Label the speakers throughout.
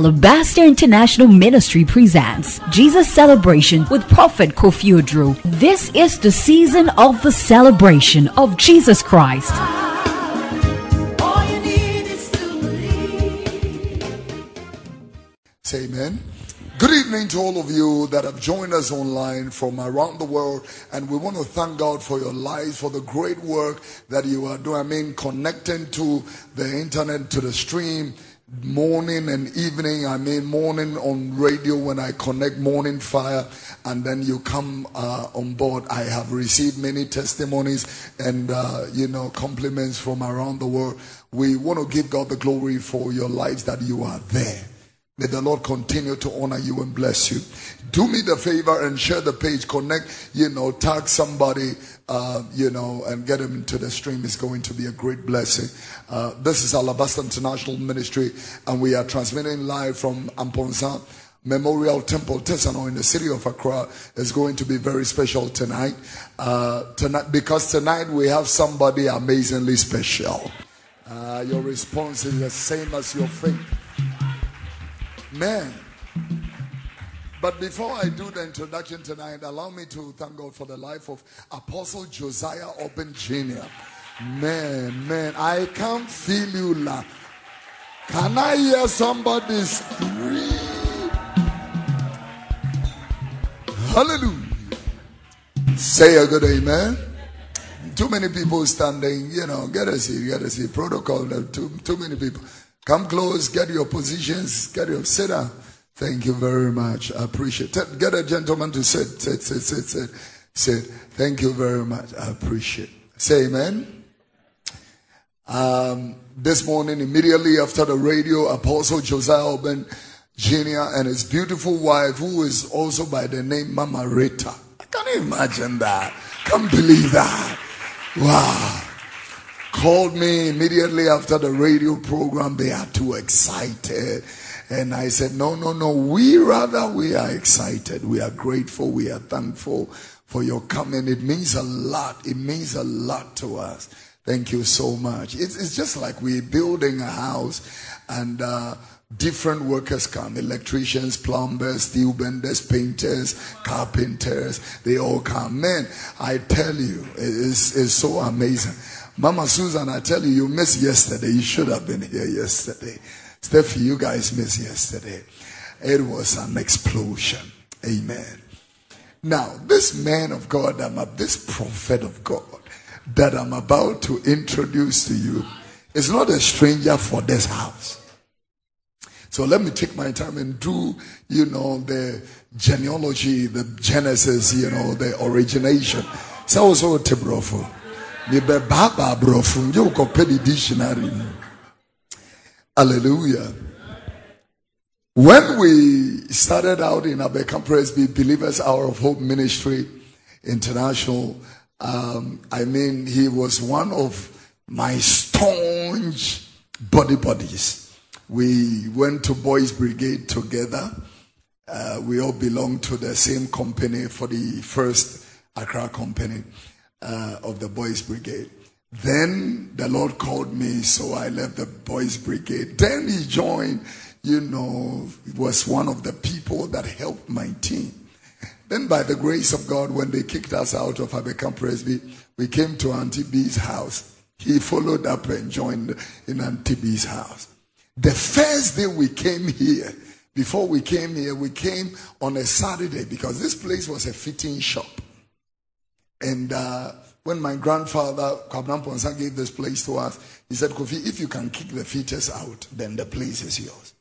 Speaker 1: Alabaster International Ministry presents Jesus Celebration with Prophet Kofi Oduro. This is the season of the celebration of Jesus Christ.
Speaker 2: Say amen. Good evening to all of you that have joined us online from around the world. And we want to thank God for your lives, for the great work that you are doing. I mean, connecting to the internet, to the stream, morning and evening. I mean, morning on radio when I connect Morning Fire, and then you come uh, on board. I have received many testimonies and, uh, you know, compliments from around the world. We want to give God the glory for your lives that you are there. May the Lord continue to honor you and bless you. Do me the favor and share the page. Connect, you know, tag somebody, uh, you know, and get them into the stream. is going to be a great blessing. Uh, this is Alabaster International Ministry, and we are transmitting live from Aponsa. Memorial Temple, Tesano, in the city of Accra is going to be very special tonight. Uh, tonight, because tonight we have somebody amazingly special. Uh, your response is the same as your faith. Man. But before I do the introduction tonight, allow me to thank God for the life of Apostle Josiah Obeng Jr. Man, man, I can't feel you laugh. Can I hear somebody scream? Hallelujah. Say a good amen. Too many people standing, you know, get a seat, get a seat. Protocol, too, too many people. Come close, get your positions, get your sit down. Thank you very much. I appreciate it. Get a gentleman to sit, sit, sit, sit, sit, sit. Thank you very much. I appreciate it. Say amen. Um, this morning, immediately after the radio, Apostle Josiah Obeng Jr. and his beautiful wife, who is also by the name Mama Rita. I can't imagine that. Can't believe that. Wow called me immediately after the radio program. They are too excited. And I said, no, no, no. We rather, we are excited. We are grateful. We are thankful for your coming. It means a lot. It means a lot to us. Thank you so much. It's, it's just like we're building a house and, uh, different workers come electricians plumbers steel benders painters carpenters they all come man i tell you it's, it's so amazing Mama Susan, I tell you, you missed yesterday. You should have been here yesterday. Steffi, you guys missed yesterday. It was an explosion. Amen. Now, this man of God, I'm a, this prophet of God that I'm about to introduce to you is not a stranger for this house. So let me take my time and do, you know, the genealogy, the genesis, you know, the origination. So also Tibrofo mebɛbaabaa borɔfo ngye wokɔpɛ de dictionary hallelujah when we started out in Abeka Presby Believers Hour of Hope Ministry International, um, I mean, he was one of my staunch body buddies. We went to Boys Brigade together. Uh, we all belonged to the same company for the first Accra company uh, of the boys' brigade. Then the Lord called me, so I left the boys' brigade. Then he joined, you know, was one of the people that helped my team. Then, by the grace of God, when they kicked us out of Abeka Presby, we came to Auntie B's house. He followed up and joined in Auntie B's house. The first day we came here, before we came here, we came on a Saturday because this place was a fitting shop. And uh, when my grandfather, Kwabram Ponsa, gave this place to us, he said, Kofi, if you can kick the fetus out, then the place is yours.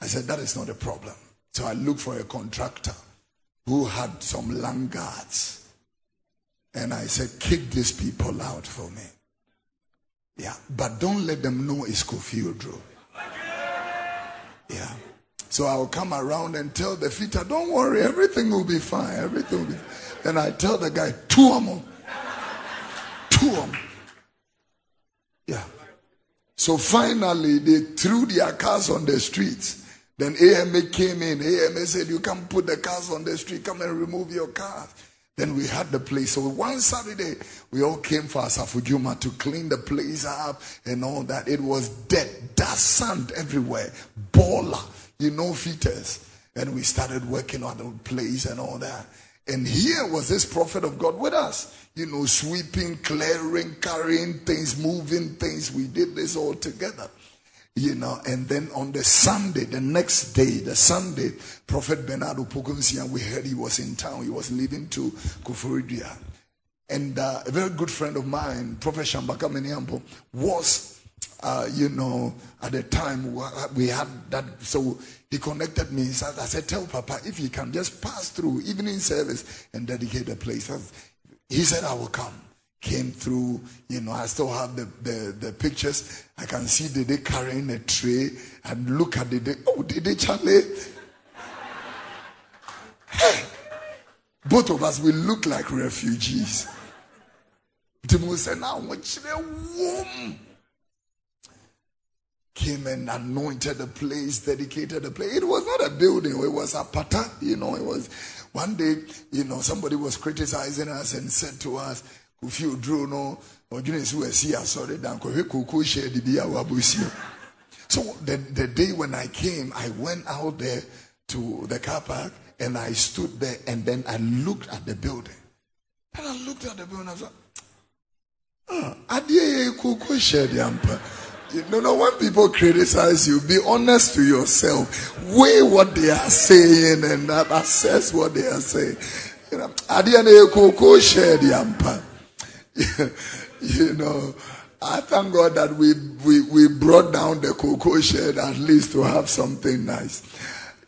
Speaker 2: I said, that is not a problem. So I looked for a contractor who had some land guards. And I said, kick these people out for me. Yeah, but don't let them know it's Kofi Oduro. Yeah. So I'll come around and tell the fitter, don't worry, everything will be fine. Everything will be fine. Then I tell the guy, two of them. Yeah. So finally, they threw their cars on the streets. Then AMA came in. AMA said, You can put the cars on the street. Come and remove your cars. Then we had the place. So one Saturday, we all came for Asafujuma to clean the place up and all that. It was dead, dust, sand everywhere. Baller, you know, fetus. And we started working on the place and all that. And here was this prophet of God with us, you know, sweeping, clearing, carrying things, moving things. We did this all together you know, and then on the Sunday, the next day, the Sunday, Prophet Bernardo Pokumsia, we heard he was in town. He was leaving to Koforidua. And uh, a very good friend of mine, Prophet Shambaka Meniambo, was, uh, you know, at the time we had that. So he connected me. I said, Tell Papa if he can just pass through evening service and dedicate the place. He said, I will come came through. You know, I still have the, the, the pictures. I can see Dede carrying a tray and look at Dede. Oh, Dede Charlie. Hey, both of us, we look like refugees. Timo said, now, the womb? Came and anointed the place, dedicated the place. It was not a building, it was a pata, you know, it was one day, you know, somebody was criticizing us and said to us, kofi oduro no ɔdwene sɛ wasi asɔre dan kɔhwɛ koko hyɛ de bi a wabosie so the, the day when i came i went out there to the car park and i stood there and then i looked at the building. And i looked at the building and i was like hyɛ de ampa you know, when people criticize you, be honest to yourself. Weigh what they are saying and assess what they are saying. You know, you know, I thank God that we, we, we brought down the cocoa shed at least to have something nice.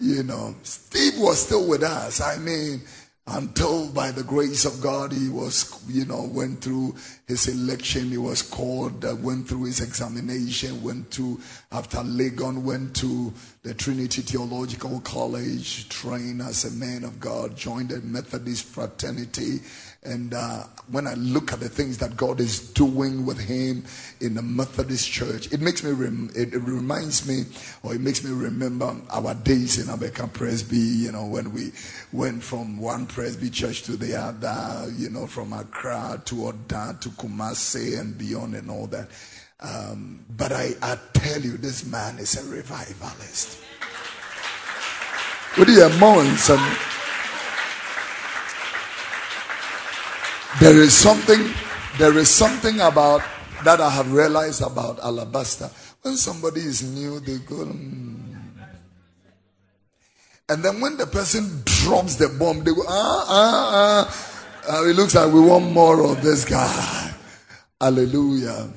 Speaker 2: You know, Steve was still with us. I mean, until by the grace of God, he was, you know, went through his election, he was called, uh, went through his examination, went to, after Legon, went to the Trinity Theological College, trained as a man of God, joined the Methodist fraternity, and uh, when I look at the things that God is doing with him in the Methodist church, it makes me, rem- it, it, reminds me, or it makes me remember our days in Abeka Presby, you know, when we went from one Presby church to the other, you know, from Accra to Oda to Kumasi and beyond and all that. Um, but I, I tell you, this man is a revivalist. What do you want? There is something, there is something about that I have realized about alabaster. When somebody is new, they go, mm. and then when the person drops the bomb, they go, ah, ah, ah. Uh, it looks like we want more of this guy. Hallelujah.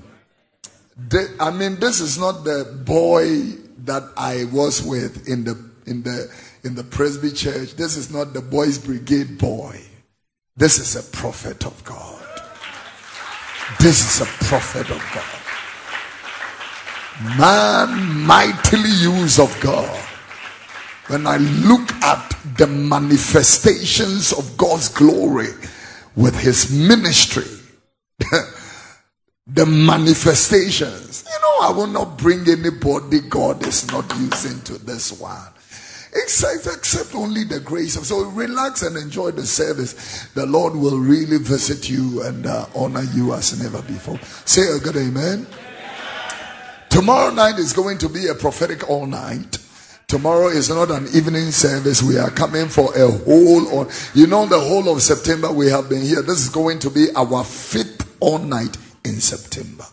Speaker 2: I mean, this is not the boy that I was with in the in the in the Presby church. This is not the boys' brigade boy. This is a prophet of God. This is a prophet of God. Man mightily used of God. When I look at the manifestations of God's glory with his ministry, the manifestations, you know, I will not bring anybody God is not using to this one. Except, except only the grace of. So relax and enjoy the service. The Lord will really visit you and uh, honor you as never before. Say a good amen. Tomorrow night is going to be a prophetic all night. Tomorrow is not an evening service. We are coming for a whole on. You know, the whole of September we have been here. This is going to be our fifth all night in September.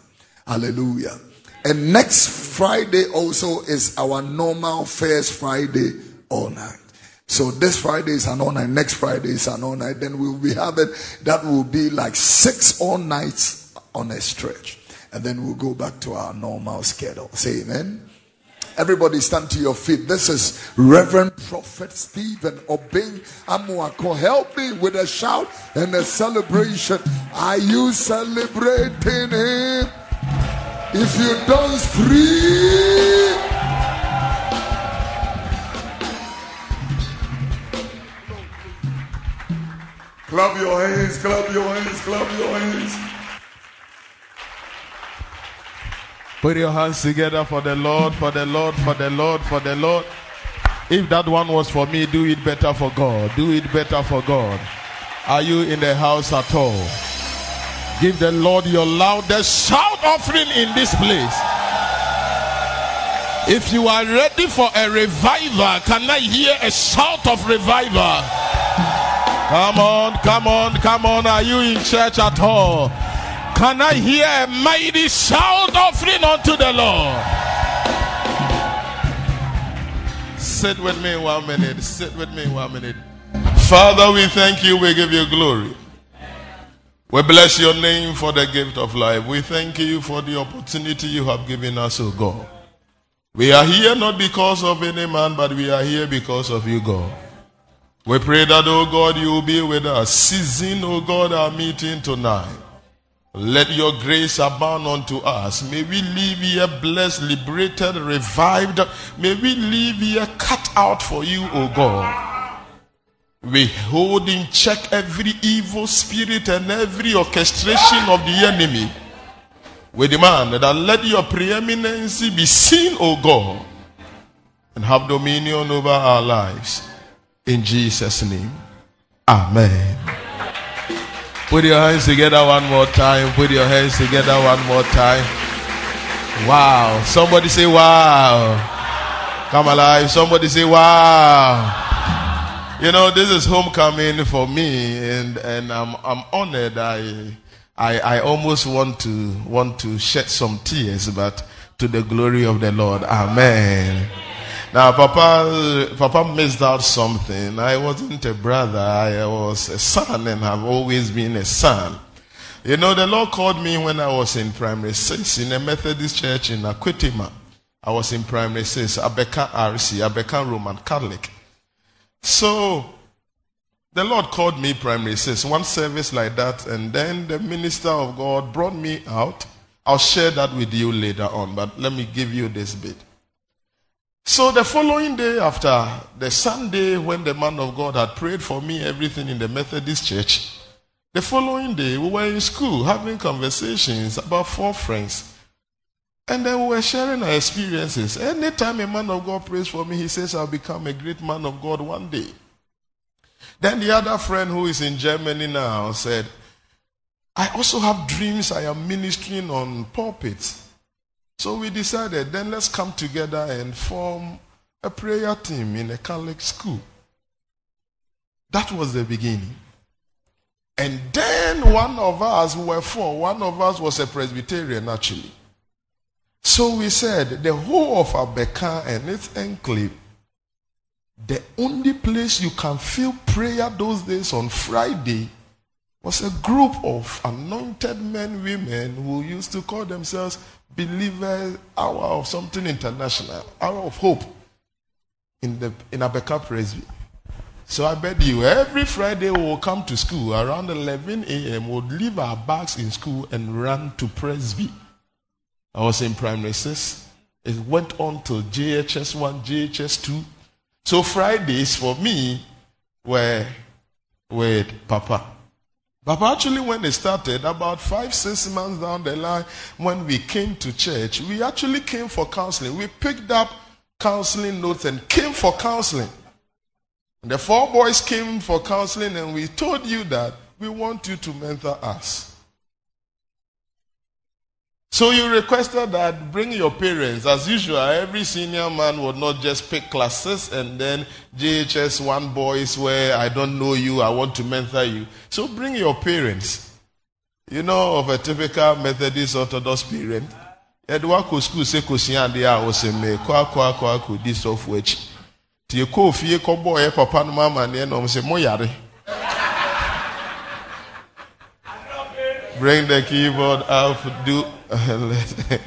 Speaker 2: Hallelujah. And next Friday also is our normal first Friday all night. So this Friday is an all night, next Friday is an all night. Then we'll be having that will be like six all nights on a stretch. And then we'll go back to our normal schedule. Say amen. Everybody stand to your feet. This is Reverend Prophet Stephen Obeng Amoako. Help me with a shout and a celebration. Are you celebrating him? If you don't free. Clap your hands, clap your hands, clap your hands.
Speaker 3: Put your hands together for the Lord, for the Lord, for the Lord, for the Lord. If that one was for me, do it better for God. Do it better for God. Are you in the house at all? Give the Lord your loudest shout offering in this place. If you are ready for a revival, can I hear a shout of revival? Come on, come on, come on. Are you in church at all? Can I hear a mighty shout offering unto the Lord? Sit with me one minute. Sit with me one minute. Father, we thank you. We give you glory. We bless your name for the gift of life. We thank you for the opportunity you have given us, O God. We are here not because of any man, but we are here because of you, God. We pray that, oh God, you will be with us. Season, oh God, our meeting tonight. Let your grace abound unto us. May we live here blessed, liberated, revived. May we live here cut out for you, O God. We hold in check every evil spirit and every orchestration of the enemy. We demand that let your preeminency be seen, O God, and have dominion over our lives. In Jesus' name. Amen. Put your hands together one more time. Put your hands together one more time. Wow. Somebody say, Wow. Come alive. Somebody say, Wow. You know, this is homecoming for me, and, and I'm, I'm honored. I, I, I almost want to, want to shed some tears, but to the glory of the Lord. Amen. Now, Papa, Papa missed out something. I wasn't a brother. I was a son and have always been a son. You know, the Lord called me when I was in primary six in a Methodist church in Akwetima. I was in primary six, Abeka RC, Abeka Roman Catholic. So, the Lord called me primary six, one service like that, and then the minister of God brought me out. I'll share that with you later on, but let me give you this bit. So the following day after the Sunday when the man of God had prayed for me, everything in the Methodist church, the following day we were in school having conversations about four friends. And then we were sharing our experiences. Anytime a man of God prays for me, he says, I'll become a great man of God one day. Then the other friend who is in Germany now said, I also have dreams. I am ministering on pulpits. So we decided then let's come together and form a prayer team in a Catholic school. That was the beginning. And then one of us, we were four, one of us was a Presbyterian actually. So we said the whole of Abeka and its enclave, the only place you can feel prayer those days on Friday was a group of anointed men, women who used to call themselves Believers Hour of something international, Hour of Hope in the in Abeka Presby. So I bet you every Friday we will come to school around 11 a.m. We'll leave our bags in school and run to Presby. I was in primary six. It went on to JHS 1, JHS 2. So Fridays for me were with Papa. But actually, when it started, about five, six months down the line, when we came to church, we actually came for counseling. We picked up counseling notes and came for counseling. The four boys came for counseling, and we told you that we want you to mentor us. So you requested that bring your parents. As usual, every senior man would not just pick classes and then JHS one boys where I don't know you, I want to mentor you. So bring your parents. You know of a typical Methodist Orthodox parent. School se se mo. Bring the keyboard up, do.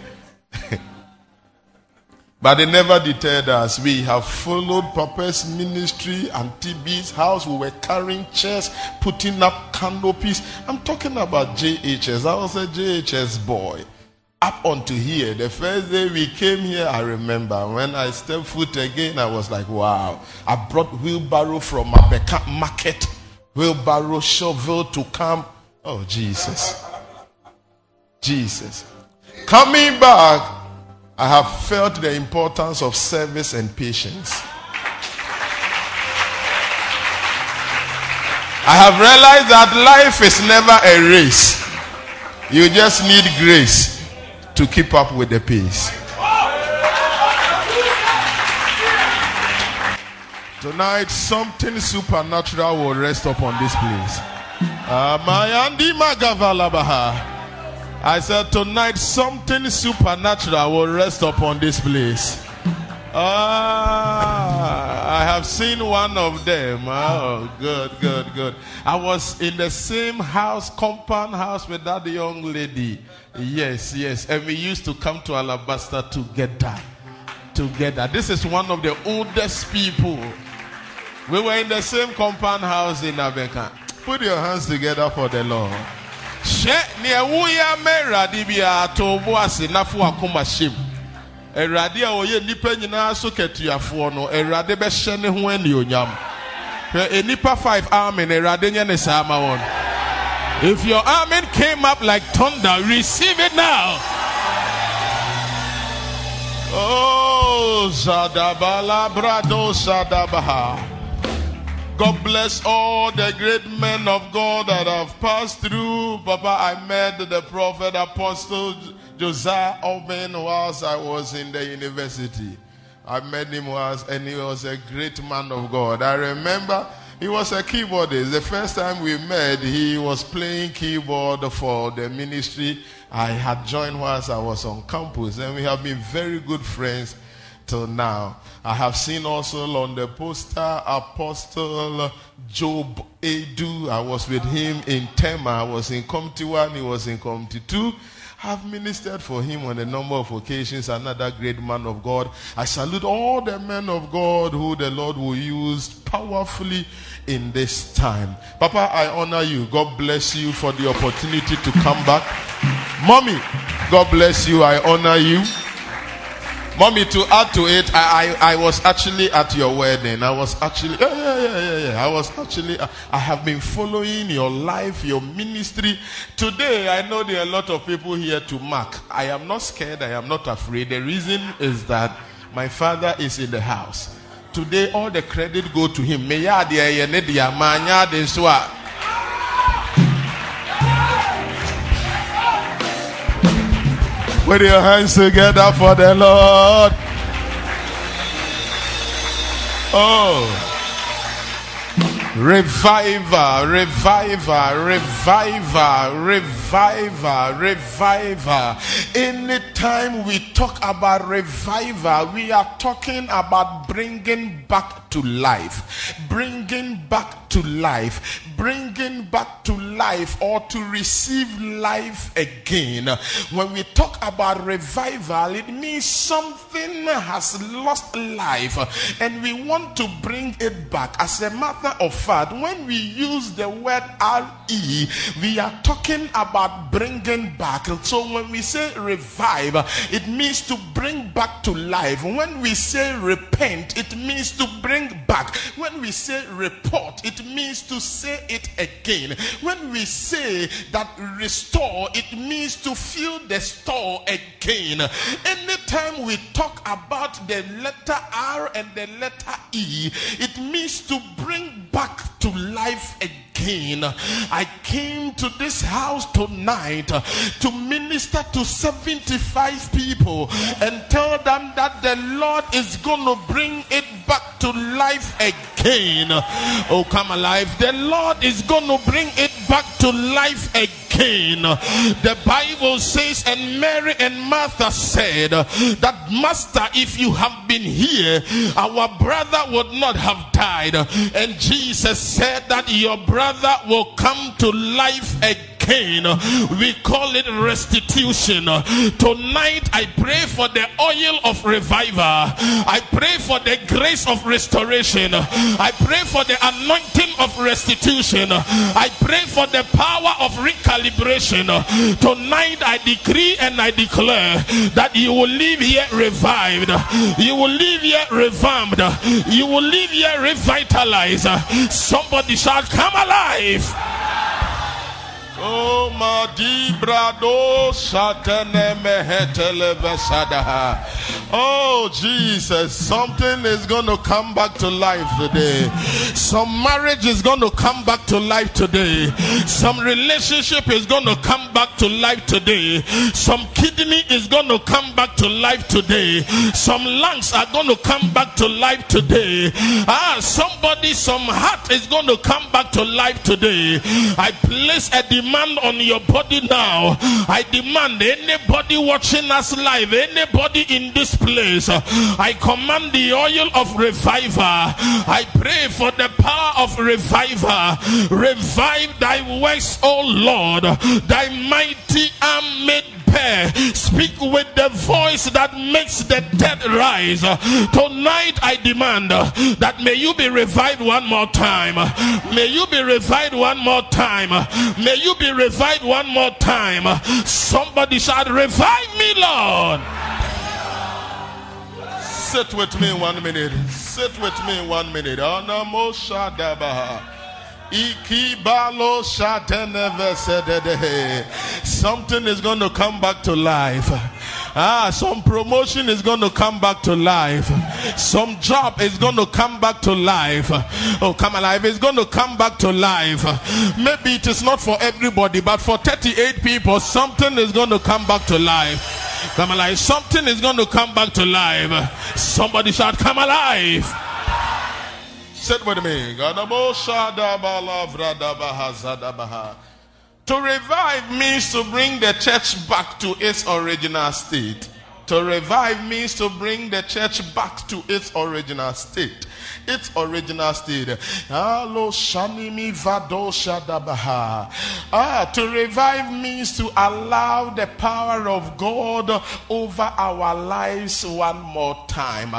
Speaker 3: but they never deterred us. We have followed Papa's ministry and TB's house. We were carrying chairs, putting up canopies. I'm talking about JHS. I was a JHS boy. Up onto here, the first day we came here, I remember when I stepped foot again, I was like, wow. I brought wheelbarrow from Abeka market, wheelbarrow shovel to come Oh, Jesus. Jesus. Coming back, I have felt the importance of service and patience. I have realized that life is never a race. You just need grace to keep up with the pace. Tonight, something supernatural will rest upon this place. I said, tonight, something supernatural will rest upon this place. Ah, I have seen one of them. Oh, good, good, good. I was in the same house, compound house with that young lady. Yes, yes. And we used to come to Alabaster together. Together. This is one of the oldest people. We were in the same compound house in Abeka. Put your hands together for the Lord. She ne wuya mera dibia to boase nafu akoma shim. awurade a ɔyɛ nnipa nyinaa so katuafoɔ no awurade bɛhyɛ ne ho anuonyam hwɛ nnipa five amen awurade nyɛ ne saa ma wɔn if your amen came up like thunder receive it now. Oh zadabala brado zadabaha God bless all the great men of God that have passed through. Papa, I met the prophet apostle Josiah Obeng whilst I was in the university. I met him once and he was a great man of God. I remember he was a keyboardist. The first time we met, he was playing keyboard for the ministry I had joined whilst I was on campus, and we have been very good friends till now. I have seen also on the poster Apostle Job Edu. I was with him in Tema. I was in Community 1, he was in Community 2 have ministered for him on a number of occasions, another great man of God. I salute all the men of God who the Lord will use powerfully in this time. Papa, I honor you. God bless you for the opportunity to come back. Mommy, God bless you. I honor you. Mommy, to add to it, I, I, I, was actually at your wedding. I was actually, yeah, yeah, yeah, yeah. I was actually, uh, I have been following your life, your ministry. Today, I know there are a lot of people here to mark. I am not scared. I am not afraid. The reason is that my father is in the house. Today, all the credit go to him. Put your hands together for the Lord. Oh. Reviver, reviver, reviver, reviver, reviver. Anytime we talk about revival, we are talking about bringing back to life, bringing back to life, bringing back to life or to receive life again. When we talk about revival, it means something has lost life and we want to bring it back. As a matter of when we use the word RE, we are talking about bringing back. So when we say revive, it means to bring back to life. When we say repent, it means to bring back. When we say report, it means to say it again. When we say that restore, it means to fill the store again. Anytime we talk about the letter R and the letter E, it means to bring back to life again. I came to this house tonight to minister to 75 people and tell them that the Lord is going to bring it back to life again. Oh, come alive. The Lord is going to bring it back to life again. The Bible says, and Mary and Martha said, that Master, if you have been here, our brother would not have died. And Jesus said that your brother will come to life again Cain. We call it restitution. Tonight, I pray for the oil of revival. I pray for the grace of restoration. I pray for the anointing of restitution. I pray for the power of recalibration. Tonight, I decree and I declare that you will live here revived. You will live here revamped. You will live here revitalized. Somebody shall come alive. Oh. Oh, Jesus, something is going to come back to life today. Some marriage is going to come back to life today. Some relationship is going to come back to life today. Some kidney is going to come back to life today. Some lungs are going to come back to life today. Ah, somebody, some heart is going to come back to life today. I place a demand on your body now. I demand anybody watching us live, anybody in this place, I command the oil of revival. I pray for the power of revival. Revive thy works, O Lord. Thy mighty arm made Speak with the voice that makes the dead rise. Tonight I demand that may you be revived one more time. May you be revived one more time. May you be revived one more time. Somebody should revive me, Lord. Sit with me one minute. Sit with me one minute. Something is going to come back to life. Ah, some promotion is going to come back to life. Some job is going to come back to life. Oh, come alive. It's going to come back to life. Maybe it is not for everybody, but for 38 people, something is going to come back to life. Come alive. Something is going to come back to life. Somebody shout, Come alive. With me. To revive means to bring the church back to its original state. To revive means to bring the church back to its original state its original state. Ah, to revive means to allow the power of God over our lives one more time.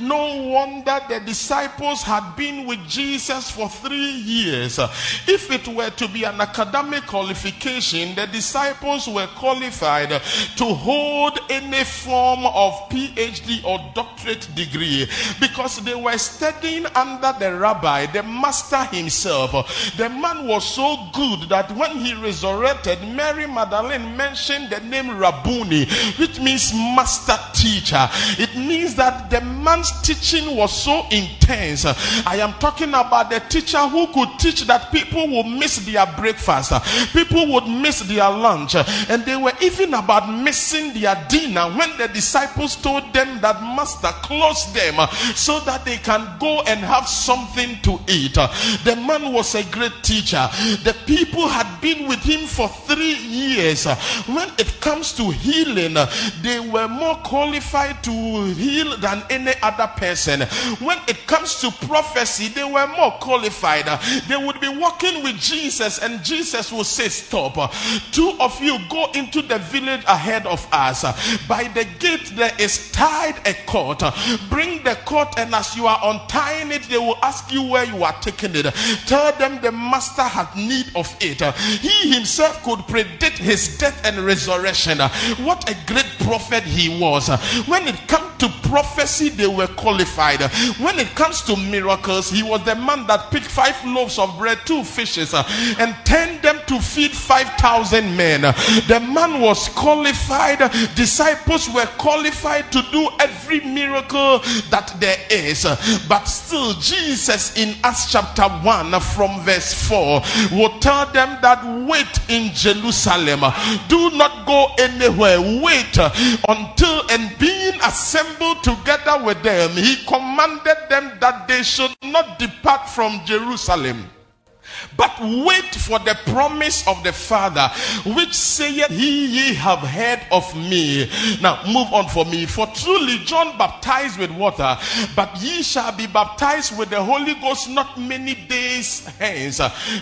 Speaker 3: No wonder the disciples had been with Jesus for three years. If it were to be an academic qualification, the disciples were qualified to hold any form of PhD or doctorate degree because they were studying under the rabbi, the master himself. The man was so good that when he resurrected, Mary Magdalene mentioned the name Rabboni, which means master teacher. It means that the man's teaching was so intense. I am talking about the teacher who could teach that people would miss their breakfast, people would miss their lunch, and they were even about missing their dinner when the disciples told them that master closed them so that they can go and have something to eat. The man was a great teacher. The people had been with him for three years. When it comes to healing, they were more qualified to heal than any other person. When it comes to prophecy, they were more qualified. They would be walking with Jesus, and Jesus would say, Stop. Two of you go into the village ahead of us. By the gate, there is tied a cord. Bring the cord, and as you are untied, buying it, they will ask you where you are taking it. Tell them the master had need of it. He himself could predict his death and resurrection. What a great prophet he was. When it comes to prophecy, they were qualified. When it comes to miracles, he was the man that picked five loaves of bread, two fishes, and turned them to feed 5,000 men. The man was qualified. Disciples were qualified to do every miracle that there is. But still, Jesus in Acts chapter 1 from verse 4 will tell them that wait in Jerusalem. Do not go anywhere. Wait until and being assembled together with them, he commanded them that they should not depart from Jerusalem but wait for the promise of the Father, which saith, He ye have heard of me. Now, move on for me. For truly John baptized with water, but ye shall be baptized with the Holy Ghost not many days hence.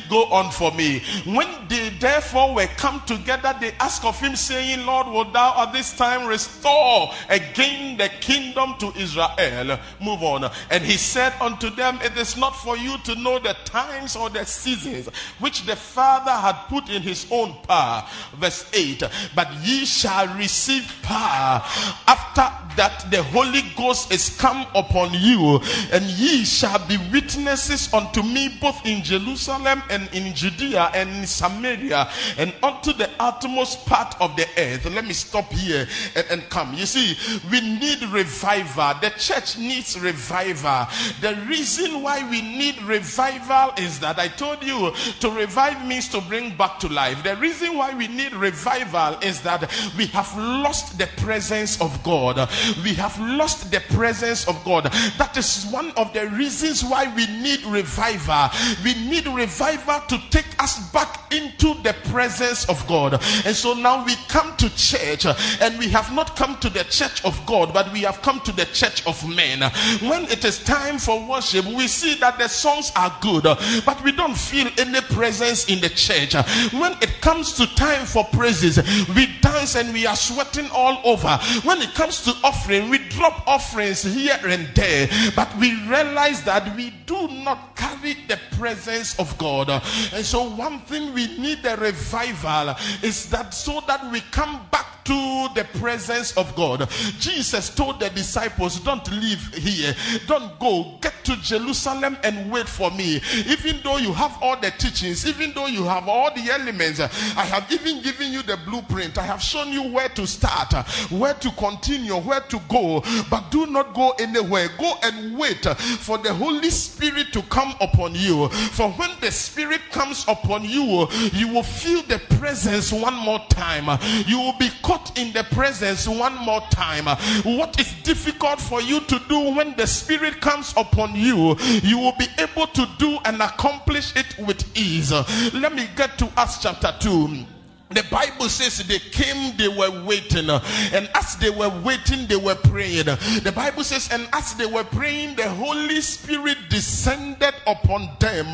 Speaker 3: Go on for me. When they therefore were come together, they asked of him, saying, Lord, wilt thou at this time restore again the kingdom to Israel? Move on. And he said unto them, It is not for you to know the times or the seasons seasons, which the Father had put in his own power. Verse 8. But ye shall receive power after that the Holy Ghost is come upon you, and ye shall be witnesses unto me both in Jerusalem and in Judea and in Samaria and unto the uttermost part of the earth. Let me stop here and, and come. You see, we need revival. The church needs revival. The reason why we need revival is that I told you to revive means to bring back to life. The reason why we need revival is that we have lost the presence of God. We have lost the presence of God. That is one of the reasons why we need revival. We need revival to take us back into the presence of God. And so now we come to church and we have not come to the church of God, but we have come to the church of men. When it is time for worship, we see that the songs are good, but we don't feel any presence in the church. When it comes to time for praises, we dance and we are sweating all over. When it comes to offering, we drop offerings here and there, but we realize that we do not carry the presence of God. And so, one thing we need a revival is that so that we come back to the presence of God. Jesus told the disciples, Don't leave here, don't go, get to Jerusalem and wait for me. Even though you have all the teachings, even though you have all the elements, I have even given you the blueprint, I have shown you where to start, where to continue, where to go, but do not go anywhere. Go and wait for the Holy Spirit to come upon you. For when the Spirit comes upon you, you will feel the presence one more time. You will be caught in the presence one more time. What is difficult for you to do when the Spirit comes upon you, you will be able to do and accomplish it with ease. Let me get to Acts chapter 2. The Bible says they came, they were waiting, and as they were waiting, they were praying. The Bible says, and as they were praying, the Holy Spirit descended upon them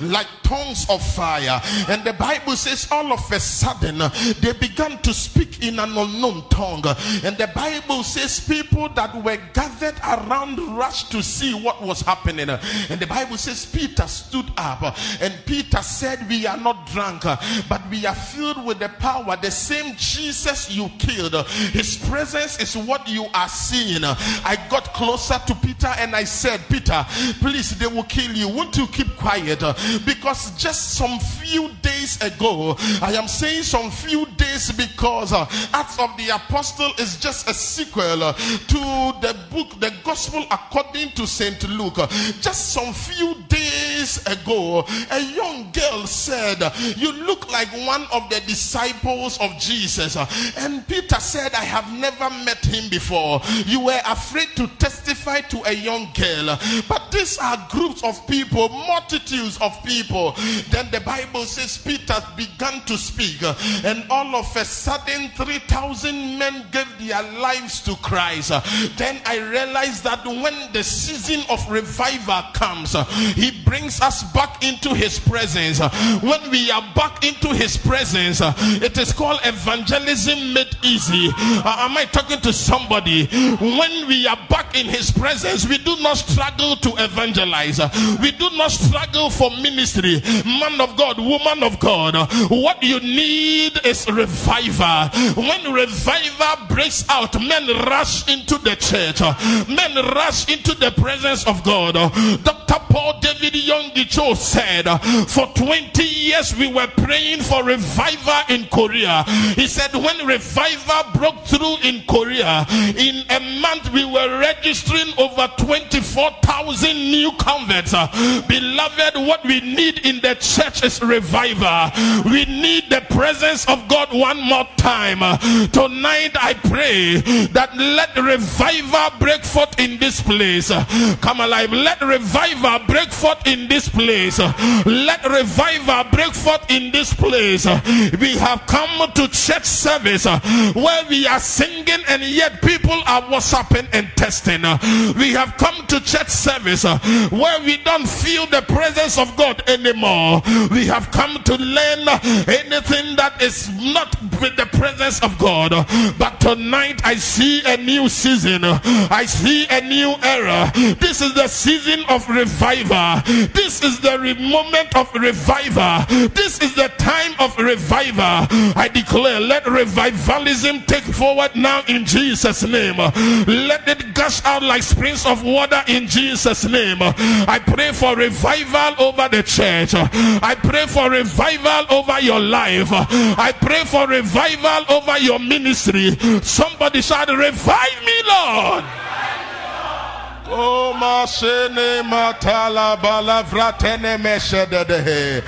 Speaker 3: like tongues of fire. And the Bible says, all of a sudden, they began to speak in an unknown tongue. And the Bible says, people that were gathered around rushed to see what was happening. And the Bible says, Peter stood up, and Peter said, We are not drunk, but we are filled with with the power, the same Jesus you killed, his presence is what you are seeing. I got closer to Peter and I said, Peter, please, they will kill you. Won't you keep quiet? Because just some few days ago, I am saying some few days because Acts of the Apostle is just a sequel to the book, the Gospel according to St. Luke. Just some few days ago, a young girl said, You look like one of the disciples disciples of Jesus. And Peter said, I have never met him before. You were afraid to testify to a young girl. But these are groups of people, multitudes of people. Then the Bible says Peter began to speak. And all of a sudden, 3,000 men gave their lives to Christ. Then I realized that when the season of revival comes, he brings us back into his presence. When we are back into his presence, it is called evangelism made easy. Uh, am I talking to somebody? When we are back in his presence, we do not struggle to evangelize. We do not struggle for ministry. Man of God, woman of God, what you need is revival. When revival breaks out, men rush into the church. Men rush into the presence of God. Dr. Paul David Yonggi Cho said, for 20 years we were praying for revival in Korea. He said, when revival broke through in Korea, in a month we were registering over 24,000 new converts. Uh, beloved, what we need in the church is revival. We need the presence of God one more time. Uh, tonight I pray that let revival break forth in this place. Uh, come alive. Let revival break forth in this place. Let revival break forth in this place. We have come to church service uh, where we are singing and yet people are worshiping and testing. Uh, we have come to church service uh, where we don't feel the presence of God anymore. We have come to learn anything that is not with the presence of God. But tonight I see a new season. I see a new era. This is the season of revival. This is the re- moment of revival. This is the time of revival. I declare, let revivalism take forward now in Jesus' name. Let it gush out like springs of water in Jesus' name. I pray for revival over the church. I pray for revival over your life. I pray for revival over your ministry. Somebody shout, Revive me, Lord. Oh, mashene matala balavratene meshedede.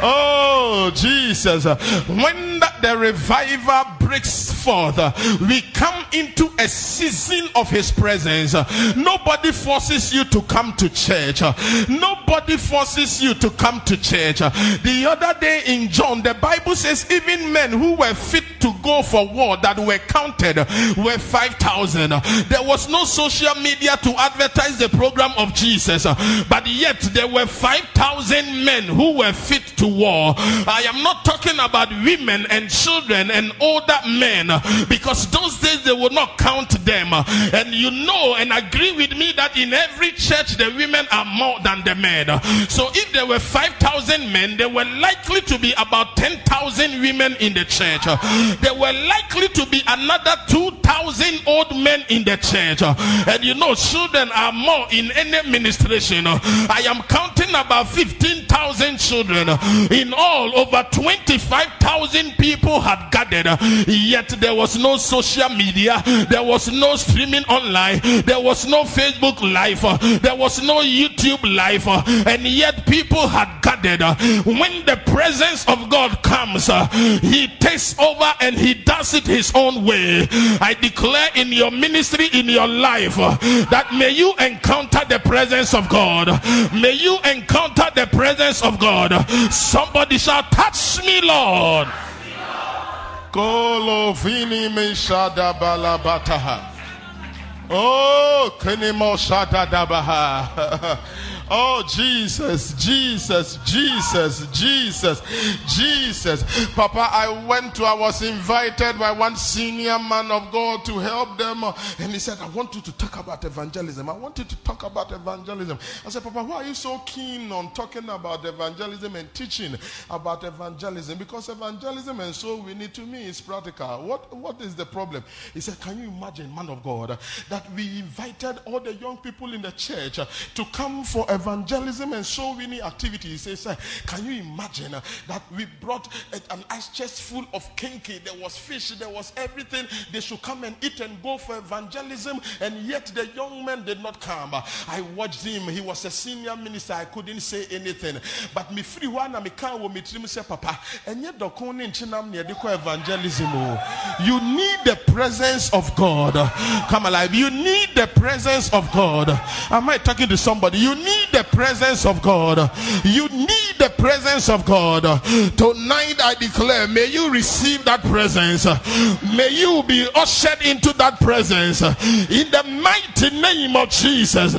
Speaker 3: Oh, Jesus. When the revival breaks forth, we come into a season of His presence. Nobody forces you to come to church. Nobody forces you to come to church. The other day in John, the Bible says even men who were fit to go for war that were counted were 5,000. There was no social media to advertise the program of Jesus, uh, but yet there were 5,000 men who were fit to war. I am not talking about women and children and older men uh, because those days they would not count them. Uh, and you know and agree with me that in every church the women are more than the men. So if there were 5,000 men, there were likely to be about 10,000 women in the church. There were likely to be another 2,000 old men in the church. And you know, children are more in any administration. I am counting about 15,000 children. In all, over 25,000 people had gathered. Yet there was no social media. There was no streaming online. There was no Facebook live. There was no YouTube live. And yet people had gathered. When the presence of God comes, He takes over and He does it His own way. I declare in your ministry, in your life, that may you encounter the presence of God. May you encounter the presence of God. Somebody shall touch me, Lord. Oh. Oh, Jesus, Jesus, Jesus, Jesus, Jesus. Papa, I went to, I was invited by one senior man of God to help them. And he said, I want you to talk about evangelism. I want you to talk about evangelism. I said, Papa, why are you so keen on talking about evangelism and teaching about evangelism? Because evangelism and so we need to me is practical. What, what is the problem? He said, Can you imagine, man of God, that we invited all the young people in the church to come for evangelism and so many activities. He says, Can you imagine uh, that we brought an ice chest full of kinky? There was fish, there was everything. They should come and eat and go for evangelism, and yet the young man did not come. I watched him. He was a senior minister. I couldn't say anything. But me free one, me can't me trim say, Papa, and yet the in chinam near the evangelism. You need the presence of God. Come alive. You need the presence of God. Am I talking to somebody? You need the presence of God. You need the presence of God. Tonight I declare, may you receive that presence. May you be ushered into that presence. In the mighty name of Jesus.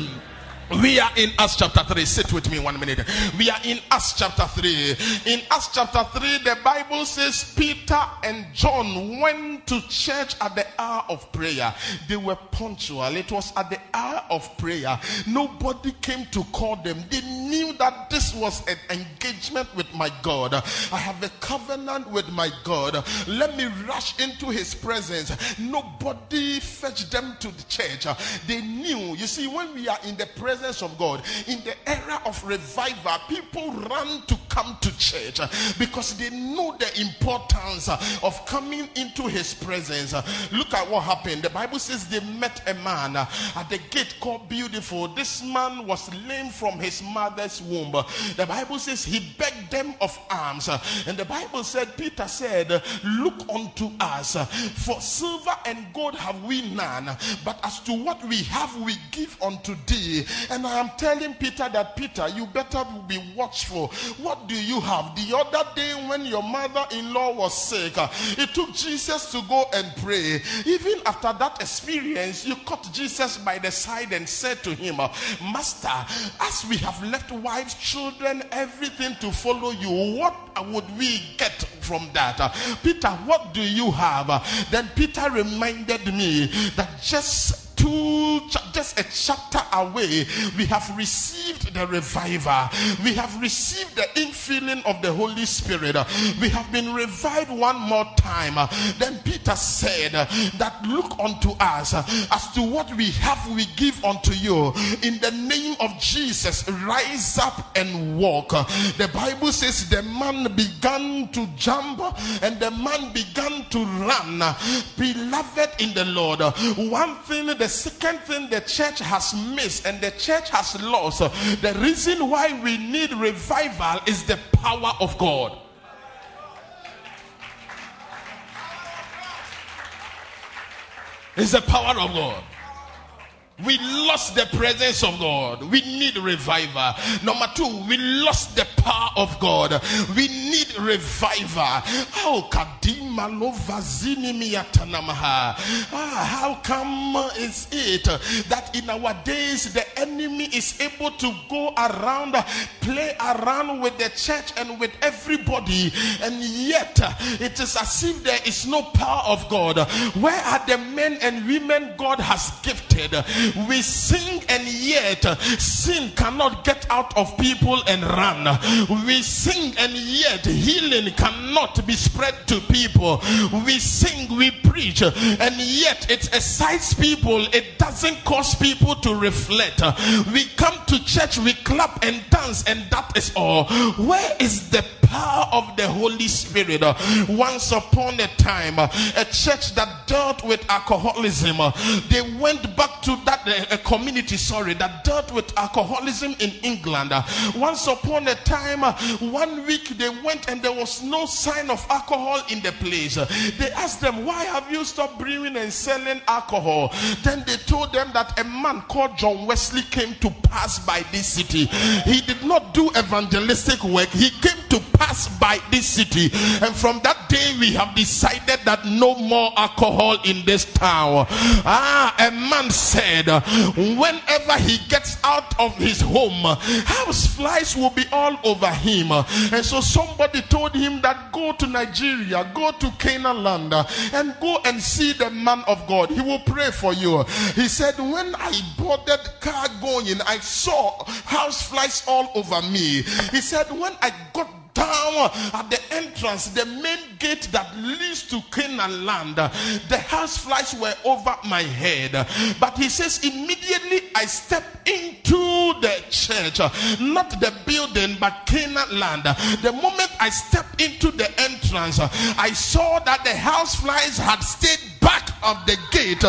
Speaker 3: We are in Acts chapter 3. Sit with me one minute. We are in Acts chapter 3. In Acts chapter 3, the Bible says Peter and John went to church at the hour of prayer. They were punctual. It was at the hour of prayer. Nobody came to call them. They knew that this was an engagement with my God. I have a covenant with my God. Let me rush into his presence. Nobody fetched them to the church. They knew. You see, when we are in the presence presence of God. In the era of revival, people run to come to church uh, because they know the importance uh, of coming into his presence. Uh, look at what happened. The Bible says they met a man at the gate called Beautiful. This man was lame from his mother's womb. The Bible says he begged them of alms. And the Bible said, Peter said, Look unto us, for silver and gold have we none, but as to what we have, we give unto thee. And I am telling Peter that, Peter, you better be watchful. What do you have? The other day when your mother-in-law was sick, it took Jesus to go and pray. Even after that experience, you caught Jesus by the side and said to him, Master, as we have left wives, children, everything to follow you, what would we get from that? Peter, what do you have? Then Peter reminded me that just two just a chapter away we have received the reviver we have received the infilling of the holy spirit. We have been revived one more time. Then peter said that look unto us. As to what we have we give unto you. In the name of jesus rise up and walk. The bible says the man began to jump and the man began to run. Beloved in the lord one thing the second thing the church has missed and the church has lost uh, the reason why we need revival is the power of god. It's the power of god we lost the presence of God. We need revival. Number two, we lost the power of God. We need revival. How. Ah, how come is it that in our days the enemy is able to go around, play around with the church and with everybody, and yet it is as if there is no power of God. Where are the men and women God has gifted? We sing and yet sin cannot get out of people and run. We sing and yet healing cannot be spread to people. We sing, we preach, and yet it excites people. It doesn't cause people to reflect. We come to church, we clap and dance, and that is all. Where is the power of the Holy Spirit? Once upon a time, a church that dealt with alcoholism, they went back to that uh, community, sorry, that dealt with alcoholism in England. Uh, Once upon a time, uh, one week they went and there was no sign of alcohol in the place. Uh, They asked them, Why have you stopped brewing and selling alcohol? Then they told them that a man called John Wesley came to pass by this city. He did not do evangelistic work, he came to pass by this city. And from that day, we have decided that no more alcohol in this town. Ah, a man said, whenever he gets out of his home, house flies will be all over him. And so somebody told him that go to Nigeria, go to Canaan land, and go and see the man of God. He will pray for you. He said, When I boarded car going, I saw house flies all over me. He said, When I got down at the entrance, the main gate that leads to Canaan land, the house flies were over my head. But he says, immediately I stepped into the church, not the building, but Canaan land. The moment I stepped into the entrance, I saw that the house flies had stayed back of the gate.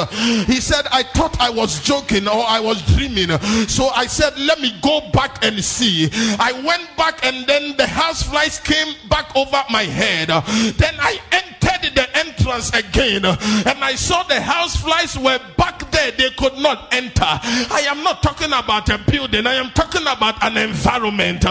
Speaker 3: He said, I thought I was joking or I was dreaming. So I said, Let me go back and see. I went back and then the house flies came back over my head. Then I entered the entrance again and I saw the house flies were back there. They could not enter. I am not talking about a building, I am talking about an environment.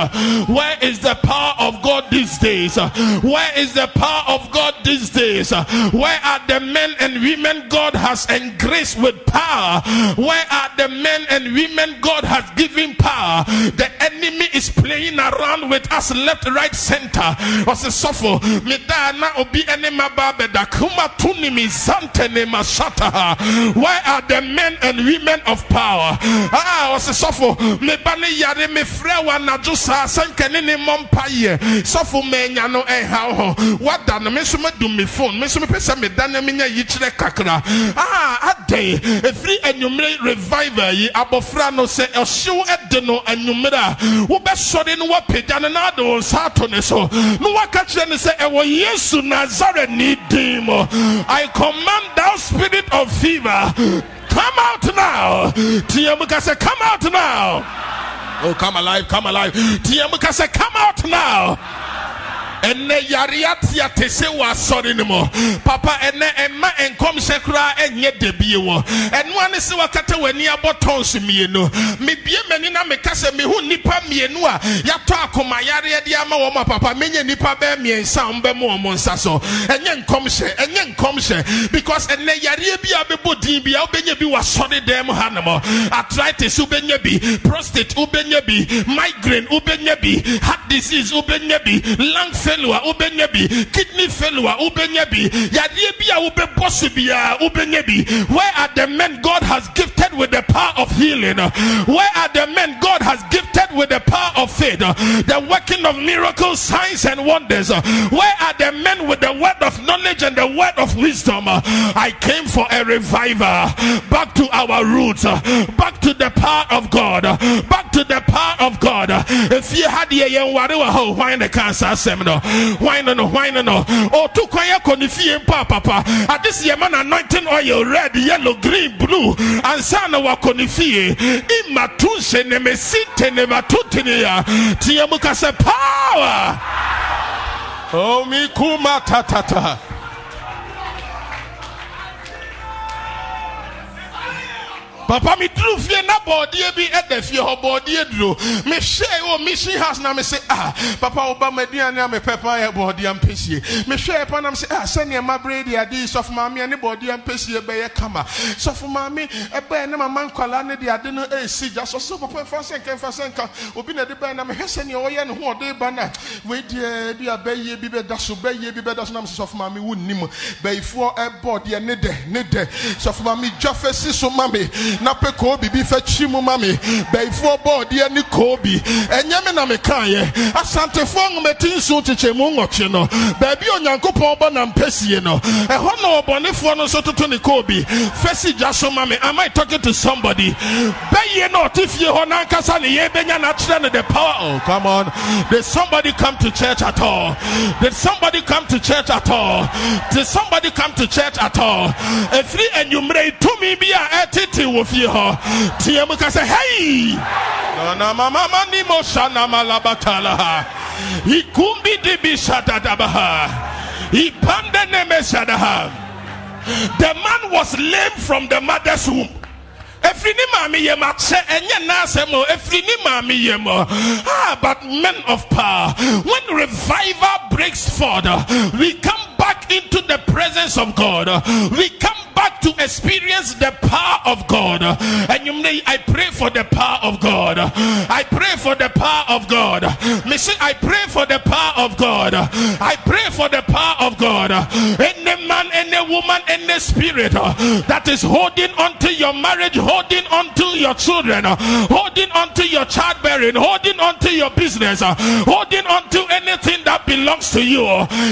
Speaker 3: Where is the power of God these days? Where is the power of God these days? Where are the men and women God has engraced with power? Where are the men and women God has given power? The enemy is playing around with us left, right, center. Where are the men and women of power? Ah, a suffer. Me bani yare me frewa na jusa sankene ne mompa ye. Suffer me nyano eh how. What done? Me so me do me phone. Me so me pesa me dana me nya yichire kakra. Ah, adɛn ɛfiri anwummerɛ revival yi abɔfra no sɛ ɔhyew ɛde no anwummerɛ a wobɛsɔre no woapagya no na ade wo ne so na woaka kyerɛ no sɛ yesu nasareni din mu i command thou spirit of fever come out now. Teɛ mu ka sɛ come out now. Oh come alive come alive. Teɛ mu ka sɛ come out now ɛnɛ yareɛ teate se wɔ asɔre mu papa ɛnɛ ɛma nkɔmhyɛ koraa ɛnyɛ da bie wɔ ɛnoa ne sɛ wakata w'ani abɔ tɔns mmienu mebie m'ani na meka sɛ mehu nnipa mmienu ama wɔn a papa. Menyɛ nnipa bɛɛ mmiɛnsa a ɔmbɛmu wɔn nsa so. Ɛnyɛ nkɔmhyɛ ɛnyɛ nkɔmhyɛ because ɛnɛ yareɛ bi a bɛbɔ din bi a wobɛnya bi wɔ asɔre dɛm ha nom arthritis prostate wobɛnya bi migraine wobɛnya bi heart disease wobɛnya bi lung failure wobɛnya bi. Kidney failure bi. Bi a so bi. Where are the men god has gifted with the power of healing? Where are the men god has gifted with the power of faith? The working of miracles signs and wonders. Where are the men with the word of knowledge and the word of wisdom? I came for a revival. Back to our roots. Back to the power of god. Back to the power of god. If you had ho hwan ne cancer asɛm hwan no no hwan no no o to kwan yɛ kɔ ne fie mpa papa ade si yɛ ma anointing oil red yellow green blue. Ansa na wakɔ ne fie ima tu nhyɛ ne mesi te ne ma to te ne ya. Teɛ mu ka sɛ power. Oh, mi kuma tatata. Papa mi duru fie na bɔɔdeɛ bi ɛda fie hɔ bɔɔdeɛ duro. Mehwɛ wɔ mission house na me se ah papa woba aduane a mepɛ pa yɛ bɔɔdeɛ mpɛsie mehwɛ pa nam sɛ ah sɛneɛ maberɛ di ade sɔfo maame a ne bɔɔdeɛ mpɛsie bɛyɛ kama. Sɔfo maame ɛbɛɛ ne mama nkwalaa ne de ade no ɛɛsi gya so so papa mfa sɛ nka mfa sɛ nka obi na de bɛɛ na mehwɛ sɛneɛ wɔyɛ ne ho ɔde ba no a weideɛ bi a bɛyie bi bɛda so bɛyie bi bɛda so nam sɛ sɔfo maame wonnim bɛyifoɔ ɛbɔɔdeɛ ne dɛ ne dɛ sɔfo maame dwa fɛ si so ma me na pɛ koobi bi fɛ kyi mu ma me. Bɛyifoɔ bɔɔdeɛ ne koobi ɛnyɛ me na mekaeɛ. Asantefoɔ nwomati nso kyekyɛmu nwɔtwe no. Baabi onyankopɔn bɔ na mpɛsie no. Ɛhɔ na ɔbɔnefoɔ no nso toto ne koobi fɛ si gya ma me. Am I talking to somebody? Bɛyie na ɔte fie hɔ nankasa ne yɛ na the power oh come on. Did somebody come to church at all? Did somebody come to church at all? Did somebody come to church at all? Ɛfiri anwummerɛ tumi bi a ɛtete fie hɔ teɛ mu ka sɛ hei na mama mani mo shana malabatala ha. Ikumbi ipande the man was lame from the mother's womb. Efiri ne maame yam akyɛ ɛnyɛ naasɛm o efiri ne maame yam ah but men of power when revival breaks forth we come back into the presence of God. We come back to experience the power of God. And you may I pray for the power of God. I pray for the power of God. Say I pray for the power of God. I pray for the power of God. Any man any woman any spirit that is holding on to your marriage holding on to your children, holding on to your childbearing, holding on to your business, holding on to anything that belongs to you.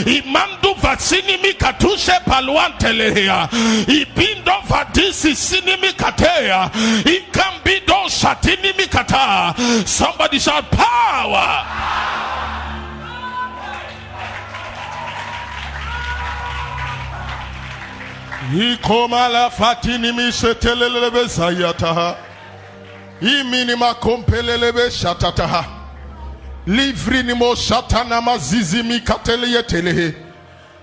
Speaker 3: Imandu vasinimi katushe paluantelehea. Ibindo vadisi sinimi katea. Ikambido shatinimi kata. Somebody shout power. ikomala fatini misetelelebe sayataha iminima kompelelebe shatataha livrinimo shatana mazizi mikateleyetelehe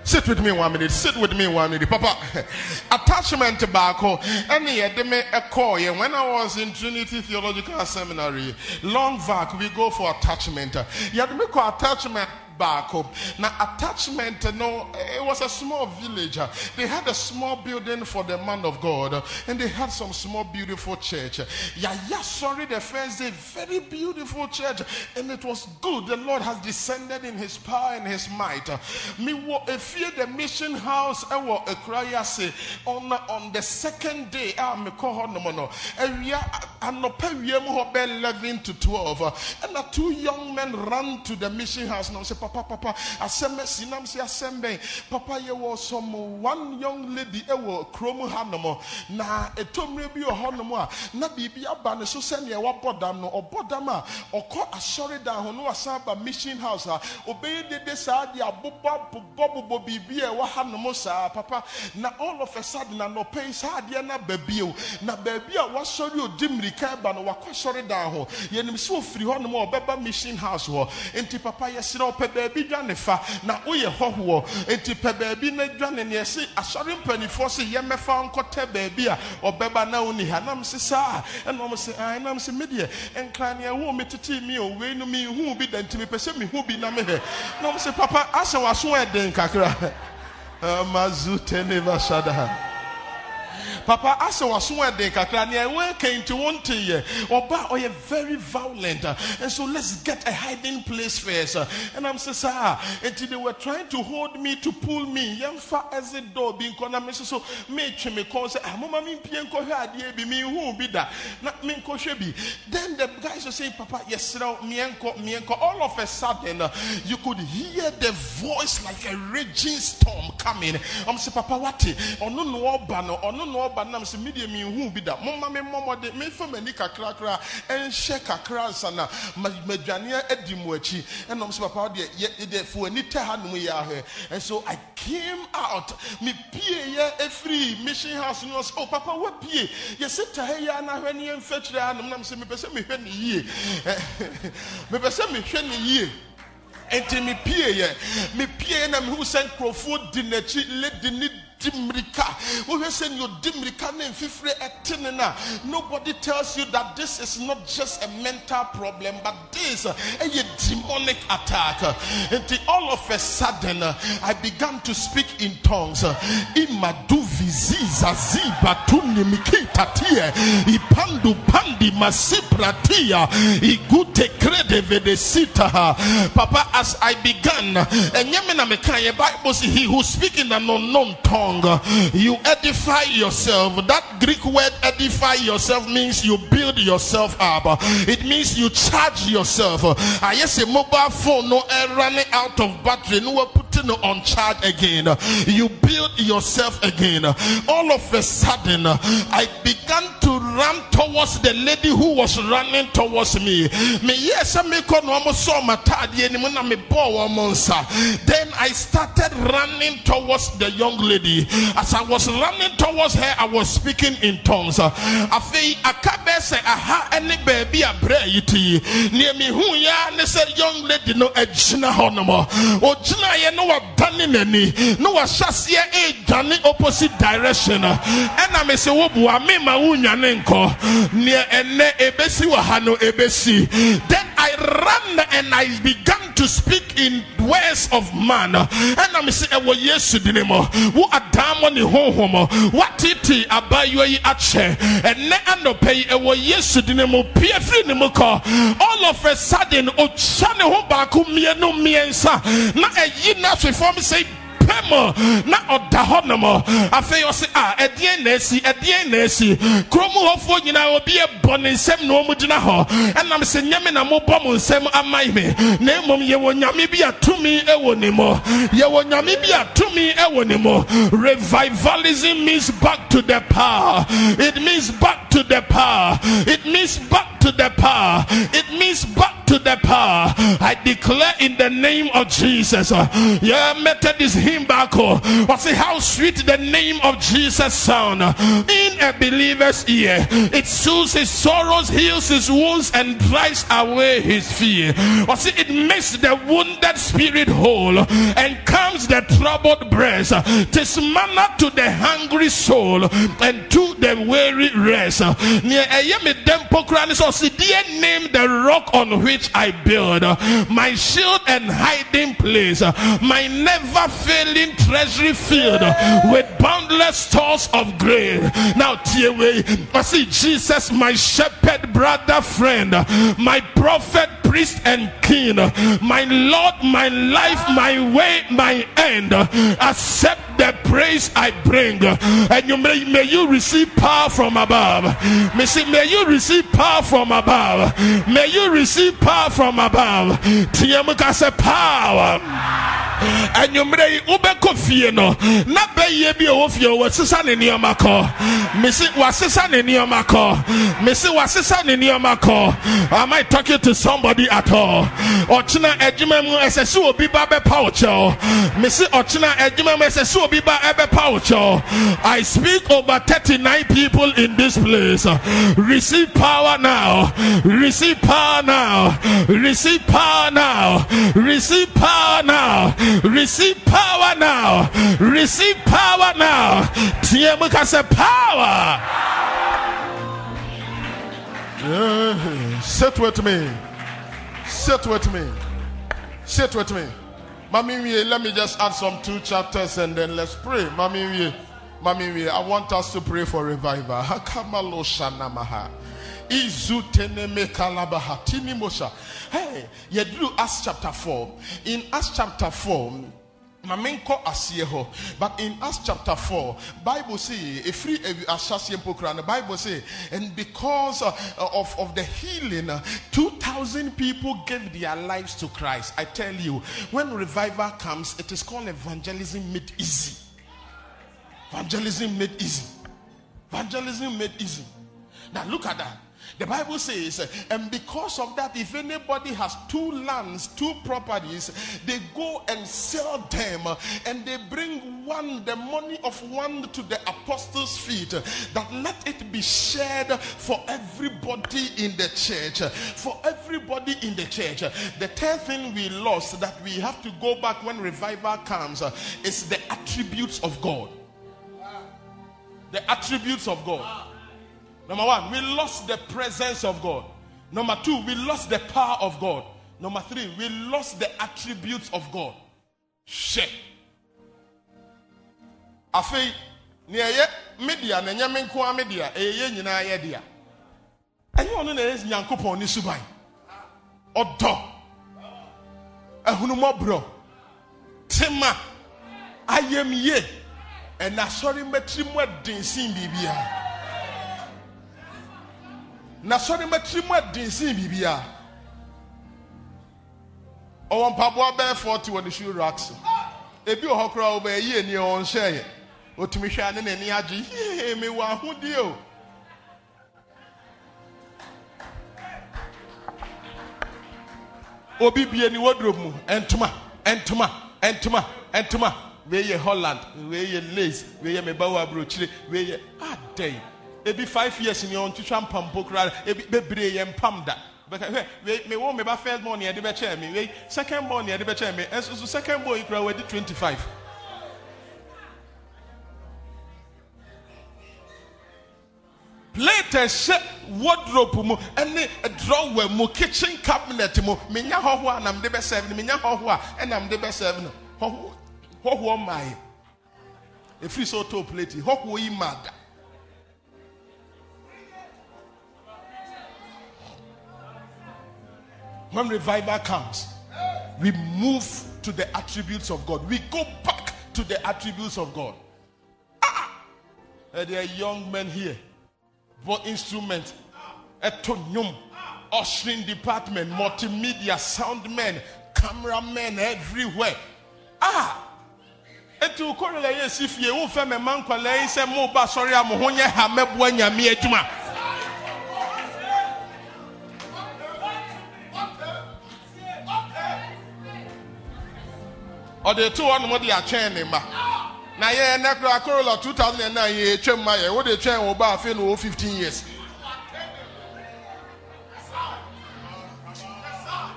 Speaker 3: Sit with me one minute. Sit with me one minute. Papa, attachment tobacco. Any edeme echo. When I was in Trinity Theological Seminary, long back, we go for attachment. Yademe ko attachment back. Now, attachment, no, it was a small village. They had a small building for the man of God, and they had some small, beautiful church. Yeah, yeah, sorry, the first day, very beautiful church, and it was good. The Lord has descended in his power and his might. Me, if you the mission house, I will on on the second day, me call her no no, and we are, and no pay 11 to 12, and the two young men ran to the mission house and say, papa papa asɛm asi nam sɛ asɛm bɛn papa yɛwɔ some one young lady ɛwɔ kurom hanom na ɛtɔmmerɛ bi wɔ hɔnom a na biribi aba ne so sɛneɛ wabɔ dam no. Ɔbɔ dam a ɔkɔ asɔredan ho na wasan aba mission house a ɔbɛyɛ dede saa de abobɔ bobɔ bobɔ biribi a ɛwɔ hanom saa papa. Na all of a sudden na nɔpɛ yi saa adeɛ no aba bio na baabi a wasɔre ɔdi mmirika ɛba no wakɔ asɔredan ho. Yɛnim sɛ ɔfiri hɔnom a ɔbɛba mission house hɔ enti papa yɛsrɛ ɔpɛ baabi dwane fa na woyɛ hɔhoɔ. Enti pɛ baabi na dwane neɛ se asɔre mpanimfoɔ se yɛmɛfa nkɔtɛ baabi a ɔbɛba na wo ni ha. Nam se saa ɛna ɔm se ah, ae nam se medeɛ nkra neɛ metetee mi o wei no menhu bi da nti mepɛ sɛ mehu bi na mehwɛ. Na ɔm se papa asɛ waso ɛden kakra. Amazutene vasadaha papa asɛ waso ɛden kakra nea ɛwɔ kɛnti wonte yɛ ɔba ɔyɛ very violent and so let's get a hiding place first and i'm say sir until they were trying to hold me to pull me yɛmfa ɛze dɔɔ bi nkɔ na me so so metwe me kɔn sɛ ah mama mi mpie nkɔhwɛ adeɛ bi mi hu bi da na me nkɔhwɛ bi then the guys were saying papa yɛsrɛ miɛnkɔ miɛnkɔ all of a sudden uh, you could hear the voice like a raging storm coming. I'm say papa what? Ɔno na ɔba no ɔno ɔba nam sɛ medeɛ menhu bi da. Momma me mmɔmmɔde memfa m'ani kakra kra ɛnhyɛ kakra nsa na madwaneɛ adi mu akyi. Ɛnam sɛ papa deɛ yɛdeɛ fo ani tɛ ha nom yɛ ahwɛ. And so i came out. Mepie yɛ ɛfiri mission house no sɛ oh papa wapie yɛsɛ ta ha yi anahwɛ ne yɛmfa kyerɛ ha nom. Nam sɛ mepɛ sɛ mehwɛ ne yie. Mepɛ sɛ mehwɛ ne yie. Nti mepie yɛ. Mepie na mehu sɛ nkurɔfoɔ di n'akyi ledi ne di mmirika wohwɛ sɛ nea ɔdi mmirika ne mfifire ɛte na. Nobody tells you that this is not just a mental problem but this uh, a demonic attack. And all of a sudden I began to speak in tongues. Imadu viziza ziba tunimikita tie. Ipandu pandi masipratia igute krede vedesita papa as I began and yemina mekanye bible says he who speak in an unknown tongue you edify yourself. That Greek word edify yourself means you build yourself up. It means you charge yourself. I yes, a mobile phone no air running out of battery, no putting on charge again. You build yourself again. All of a sudden, I began to run towards the lady who was running towards me. Me yes, me Then I started running towards the young lady. As I was running towards her, I was speaking in tongues. Afei akabe se aha any baby a bre yiti. Near me who ya ne said young lady no ejina honomo. Ojina ye no wa dani nani. No wa shasia e dani opposite direction. And I may say wobu a me ma unya nenko. Near ene ebesi wa ebesi. Then I ran and I began to speak in words of man. And I'm saying, "Ewo Yesu dinemo." Wo adamo ne honhom. Watiti abayo yi ache. Ene anope yi ewo Yesu dinemo. Pie free ne muko. All of a sudden, ocha ne ho baako mienu miensa. Na eyi na so form say pɛm na ɔda hɔ nom. Afei ɔse a ɛdeɛn na asi ɛdeɛn na asi kurom hɔfoɔ nyinaa obi ɛbɔ ne nsɛm na ɔmu gyina hɔ. Ɛnam sɛ nyame na mobɔ mo nsɛm ama me. Na mmom yɛwɔ nyame bi a ɛwɔ ne mu. Yɛwɔ nyame bi a ɛwɔ ne mu. Revivalism means back to the power. It means back to the power. It means back to the power. It means back to the power. I declare in the name of Jesus. Yeah Methodist hymn back oh. or see how sweet the name of Jesus sound. In a believer's ear it soothes his sorrows heals his wounds and drives away his fear. Or see it makes the wounded spirit whole and calms the troubled breast. Tis manna to the hungry soul and to the weary rest. Near a yemi dempo dear name the rock on which I build my shield and hiding place my never failing treasury filled with boundless stores of grain. Now tear way I see Jesus my shepherd brother friend my prophet priest and king my Lord my life my way my end. Accept the praise I bring. And you may, may you receive power from above. May, may you receive power from above. May you receive power from above. Tiamukase power anwummerɛ yi wobɛkɔ fie no na bɛyie bi a ɛwɔ fie wɔsesa ne nneɔma kɔ. Mese wasesa ne nneɔma kɔ. Mese wasesa ne nneɔma kɔ. Am i talking to somebody at all? Ɔkyena adwuma mu ɛsɛ sɛ obi ba bɛpa wo kyɛw. Mese ɔkyena adwuma mu ɛsɛ sɛ obi ba ɛbɛpa wo kyɛw. I speak over 39 people in this place. Receive power now. Receive power now. Receive power now. Receive power now receive power now receive power now teɛ mu ka power Yeah. sit with me sit with me sit with me Mami let me just add some two chapters and then let's pray. Mami Mami I want us to pray for revival. Hakamalo Shanamaha. Izu teneme kalabaha tini mosha. Hey, yedru Acts chapter 4. In Acts chapter 4, mamenkɔ aseɛ hɔ. But in acts chapter 4 bible say ɛfiri ahyɛseɛ mpo kora bible say and because uh, of, of the healing uh, 2000 people gave their lives to christ. I tell you when revival comes it is called evangelism made easy. Evangelism made easy. Evangelism made easy. Now look at that the Bible says, and because of that, if anybody has two lands, two properties, they go and sell them and they bring one, the money of one to the apostles' feet, that let it be shared for everybody in the church. For everybody in the church. The third thing we lost that we have to go back when revival comes is the attributes of God. The attributes of God. Number one, we lost the presence of God. Number two, we lost the power of God. Number three, we lost the attributes of God. Share. Afei, nea ɛyɛ media na ɛnyɛ me nko ara media ɛyɛ nyinaa yɛ dea. Ɛnyɛ ɔno na ɛyɛ nyankopɔn ne suban. Ɔdɔ. Ehunumɔborɔ. Tema. Ayɛmyie. Ɛna asɔre mɛtiri mu ɛden sin biribiara na sɔre mɛtiri mu adinsin biribia ɔwɔ mpaboa bɛyɛ forty wɔ ne shoe racks. Ebi wɔ hɔ koraa ɔbɛyɛ yie ni ɔnhyɛ yɛ otumi hwɛ ane n'ani agye. Yie mi wɔ ahodie o. obi bie ni wardrobe mu ntoma ntoma ntoma ntoma wei yɛ holland wei yɛ lace wei yɛ mebawo aburokyire wei yɛ adɛn ebi five years ni ɔntwitwa mpampo koraa ebi bebree yɛ mpam da. Bɛka hwɛ eh, wei me wo me ba first born yɛde bɛkyɛɛ me wei second born yɛde bɛkyɛɛ me ɛnso so second born yi koraa wɔde twenty five. plate eh, ɛhyɛ wardrobe mu ɛne eh, drawer mu kitchen cabinet mu. Menya hɔho a nam de bɛ serve no menya hɔho a ɛnam de bɛ serve no hɔho hɔhoɔ mmaa efiri sɛ ɔtɔ plate hɔhoɔ yi maa da. When revival comes, we move to the attributes of God. We go back to the attributes of God. Ah! There are young men here, both instruments, etonium, ushering department, multimedia, sound men, cameramen everywhere. Ah! etu kɔrɔ la yɛ si fie wo fɛn mɛ man kɔlɛ yi sɛ mo ba sɔrɔ ya mo ho nyɛ ha mɛ nyame adwuma. Ɔde to hɔ nom de atwɛn ne mma na yɛ ɛnɛ corolla 2009 yɛ twɛm ma yɛ wode twɛn wo ba afei na wɔ 15 years.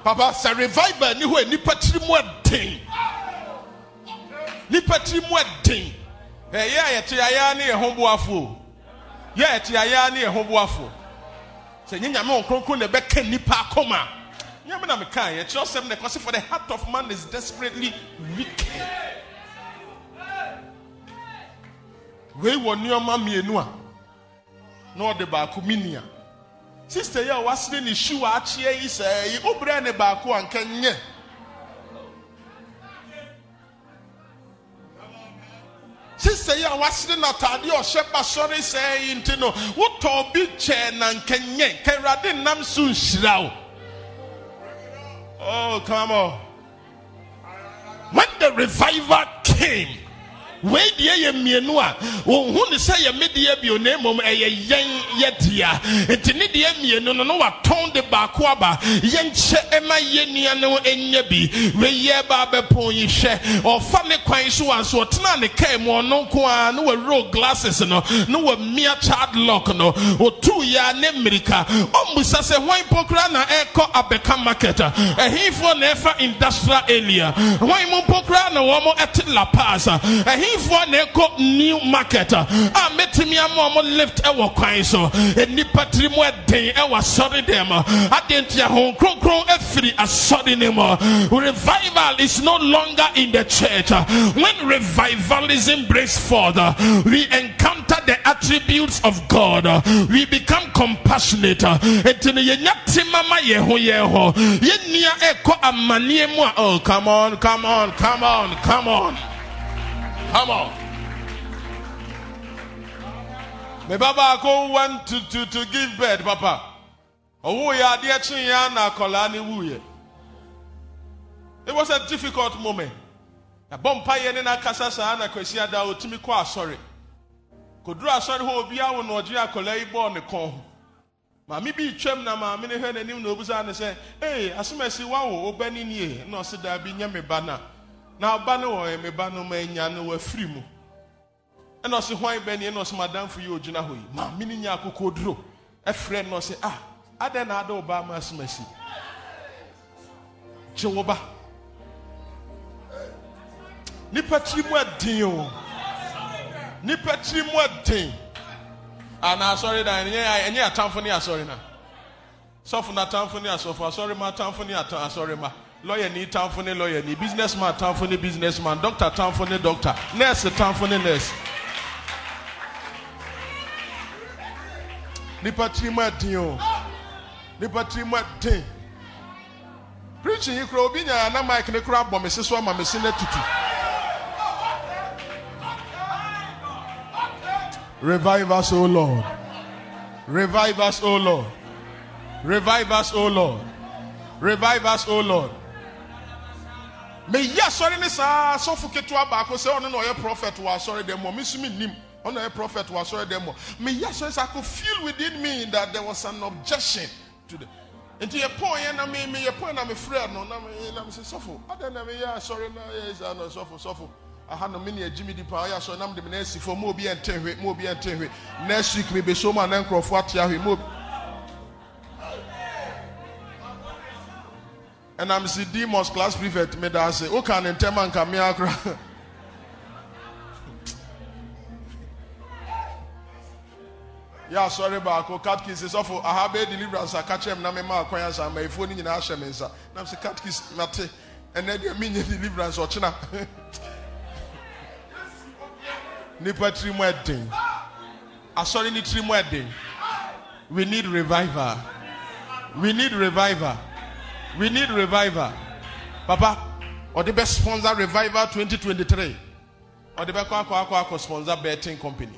Speaker 3: Papa sɛ revival ni hɔ a nipa tiri mu ɛden nipa tiri mu ɛden ɛyɛ a yɛte ayɛ ne yɛ ho boafo yɛ yɛte ayɛ ne yɛ ho boafo sɛ nye nyame na ɛbɛka nipa akoma. Nyame na meka yɛ kyerɛ sɛm na ɛkɔse for the heart of man is desperately wicked. Wei wɔ nneɔma mmienu a na ɔde baako minia. Sista yi a wasere ne shoe a akyeɛ yi sɛ yi wobrɛ ne baako a nka nyɛ. Sista yi a wasere n'ataade a ɔhyɛ basɔre sɛ yi nti no wotɔ bi kyɛɛ na nka nyɛ. Ka awurade nam so nhyira wo Oh, come on. When the revival came wei deɛ yɛ mmienu a wɔhu ne sɛ yɛ medeɛ bio na mmom ɛyɛ yɛn yɛdea nti ne deɛ mmienu no no watɔn de baako aba. Yɛnkyɛ ɛma yɛ nua no ɛnyɛ bi. Weyɛ ba bɛpɔn yi hwɛ. Ɔfa ne kwan so wa so ɔtena ne kaa mu ɔno nko a ne wɔwerɛ glasses no ne wɔmmia child lock no ɔtuu yɛ ne mmirika. Ɔmmusa sɛ hwan mpo koraa na ɛrekɔ abɛka market ɛhefoɔ na ɛfa industrial area. Hwan mu mpo koraa na wɔn ɛte la paz a? Ɛhe mpanyinfoɔ na ɛkɔ new market. A mɛtumi ama ɔmo lift ɛwɔ kwan so. Nipa tiri mu ɛden ɛwɔ asɔre dɛm adeɛ nti ahom kronkron efiri asɔre ne mu revival is no longer in the church. When revivalism breaks forth we encounter the attributes of God. We become compassionate. Eti ne yɛnya timama yɛn ho yɛn ho yɛn nia ɛkɔ amaneɛ mu oh come on come on come on come on. Come on. Me baba go went to, to, to give birth, papa. Oh, ya dear chinya na kolani wuye. It was a difficult moment. A bompa ye na kasa sa na kwesi ada otimi kwa asori. Koduru asori ho obi awo no oji akola ibo ne kon. Maame bi twam na maame ne hwe n'anim na obusa ne sɛ, "Ee, asomasi wa wo obani nie." Na ɔse da bi nya me ba na. Na aba no wɔ me ba no ma anya no wafiri mu. Ɛna ɔse hwan bɛni ɛna ɔse madamfo yi ogyina hɔ yi ma me ne nya akokɔ duro. Ɛfrɛ no ɔse ah adɛn na ada ba ma asom asi gye wo ba. Nipa tiri mu ɛden o. Nipa tiri mu ɛden ana asɔre dan ɛnyɛ ɛnyɛ atamfo ne asɔre na? Sɔfo na atamfo ne asɔfo asɔre ma atamfo ne asɔre ma. Lawyer ni tamfo ne lawyer ni businessman tamfo ne businessman doctor tamfo ne doctor nurse tamfo ne nurse. Tiri mu ɛden o. Tiri mu ɛden preaching yi kura obi nya na mic ne kura abɔ me si so ama na tutu. Revive us o lord. Revive us o lord. Revive us o lord. Revive us o lord meyi asɔre ne saa asɔfo ketewa baako sɛ ɔno na ɔyɛ prophet wɔ asɔre dɛm mɔ mesumi nim ɔno na ɔyɛ prophet wɔ asɔre dɛm mɔ meyi asɔre sɛ could feel within me that there was an objection to the nti yɛ pɔn yɛ na me me yɛ pɔn na me frɛ no na me na me sɛ sɔfo adan na me yɛ asɔre na yɛ saa na sɔfo sɔfo? Aha no me ne agyi mi di pa ɔyɛ asɔre na me de me na esi fam mo obi yɛ nten hwɛ mo obi yɛ nten hwɛ next week me bɛ so mu a na. Ɛnam si demons class prefect mi da ase woka ne ntɛm anka mi akora yɛ asɔre baako catkis sɔfo aha bɛyɛ deliverance aka kyerɛ m na mema akwan asa amayifoɔ no nyinaa ahyɛ me nsa nam sɛ catkis mate. Ɛnɛ deɛ menyɛ deliverance ɔkyena nipa tiri mu ɛden asɔre ne tiri mu ɛden we need revival. We need revival we need revival. Papa or the best sponsor revival 2023 ɔde bɛ kɔ akɔ akɔ akɔ sponsor betting company.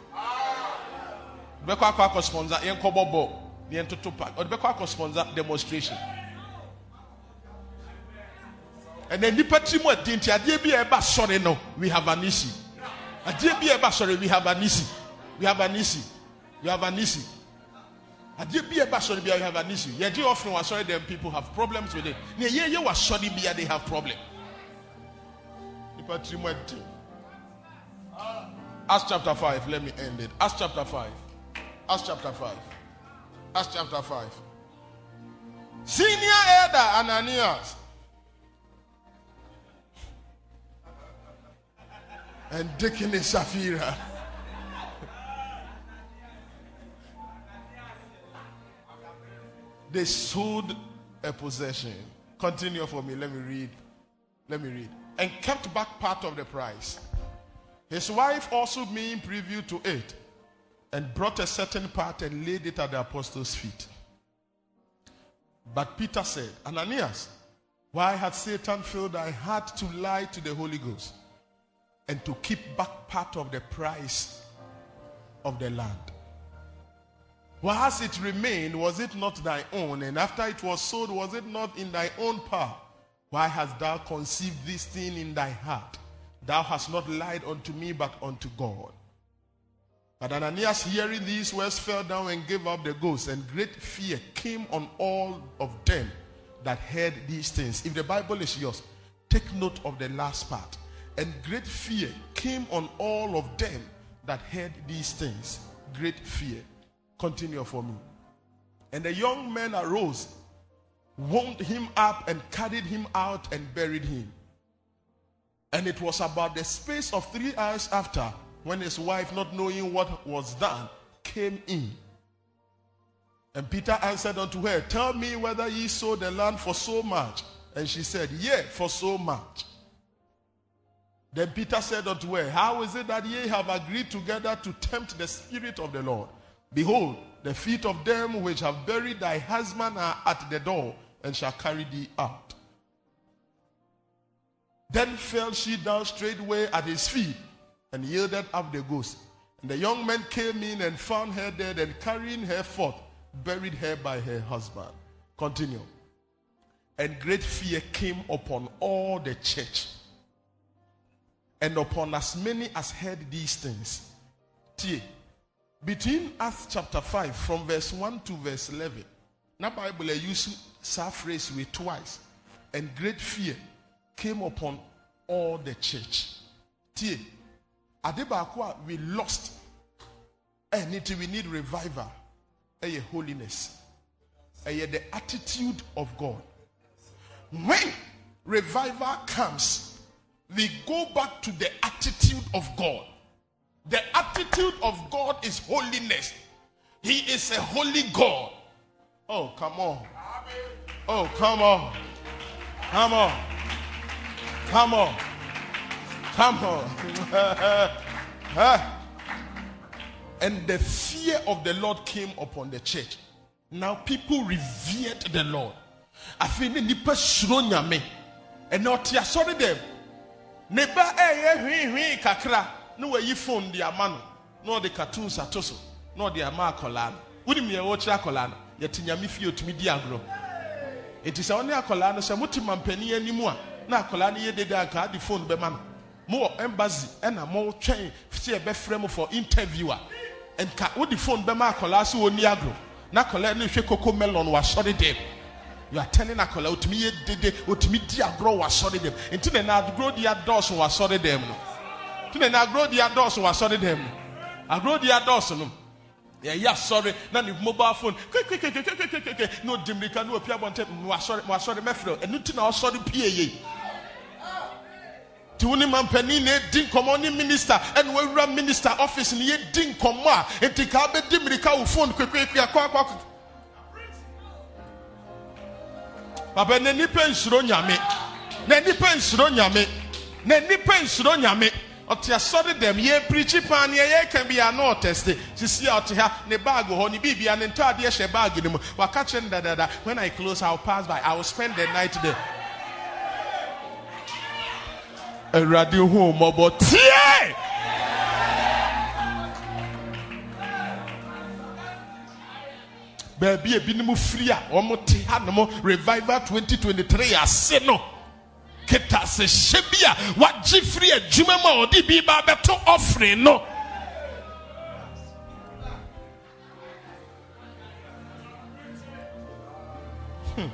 Speaker 3: Akɔ akɔ sponsor yɛn kɔ the bɔ yɛn toto park ɔde bɛ kɔ akɔ sponsor demonstration. Ɛnna nipa tiri mu ɛdi nti adeɛ bi no we have an issue. Adeɛ bi a sɔre we have an issue. We have an issue. We have an issue adeɛ bi ɛba sɔre bi a have an issue. Yɛgye offering wa sɔre dem people have problems with it. Nea yɛyɛ wa sɔre bi a they have problem. Nipa tiri mu ɛdi Acts chapter five let me end it. Acts chapter five. Acts chapter five. Acts chapter five. Senior elder Ananias. and Deacon Sapphira. They sold a possession. Continue for me. Let me read. Let me read. And kept back part of the price. His wife also being privy to it, and brought a certain part and laid it at the apostles' feet. But Peter said, Ananias, why had Satan filled thy heart to lie to the Holy Ghost? and to keep back part of the price of the land. Whilst it remained, was it not thy own? And after it was sold, was it not in thy own power? Why hast thou conceived this thing in thy heart? Thou hast not lied unto me, but unto God. But Ananias, hearing these words, fell down and gave up the ghost, and great fear came on all of them that heard these things. If the Bible is yours, take note of the last part. And great fear came on all of them that heard these things. Great fear. Continue for me. And the young man arose, wound him up, and carried him out and buried him. And it was about the space of three hours after when his wife, not knowing what was done, came in. And Peter answered unto her, Tell me whether ye sold the land for so much. And she said, Yea, for so much. Then Peter said unto her, How is it that ye have agreed together to tempt the Spirit of the Lord? Behold, the feet of them which have buried thy husband are at the door, and shall carry thee out. Then fell she down straightway at his feet, and yielded up the ghost. And the young man came in and found her dead, and carrying her forth, buried her by her husband. Continue. And great fear came upon all the church and upon as many as heard these things. Between Acts chapter 5, from verse 1 to verse 11, na Bible use that phrase with twice, and great fear came upon all the church. Tie, Adebakwa, we lost, and we need revival, a holiness, a the attitude of God. When revival comes, we go back to the attitude of God. The attitude of God is holiness. He is a holy God. Oh, come on. Oh, come on. Come on. Come on. Come on. and the fear of the Lord came upon the church. Now people revered the Lord. afei ne nipa suro nyame ɛna ɔte asɔre dɛm ne ba ɛyɛ eh, eh, hwii kakra na wayi phone de ama no. Na ɔde cartoons ato so. Na ɔde ama akɔlaa no. Wonim yɛ wɔkyerɛ akɔlaa no? Yɛte nyame fie otumi di agorɔ. Enti sɛ ɔne akɔlaa no sɛ mote mampanin anim a na akɔlaa no yɛ dede anka ade phone bɛma no. Mowɔ embassy ɛna motwɛn sɛ yɛbɛfrɛ mo for interview a. Nka wode phone bɛma akɔlaa sɛ wɔni agorɔ. Na akɔlaa no hwɛ koko melon asɔre dɛm. You are telling akola otumi ye dede otumi di agorɔ wɔ asɔre dɛm. Nti na na agorɔ di adɔɔso wɔ asɔre dɛm no nti na agorɔ di adɔɔso wɔ asɔre dɛm no agorɔ di adɔɔso no. Yɛyɛ asɔre na ne mobile phone. Kekekekekekeke na odi mirika na opi abɔnten mo asɔre mo asɔre mɛfrɛ ɛnu ti na ɔsɔre pie yie ti wo ne mampanin na edi nkɔmɔ ne minister. Ɛna wawura minister office na yɛ di nkɔmɔ a. Eti ka abɛdi mirika wo phone kwekwe akɔ akɔ akɔ. papa na nipa nsuro nyame. Na nipa nsuro nyame. Na nipa nsuro nyame ɔte asɔre dɛm yɛ pirikyi paa ne yɛyɛ ka bi a na ɔtɛste. Sisi a ɔte ha ne baag hɔ ne biribia ne ntaadeɛ hyɛ baag no mu. Waka kyerɛ no dadada when i close i will pass by. I will spend the night there. Awurade hu mmɔbɔ tie! Baabi ebinom firi a wɔn te ha nom revival 2023 ase no kita asehyɛ bi a wagye firi adwuma mu a ɔde bi ba abɛto ɔfiri no. Hmm.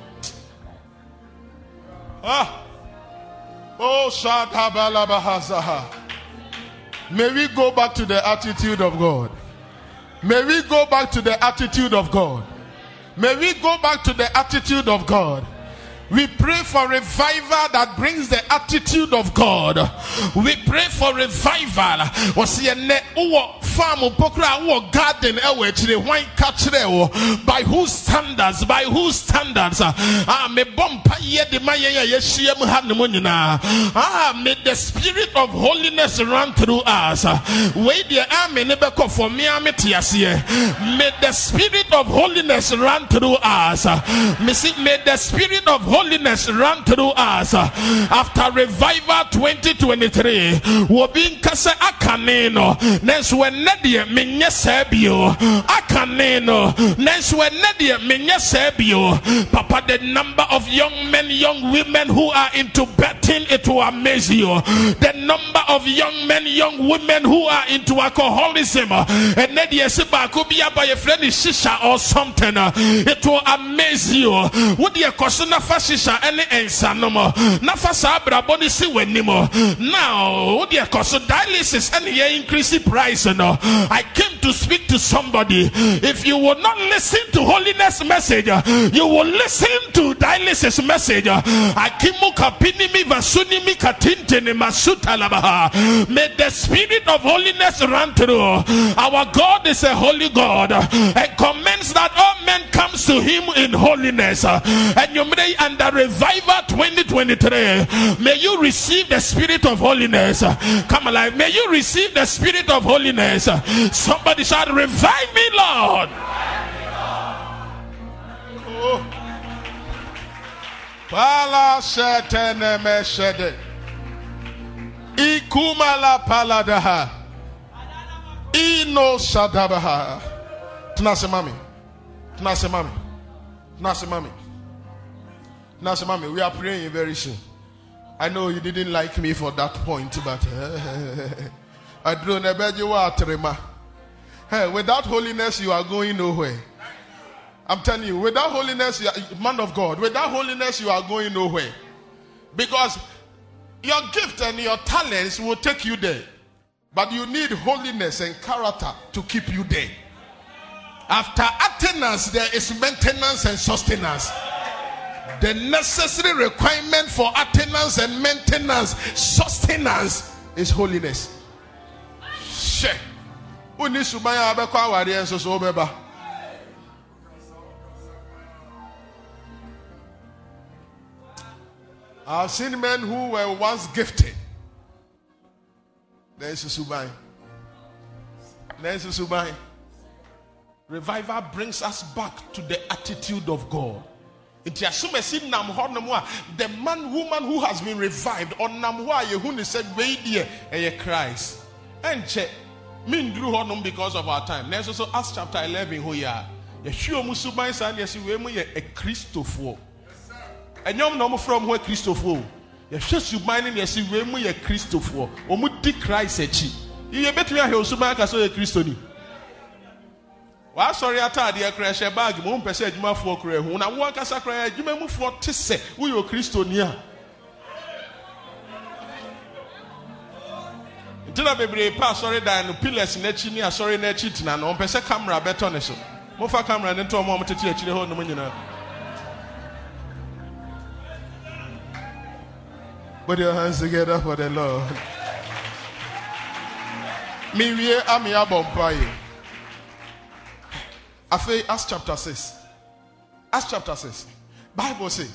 Speaker 3: Ah. Oh. May we go back to the attitude of God. May we go back to the attitude of God. May we go back to the attitude of God. We pray for revival that brings the attitude of God. We pray for revival. Farm pokra wo garden ewe chire wine kachire wo by whose standards? By whose standards? Ah me bompa ye de ma ye ye hia mu ha nyina ah may the spirit of holiness run through us. We the army for me amete ase may the spirit of holiness run through us. May the spirit of holiness run through us uh, after revival 2023 will be nkasa akane no next when ɛnɛ deɛ menyɛ saa bio aka ne no nanso ɛnɛ deɛ menyɛ papa the number of young men young women who are into betting it will amaze you. The number of young men young women who are into alcoholism. Ɛnɛ deɛ si baako bi aba yɛfrɛ ne shisha or something. It will amaze you. Wodeɛ kɔ so nafa shisha ɛne nsa nom nafa saa abrabɔ no si w'anim. Now wodeɛ kɔ so dialysis ɛne yɛ increase price no. I came to speak to somebody. If you will not listen to holiness message you will listen to dialysis message. Akimu kapinimi vasunimi katintini masutalabaha may the spirit of holiness run through. Our God is a holy God and commends that all men comes to him in holiness. And you may under revival 2023 may you receive the spirit of holiness come alive may you receive the spirit of holiness somebody shout revive me Lord. Ikumala paladaha. Ino shadabaha. Tunase mami. Tunase mami. Tunase mami. Tunase mami. We are praying very soon. I know you didn't like me for that point, but I drew nebeji wa trema. Hey, without holiness, you are going nowhere. I'm telling you, without holiness, you are, man of God, without holiness, you are going nowhere. Because your gift and your talents will take you there. But you need holiness and character to keep you there. After attendance, there is maintenance and sustenance. The necessary requirement for attendance and maintenance, sustenance, is holiness. Share. Obeba. I've seen men who were once gifted. There's Subai. There's Subai. Revival brings us back to the attitude of God. Nti asomasi nam hɔ a the man woman who has been revived ɔnam hɔ a yehu ne sɛ wei deɛ ɛyɛ Christ. Ɛnkyɛ minduru hɔ because of our time. Nanso so Acts chapter eleven hɔ yi a yɛhwɛ ɔmo suban saa ne yɛsi wei mu yɛ akristofoɔ. Ɛnyɛm na ɔmo frɛ ɔmo hɔ akristofoɔ o. Yɛhwɛ suban ne ne yɛsi wei mu yɛ kristofoɔ ɔmo di Christ akyi. Yiyɛ betumi ahwɛ osuban sɛ wasɔre ataadeɛ kora ɛhyɛ baagi mu mpɛ sɛ adwumafoɔ kora ehu na wɔn ankasa kora adwumamufoɔ te sɛ woyɛ okristoni a. Nti na bebree pa asɔre dan no pillars n'akyi ne asɔre n'akyi tena no ɔmpɛ sɛ camera bɛtɔ ne so. Mofa camera ne ntɔ ɔmo a ɔmo tete akyire hɔ nom nyinaa. Put your hands together for the lord. Mewie ami abɔ mpaeɛ. Afei acts chapter six. Acts chapter six. Bible say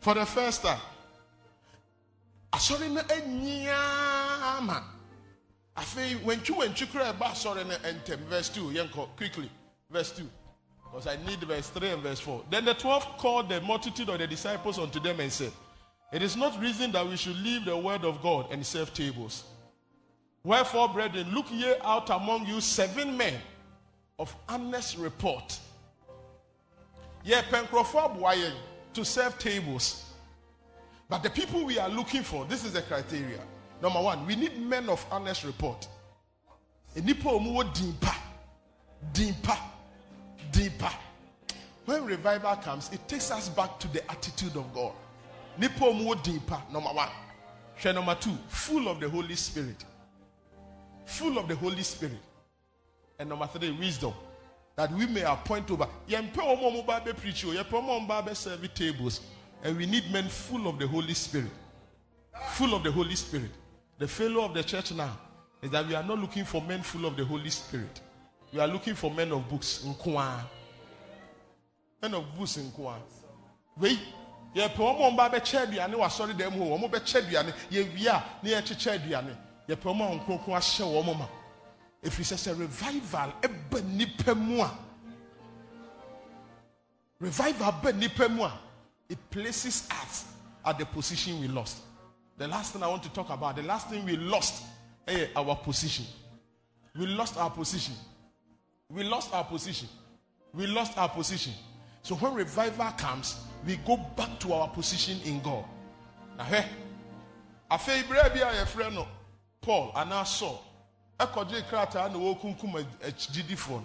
Speaker 3: for the first time asɔre no anyiaa ma afei wantwi wantwi kora ɛba asɔre no ntɛm verse two yɛnkɔ quickly. Verse two. Because i need verse three and verse four. Then the twelve called the multitude of the disciples unto them and said it is not reason that we should leave the word of god and serve tables. Wherefore brethren look ye out among you seven men of honest report. Yeah, Pencrofa Boyen to serve tables. But the people we are looking for, this is the criteria. Number one, we need men of honest report. Enipo omuwo dimpa, dimpa, dimpa. When revival comes, it takes us back to the attitude of God. Nipo omuwo dimpa, number one. Share number two, full of the Holy Spirit. Full of the Holy Spirit. And number three, wisdom. That we may appoint over. Yempe omo mo ba preach o. Yempe omo ba be serve tables. And we need men full of the Holy Spirit. Full of the Holy Spirit. The failure of the church now is that we are not looking for men full of the Holy Spirit. We are looking for men of books. Men of books. Wait. Yɛpɛ wɔn a wɔn be kyɛ aduane wɔ asɔre dɛm hɔ wɔn bɛ kyɛ aduane yɛwia ne yɛkyekyɛ aduane yɛpɛ wɔn a wɔn kronkron ahyɛ wɔn ma ɛfiri sɛ sɛ revival eh, ɛba nnipa mu a revival ba it places us at the position we lost the last thing i want to talk about the last thing we lost ɛyɛ our position we lost our position. We lost our position. We lost our position. So when revival comes, we go back to our position in God. Ahɛ, afei bere bi a yɛfrɛ no Paul anaa Saul ɛkɔgye krataa na wɔkunkum agyidifoɔ.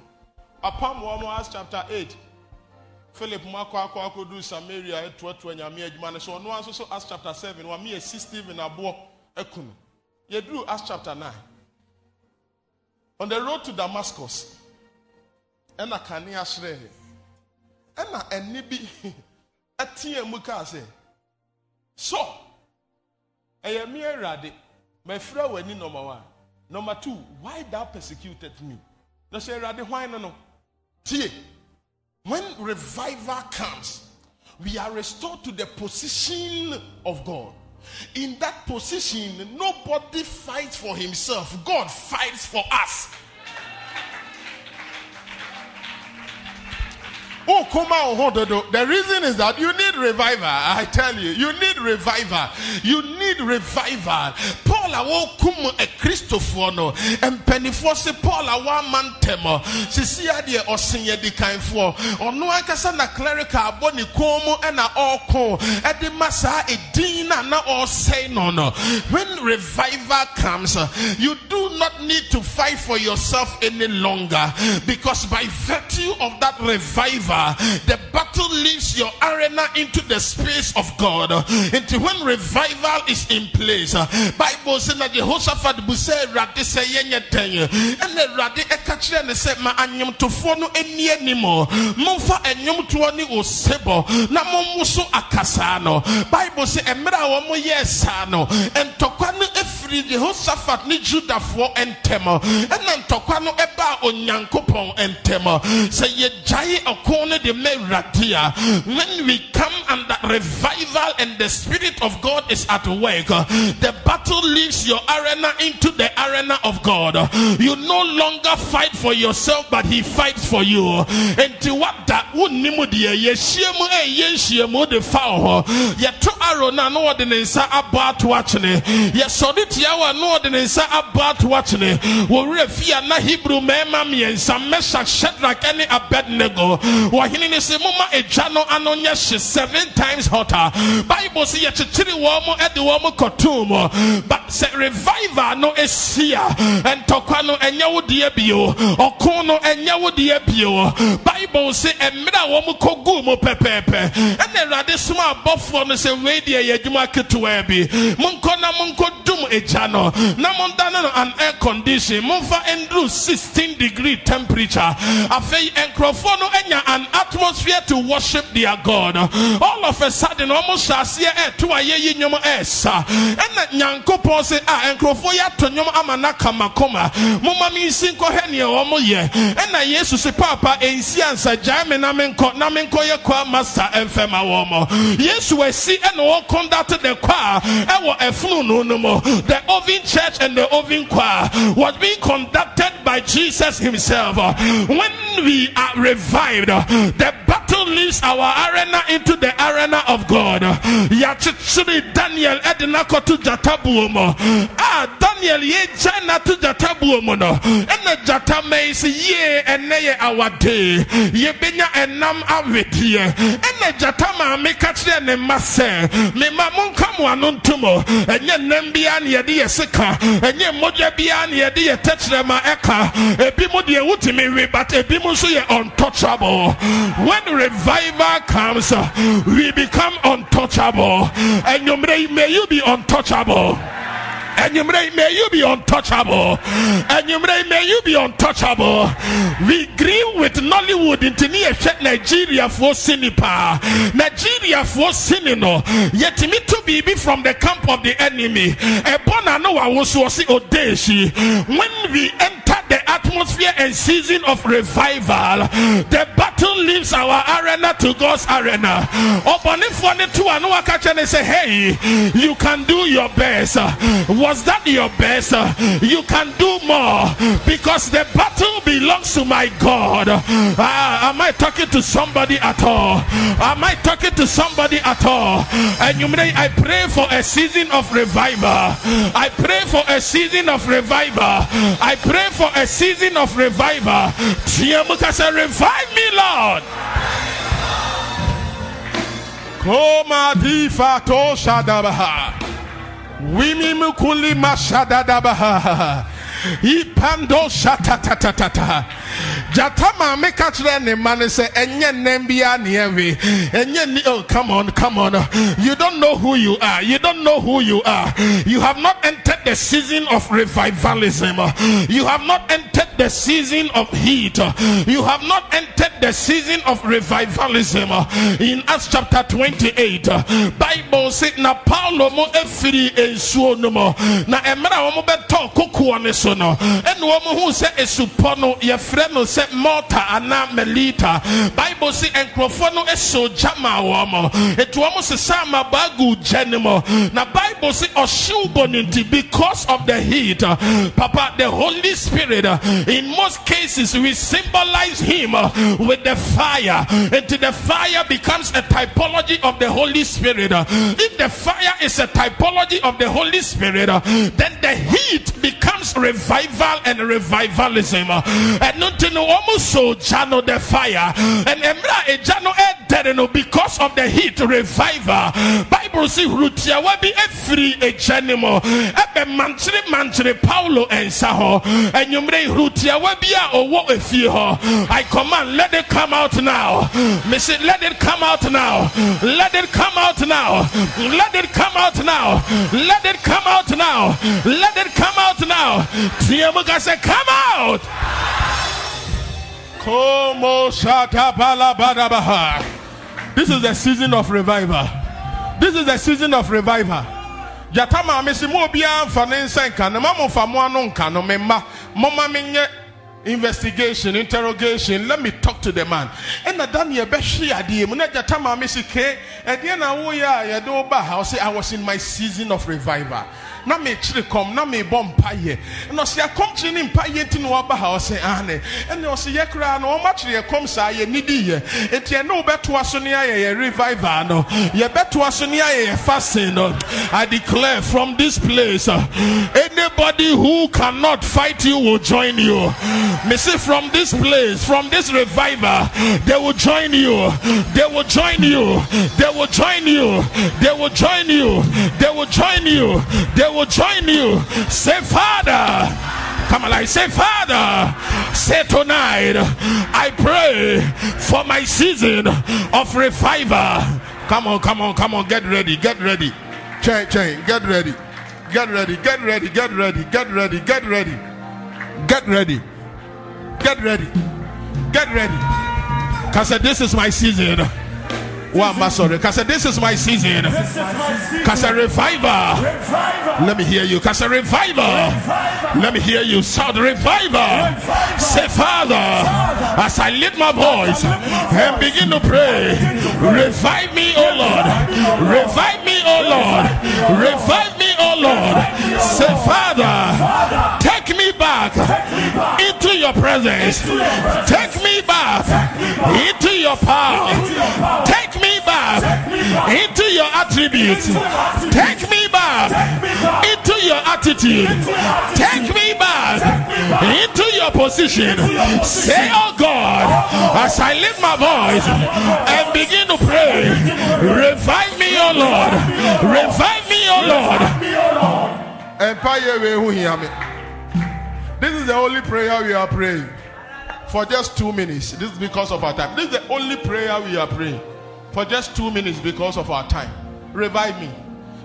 Speaker 3: Apam wɔn Acts chapter eight. Philip mu akɔ akɔ akɔdu Samaria ɛtoatoa nyame adwuma no so ɔno nso so Acts chapter seven wame yɛ si Stephen aboɔ ɛku no. Yɛduru Acts chapter nine. On the road to Damascus, ɛna kanea hyerɛɛ ɛna ɛni bi ɛteɛ mu kaa sɛ so ɛyɛ me awurade mɛfrɛ w'ani number one number two why thou persecuted me na sɛ awurade hwan no no tie when revival comes we are restored to the position of god in that position nobody fights for himself god fights for us Oh, come on, The reason is that you need revival. I tell you, you need revival. You need revival. Paul a Christopher no, and pennyfo se Paul awa man temo. Sisi ade osin ye di kan fo. Ono akasa na clerical abɔ ne kon mu ɛna ɔko. Ɛde masa edin na na ɔsɛn no no. When revival comes, you do not need to fight for yourself any longer because by virtue of that revival the battle leaves your arena into the space of God. Until when revival is in place, Bible says that Jehoshaphat bu say rade say yenye ten and the rade ekachire ne say ma anyom tofo no eni animo momfa osebo na mommuso akasa no Bible wo mo yesa no entokwa no ne Judafo entem ɛna ntɔkwa no ɛbaa onyankopɔn ntɛm. Sɛ yɛgyae ɔko no de ma awurade when we come under revival and the spirit of god is at work the battle your arena into the arena of god. You no longer fight for yourself but he fights for you. Deɛ yɛhyia mu ɛyɛ nhyia mu de fa hɔ yɛto aro no a na wɔde ne nsa abɔ ato akyene yɛsɔre tia wɔ na hebrew ne abednego. Wɔhene ne sɛ moma agya no ano nyɛ hye seven times hotter. Bible mo kɔtoo but sɛ revival no ɛsi a ntɔkwa no ɛnyɛ wo deɛ bio. No ɛnyɛ wo bible sɛ mmerɛ a wɔn kɔguu mu pɛpɛɛpɛ. Ɛna awurade soma abɔfoɔ no sɛ wei deɛ yɛ adwuma ketewa bi. Monkɔ na monkɔdum na no an air condition. Momfa nduru 16 degree temperature. Afei nkurɔfoɔ no anya an atmosphere to worship their god. All of a sudden almost aseɛ ɛto a yɛyi nnwom ɛɛsa. Ɛna nyankopɔn sɛ a ah, nkurɔfoɔ yɛ ato nnwom ama no kamakoma momma mensi nkɔhwɛ neɛ wɔn yɛ. Ɛna yesu sɛ paapa ɛnsi ansa gyae me na menkɔ na menkɔyɛ kwa master ɛmfɛma wɔn mo. Yesu asi ɛna conduct the choir ɛwɔ ɛfunu no mu. The oven church and the oven choir was being conducted by jesus himself. When we are revived the battle leaves our arena into the arena of God. Yachitsuri Daniel Edinako to Jatabuomo. Ah, Daniel ye jana to Jatabuomo no. And Jata mays ye and nay our day. Ye benya enam avitie. And the Jatama me catch and masse. Me mamon come one untumo. And ye nembian ye dear sika. And ye moja bian ye dear touch them eka. Ebimu wutimi but ebimu so ye untouchable. When revival comes, we become untouchable. And may you be untouchable. And you may, may you be untouchable. And you may, may you be untouchable. We agree with Nollywood into Nigeria for Sinipa. Nigeria for Sinino. Yet me to be from the camp of the enemy. Ebona no was odeshi. When we enter the atmosphere and season of revival, the battle leaves our arena to God's arena. Obanifone to Anuaka and say, Hey, you can do your best was that your best? You can do more because the battle belongs to my God. Uh, am I talking to somebody at all? Am I talking to somebody at all? And you may I pray for a season of revival. I pray for a season of revival. I pray for a season of revival. Revive me, Lord. Koma di fato shadabaha. Wimi mukuli mashadadabaha. Ipando shatatatata. Jatama make a ne man say enye nembia niewe. Enye oh come on, come on. You don't know who you are. You don't know who you are. You have not entered the season of revivalism. You have not entered the season of heat. You have not entered the season of revivalism. In Acts chapter 28, Bible said na Paulo mo efiri ensuo no mo. Na emra wo beto kokoɔ ne so no. Ɛna wo hu sɛ esupɔ no yɛfrɛ no sɛ Malta ana Melita. Bible say nkurɔfoɔ no eso gyama wɔ mo. Etu wɔn sesa ama baagu gya mo. Na Bible say ɔhyew bɔ because of the heat. Papa, the Holy Spirit, in most cases, we symbolize Him uh, with the fire. Until the fire becomes a typology of the Holy Spirit. Uh, if the fire is a typology of the Holy Spirit, uh, then the heat becomes revival and revivalism. And nothing almost so jano the fire. And emra e jano e because of the heat revival. Bible says rutia wabi every e janimo. Ebe manchiri manchiri Paulo and Saho. And you may rutia wabi a owo efie ho. I command let it come out now. Miss let it come out now. Let it come out now. Let it come out now. Let it come out now. Let it come out now. Tiamuka say come out. This is the season of revival. This is the season of revival. Jatama mesi mo bia mfa ne nsa nka no ma mo fa mo ano nka no investigation interrogation. Let me talk to the man. Ɛna daniel bɛhwe adeɛ mu. Na jatama mesi ke ɛdeɛ na woyɛ a yɛde wo ba ha? Ɔsɛ i was in my season of revival na mekyere kɔm na mebɔ mpayɛ na ɔsɛ akɔm kyerɛ ne mpayɛ nti na waba ha ɔsɛ ane ɛne ɔsɛ yɛ koraa no ɔma kyerɛ yɛ kɔm saa yɛ nidiyɛ enti ɛne wobɛtoa so ne ayɛ yɛ revival no. Yɛbɛtoa so ne ayɛ yɛ fasting no. I declare from this place anybody who cannot fight you will join you. Me say from this place from this revival they will join you. They will join you. They will join you. They will join you. They will join you. They will will join you. Say, Father. Come alive. say, Father, say tonight, I pray for my season of revival. Come on, come on, come on, get ready, get ready. Chain, chain, get ready. Get ready, get ready, get ready, get ready, get ready. Get ready. Get ready. Get ready. Because this is my season. One sorry. Cause this is my season. Cause a revival. Let me hear you. Cause a revival. Let me hear you. Shout revival. Say, Father, as I lift my voice and begin to pray, revive me, O Lord. Revive me, O Lord. Revive me, O Lord. Say, Father, take me back into your presence. Take me back into your power. Take me back into your attributes. Take me back into your attitude. Take me back into your position. Say, Oh God, oh as I lift my voice and begin to pray, revive me, oh Lord. Revive me, oh Lord. This is the only prayer we are praying for just two minutes. This is because of our time. This is the only prayer we are praying for just two minutes because of our time. Revive me.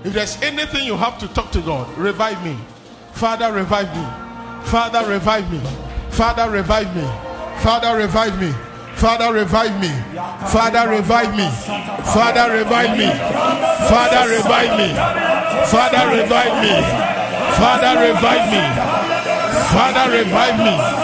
Speaker 3: If there's anything you have to talk to God, revive me. Father, revive me. Father, revive me. Father, revive me. Father, revive me. Father, revive me. Father, revive me. Father, revive me. Father, revive me. Father, revive me. Father, revive me. Father, revive me.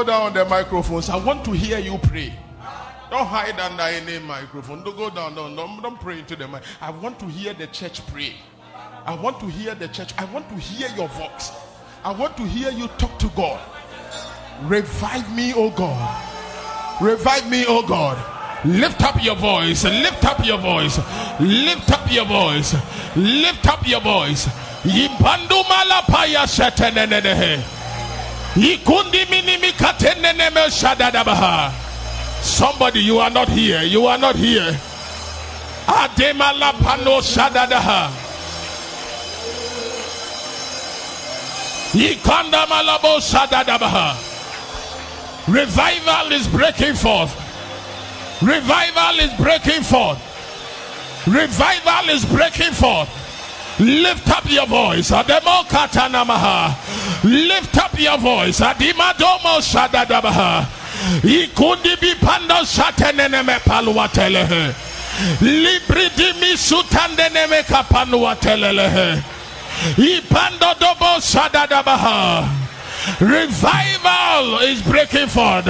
Speaker 3: Go down the microphones. I want to hear you pray. Don't hide under any microphone. Don't go down. Don't, don't, don't pray into the mic. I want to hear the church pray. I want to hear the church. I want to hear your voice. I want to hear you talk to God. Revive me, oh God. Revive me, oh God. Lift up your voice. Lift up your voice. Lift up your voice. Lift up your voice. Somebody, you are not here. You are not here. Ademalapano shadadaha. Ikanda malabo shadadabaha. Revival is breaking forth. Revival is breaking forth. Revival is breaking forth. Lift up your voice. Lift up your voice. Adimadomo shadadabaha. Ikundi bipando shateneneme paluatelehe. Libridimi sutandeneme kapanuatelelehe. Ipando dobo shadadabaha. Revival is breaking forth.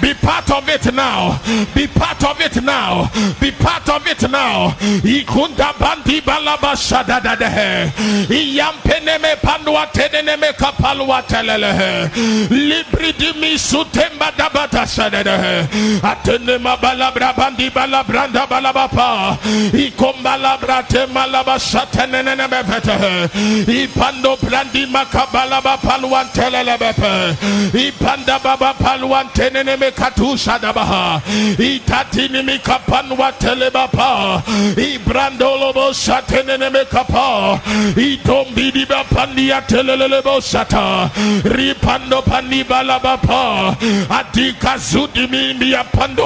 Speaker 3: Be part of it now. Be part of it now. Be part of it now. Ikunda bandi balaba shadada dehe. Iyampeneme pandwa teneneme kapalwa telelehe. Libridimi sutemba dabata shadada. Atenema balabra bandi balabranda balabapa. Ikombala brate malaba shateneneme vete. Ipando brandi makabala ba paluan. Ipanda baba paluan katusha dabaha. Telebapa. Ibrando lobo kapa. Itombi telelebo shata. Ripando pandi balabapa.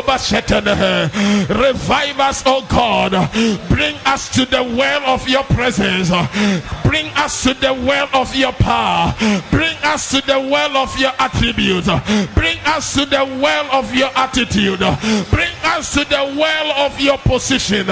Speaker 3: Bashetene. Revive us, oh God. Bring us to the well of your presence. Bring us to the well of your power. Bring us to the well of your attribute. Bring us to the well of your attitude. Bring us to the well of your position.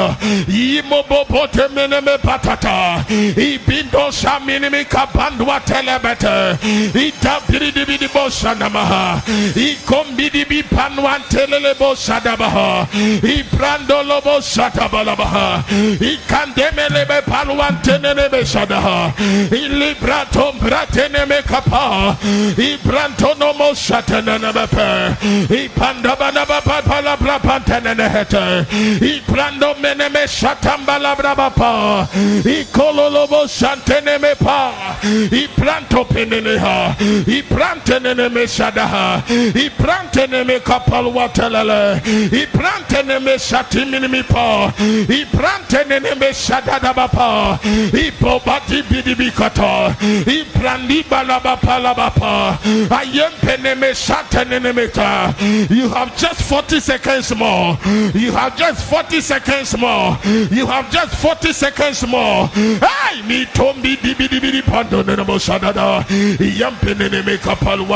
Speaker 3: Ilibrato bratene me kapa. Ibranto no mo shatana na bepe. Ipanda bana bapa pala brapantene ne hete. Ibrando mene me shatamba la brabapa. Ikololo bo shantene me pa. Ibranto penene ha. Ibrantene ne me shadaha. Ibrantene me kapal watelele. Ibrantene me shatimini mi pa. Ibrantene ne me shadada bapa. Ipobati bidi bikata ibrandi balaba palabapa ayempeneme shatenenemeta you have just 40 seconds more. You have just 40 seconds more. You have just 40 seconds more. Pando nenemo shadada kapal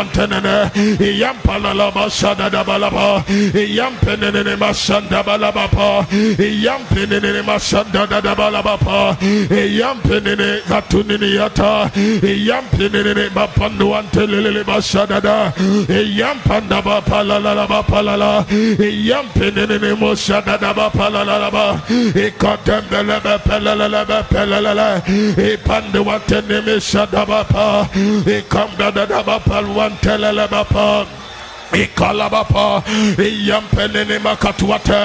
Speaker 3: shadada balaba yampenenene mashanda balaba pa. Yampenenene mashanda da balaba pa. Yampenene katuni yata yampinene bapandu antelele bashadada yampanda bapalala bapalala yampinene moshadada bapalala ba ikatembele bapalala bapalala ipandu antene meshadaba pa ikambada bapal wantelele bapa ikalabapa iyampenene makatuate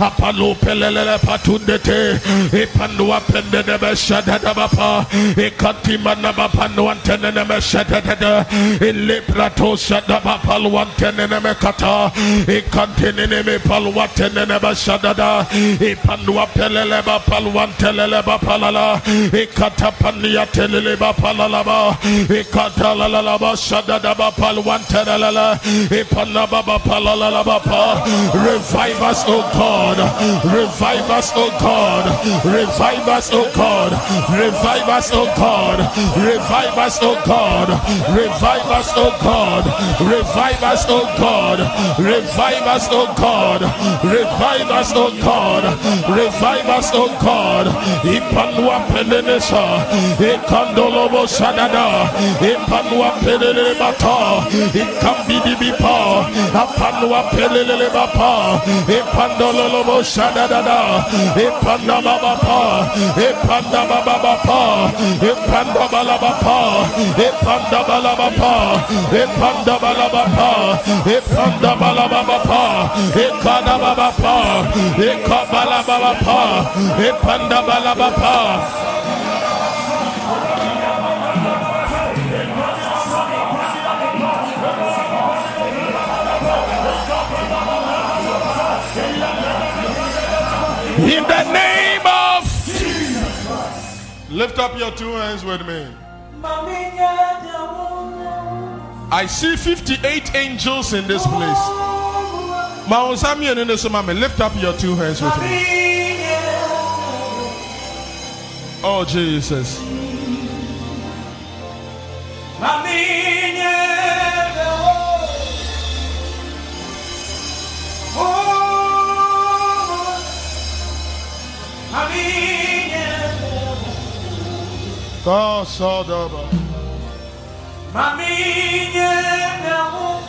Speaker 3: apalo pelelele patundete ipandua pendene beshadadabapa ikatimana bapanu antenene meshadadada iliprato shadabapalu antenene mekata ikantenene mepaluatenene beshadada ipandua pelele bapalu antelele bapalala ikatapania telele bapalalaba ikatalalaba shadada bapalu antelele
Speaker 4: Revive us, O God. Revive us, O God. Revive us, O God. Revive us, O God. Revive us, O God. Revive us, O God. Revive us, O God. Revive us, O God. Revive us, O God. Revive us, O God. Ipanua penenesa. Ikandolobo sadada. Ipanua penene baba apanwa pelelele baba ipandololo bo shada baba pa. Baba baba baba baba baba baba baba baba Lift up your two hands with me. I see 58 angels in this place. Mount Samuel in this moment. Lift up your two hands with me. Oh Jesus. To sodoba. Maminie miało.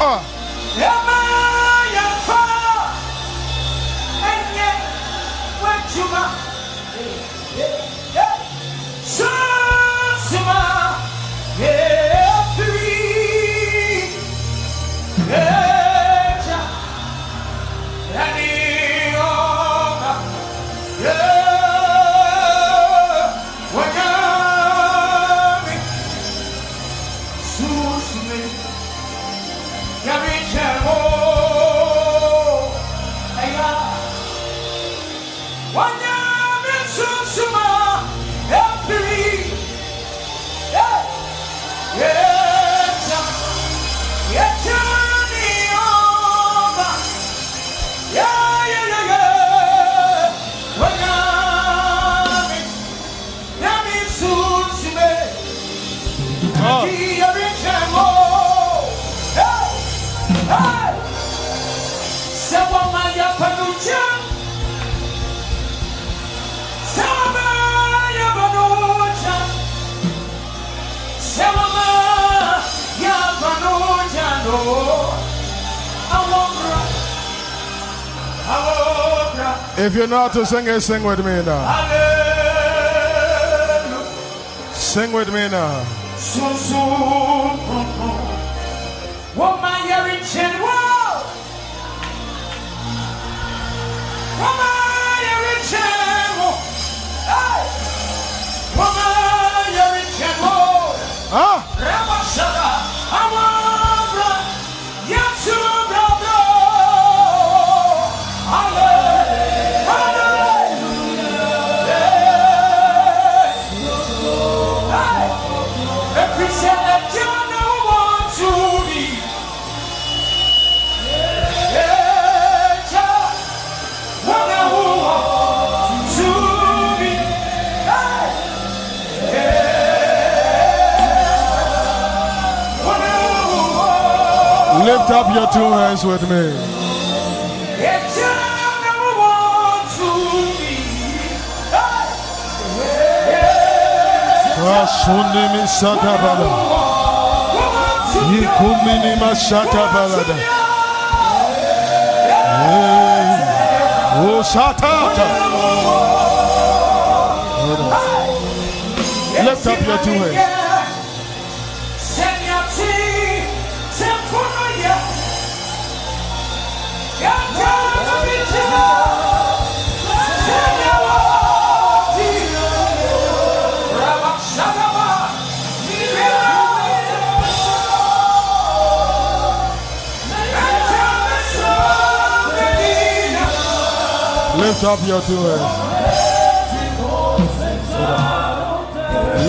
Speaker 4: Uh. If you know how to sing it, sing with me now. Sing with me now.
Speaker 3: Woman, you're in. Whoa! Woman, you're in! Hey! Woman, you're in chain. Whoa!
Speaker 4: Ah!
Speaker 3: Lift up your two hands with me. Rasunimi satabala. Yikumini masatabalada. Hey. Eh, oh, satata. Lift up your two hands. Lift up your two hands.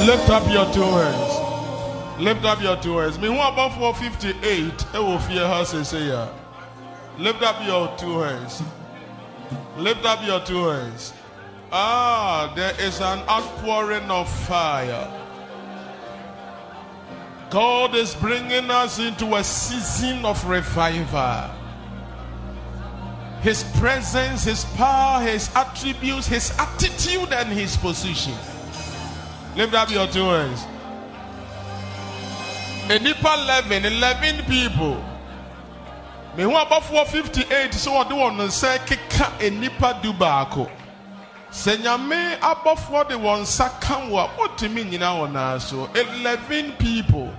Speaker 3: Lift up your two hands. Lift up your two hands. Me who above 458, it will fear her say. Lift up your two hands. Lift up your two hands. Ah, there is an outpouring of fire. God is bringing us into a season of revival. His presence, His power, His attributes, His attitude, and His position. Lift up your two hands. A nipa 11, 11 people. Me who above 458 so what do want say keka a nipa du baako. Sɛ nyame abɔfoɔ de wɔn nsa ka wo a wotumi nyina so 11 people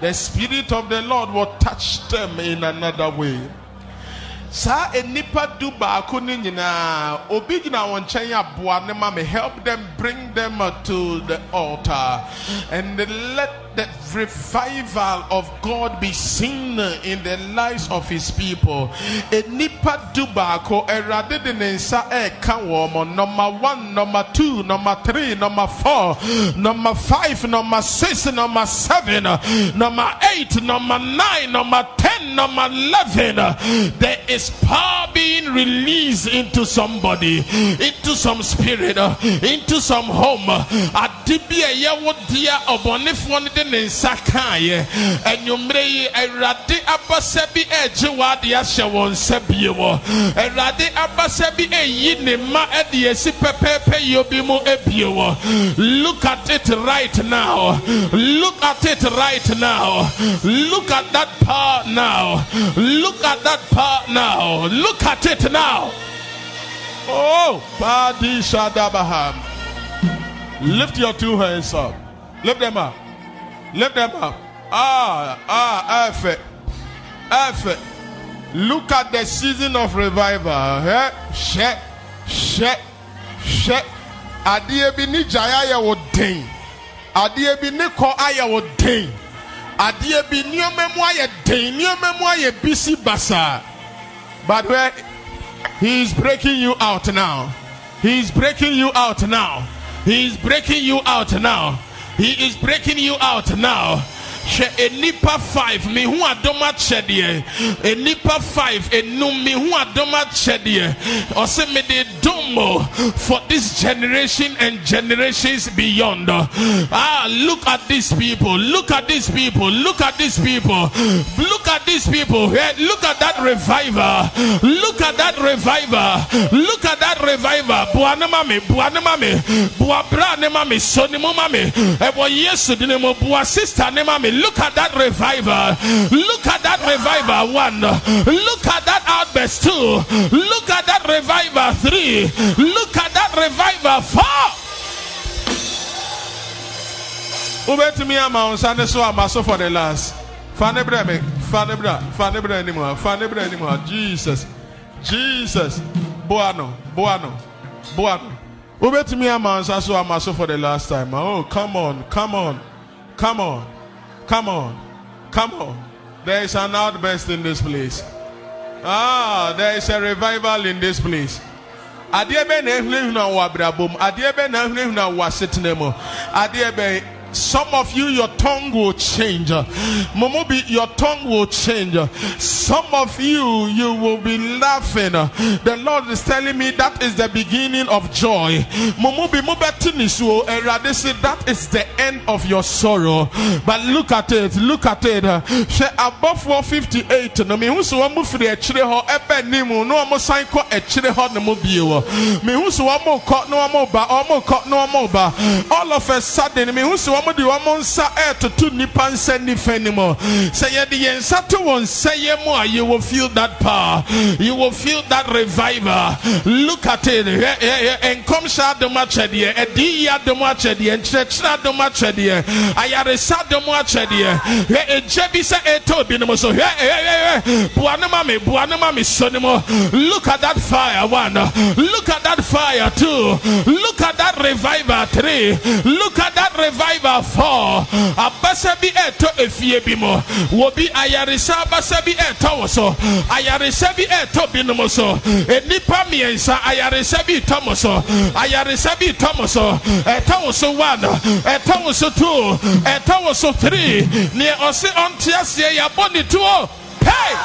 Speaker 3: the spirit of the lord will touch them in another way saa enipa du baako ne nyinaa obi gyina wɔn nkyɛn aboa ne ma me help them bring them to the altar. And let the revival of God be seen in the lives of his people. Enipa du baako ɛwurade de ne nsa ɛɛka wɔn number one number two number three number four number five number six number seven number eight number nine number ten number eleven. There is power being released into somebody into some spirit uh, into some home. Uh, ade bi a ɛyɛ wo deɛ ɔbɔnefoɔ no de ne nsa kaeɛ anwummerɛ yi awurade abasa bi ɛregye w'ade ahyɛ wɔn nsa bie wɔ bi ɛyi ne mma ɛde asi pɛpɛɛpɛ yi mu abie wɔ look at it right now. Look at it right now. Look at that power now. Look at that power now look at it now. Oh Padi Shadabaham. Lift your two hands up. Lift them up. Lift them up. Ah ah effort effort look at the season of revival. Eh? she she she. Adeɛ bi ne gyae ayɛ wo den adeɛ bi ne kɔ ayɛ wo den adeɛ bi nneɛma mu ayɛ den nneɛma mu ayɛ bisi basaa but where he breaking you out now. He is breaking you out now. He is breaking you out now. He is breaking you out now hwɛ enipa five mihu adom akyɛ deɛ enipa five enum mihu adom akyɛ deɛ ɔsɛ mi de dom o for this generation and generations beyond. Ah look at these people look at these people look at these people. Look at these people Eh, look at that revival look at that revival look at that revival buanema me buanema me buabra ne ma me so ne mu ma me ɛwɔ yesu di ne mu bua sister ne ma me look at that revival. Look at that revival one. Look at that outburst two. Look at that revival three. Look at that revival four. Wobɛtumi ama wo nsa ne so ama so for the last. Fa ne brɛ me fa ne bra fa ne ha jesus jesus boa no boa no boa no wobɛtumi ama wo nsa so ama so for the last time. Oh come on. Come on. Come on come on. Come on. There is an outburst in this place. Ah there is a revival in this place. Adeɛ na bɛ na Some of you, your tongue will change. Momobi, your tongue will change. Some of you, you will be laughing. The Lord is telling me that is the beginning of joy. Momobi, mobetinisu, erade say that is the end of your sorrow. But look at it, look at it. She above 458. No me husu wamu firi echire ho ebe nimu no wamu sign ko echire ho ne biyo. Me husu wamu ko no wamu ba, wamu ko no wamu ba. All of a sudden, me wɔn de wɔn nsa ɛɛtoto nipa nsa nifa nim sɛ yɛde yɛn nsa to wɔn nsa yɛ mu a you will feel that power. You will feel that revival. Look at it. Nkɔmhyɛ adom akyɛdeɛ ɛdi yi adom akyɛdeɛ nkyerɛkyerɛ adom akyɛdeɛ ayaresa adom akyɛdeɛ. Hwɛ egya bi sɛ ɛtɔ obi nom so. Hwɛ hwɛ hwɛ bua ne ma me bua ne ma me so ne mu. Look at that fire one. Look at that fire two. Look at that revival three. Look at that revival four abasa bi ɛtɔ efie bi mu wɔ bi ayaresa abasa bi ɛtɔ wɔ so. Ayaresa enipa bi tɔ mo so. Ayaresa bi tɔ mo so. One wɔ so two wɔ so three. Nea ɔsi ɔnte aseɛ yabɔ ne tuo hey.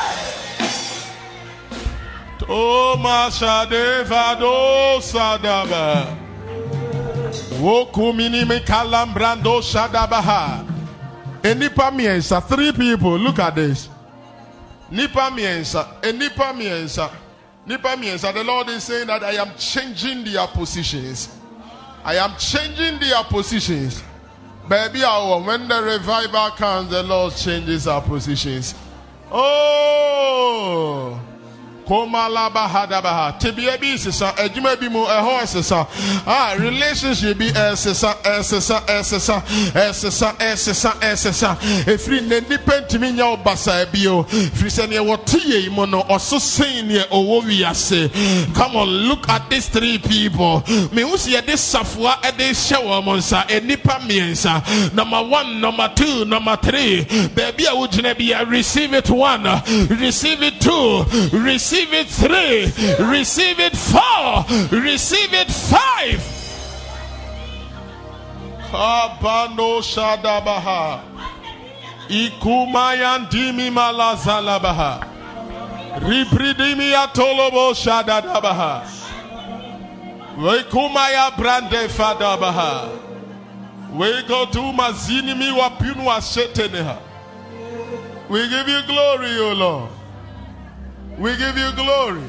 Speaker 3: Thomas Shadevado Sadaba. Shadabaha. Enipa miensa, three people. Look at this. Nipa miensa, enipa miensa, nipa miensa. The Lord is saying that I am changing their positions. I am changing their positions. Baby, our when the revival comes, the Lord changes our positions. Oh. Komala hadabaha. Tibia bi sisa, edwuma bi mu ɛhɔ ɛsesa. Ah, relationship bi eh, ɛsesa, ɛsesa, eh, ɛsesa, eh, ɛsesa, ɛsesa, ɛsesa. Efiri ne nipa ntumi nya ɔbasa bi o. Efiri sɛ nea wɔte yɛ yi mu no, ɔso sen nea ɔwɔ wiase. Come on, look at these three people. Mehu si yɛde safoa ɛde hyɛ wɔn nsa. Enipa mmiɛnsa. Number one, number two, number three. Baabi a wogyina bi a receive it one, receive it two, receive receive it three, receive it four, receive it five. Abano Shadabaha. Ikumayan dimi malazalabaha. Ribridimi atolobo shadadabaha. Wekumaya brande fadabaha. We go to mazinimi wapinu asheteneha. We give you glory, O Lord. We give you glory.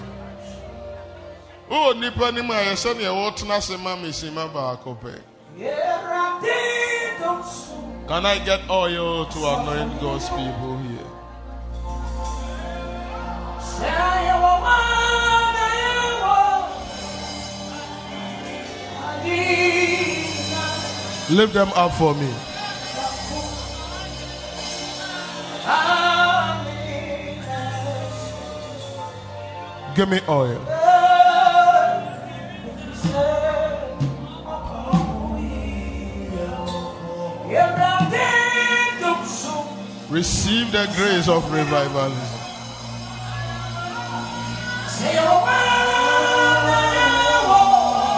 Speaker 3: Oh, nipa ni ma yɛsɛ nea wɔtena se ma mesima baako pɛ. Can I get oil to anoint God's people here? Lift them up for me. Give me oil. Receive the grace of revivalism.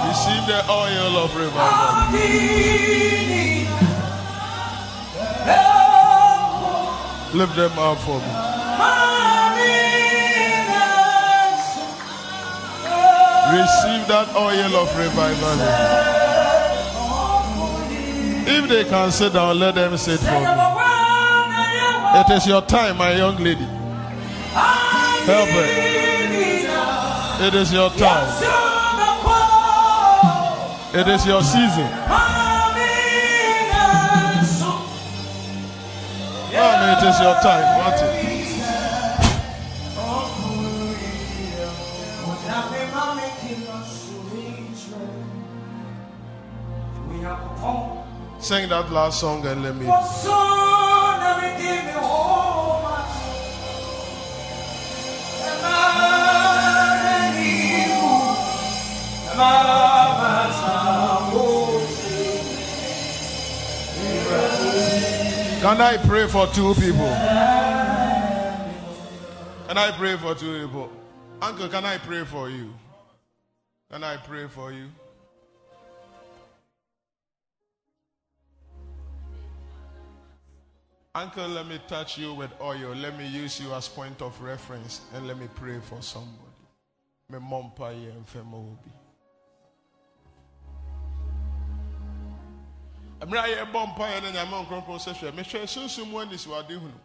Speaker 3: Receive the oil of revival. Lift them up for me. Receive that oil of revival. If they can sit down, let them sit for me. It is your time, my young lady. Help her. It is your time. It is your season. Mommy, it is your time. Sing that last song and let me. Can I pray for two people? Can I pray for two people? Uncle, can I pray for you? Can I pray for you? Uncle, let me touch you with oil. Let me use you as point of reference and let me pray for somebody. Me mompa ye mfema obi. Amra ye bompa ye na nyama nkronkron se hwe. Me hwe sunsum mu ani siwade hunu.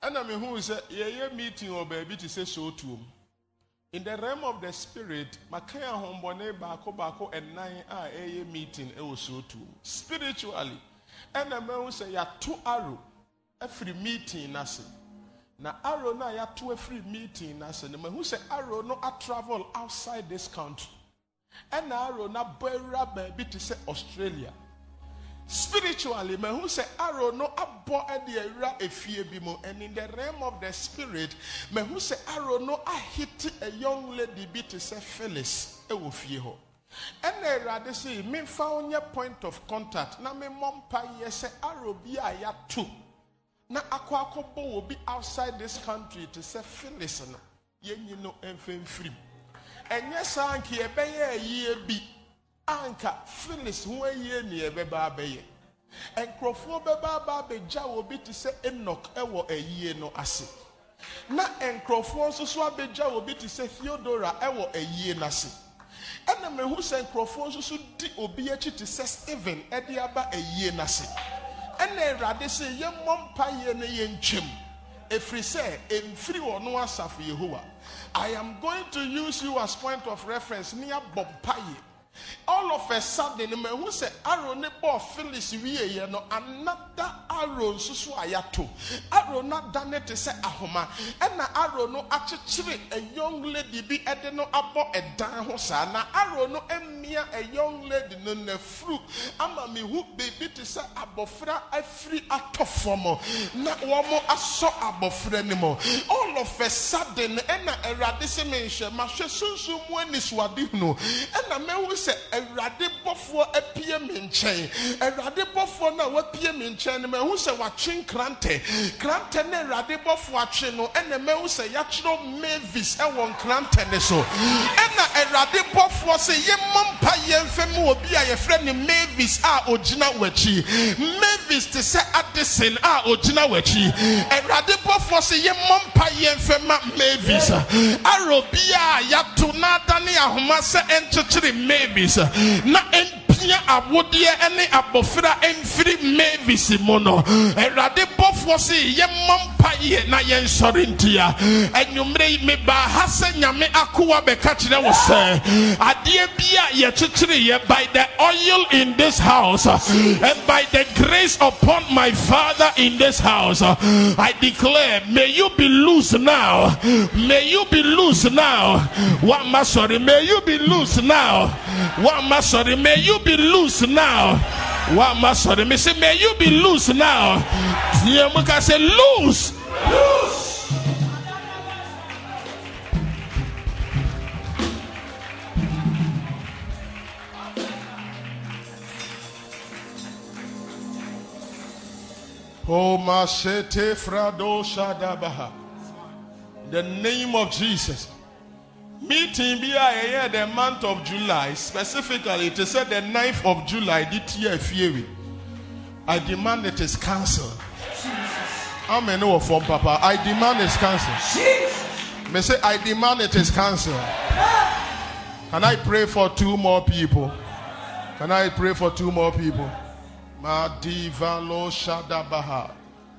Speaker 3: Ɛna me hu sɛ yɛyɛ meeting wɔ baabi te sɛ sootuom. In the realm of the spirit, makan ahombɔne baako baako ɛnan a ɛyɛ meeting ɛwɔ sootuom. Spiritually, ɛna mehu sɛ yɛato arrow afiri meeting n'ase. Na arrow no a yɛato afiri meeting n'ase no, mehu sɛ arrow no atravel outside this country. Ɛna arrow no abɔ awura baabi te sɛ Australia. spiritually mahu sɛ arrow no abɔ de awura efie bi mu and in the realm of the spirit mahu sɛ arrow no ahete a young lady bi te sɛ phyllis ɛwɔ fie hɔ ɛna awurade sɛ memfa wo nyɛ point of contact na memmɔ mpa yɛ sɛ arrow bi a yɛato na akɔ akɔbɔ wɔ bi outside this country te sɛ phyllis no yɛnyi no mfimfirim ɛnyɛ saa nka yɛbɛyɛ ayie bi anka phyllis ho ayie ne yɛbɛba abɛyɛ. Nkurɔfoɔ bɛba aba abɛgya wɔ bi te sɛ enoch ɛwɔ ayie no ase. Na nkurɔfoɔ nso so abɛgya wɔ bi te sɛ theodora ɛwɔ ayie no ase. Ɛna sɛ nkurɔfoɔ nso so di obi akyi te sɛ stephen ɛde aba ayie no ase ɛna sɛ yɛmmɔ sɛ asafo i am going to use you as point of reference. Ne abɔ all of a sudden mahu sɛ arrow ne bɔɔ phyllis wieɛ no another arrow nso so a yɛato arrow no adane te sɛ ahoma. Ɛna arrow no akyekyere a young lady bi ɛde no abɔ ɛdan ho saa na arrow no mmea a young lady no n'afuru ama mehu biribi te sɛ abɔfra afiri atɔ fam na wɔn asɔ abɔfra no mu all of a sudden ɛna awurade sɛ menhwɛ mahwɛ sunsun mu anisoade hunu. Ɛna mehu sɛ awurade bɔfoɔ apue me nkyɛn. Awurade bɔfoɔ no a wapue me nkyɛn no mahu sɛ watwe nkrantɛ. Krantɛ no awurade bɔfoɔ atwe no ɛna mahu sɛ yɛakyerɛ mavis ɛwɔ nkrantɛ ne so. Ɛna awurade bɔfoɔ sɛ yɛmmɔ mpa yɛmfɛ mu obi a yɛfrɛ ne mavis a ogyina w'akyi. Mavis te sɛ addison a ogyina w'akyi. Awurade bɔfoɔ sɛ yɛmmɔ mpa yɛmfɛ ma mavis arɔ bi a yɛato na adane ahoma sɛ ɛnkyekyere mavis na ɛmfiri mavis mu no. Awurade bɔfoɔ se yɛmmɔ na yɛnsɔre ntia. Anwummerɛ yi mebaa ha sɛ nyame akowa bɛka kyerɛ wo sɛ adeɛ bi a by the oil in this house and by the grace upon my father in this house i declare may you be loose now. May you be loose now. What am sorry may you be loose now. What am sorry may you be loose now what am I me say may you be loose now Nyemuka say loose Loose. Oh, Masete Frado Shadabaha. The name of Jesus. Meeting be here the month of July. Specifically, it is said the 9th of July, this year, Fiery. I demand it is cancelled. Many know from Papa? I demand it's cancelled. May say, I demand it is cancelled. Ah. Can I pray for two more people? Can I pray for two more people? Madivalo Shadabaha.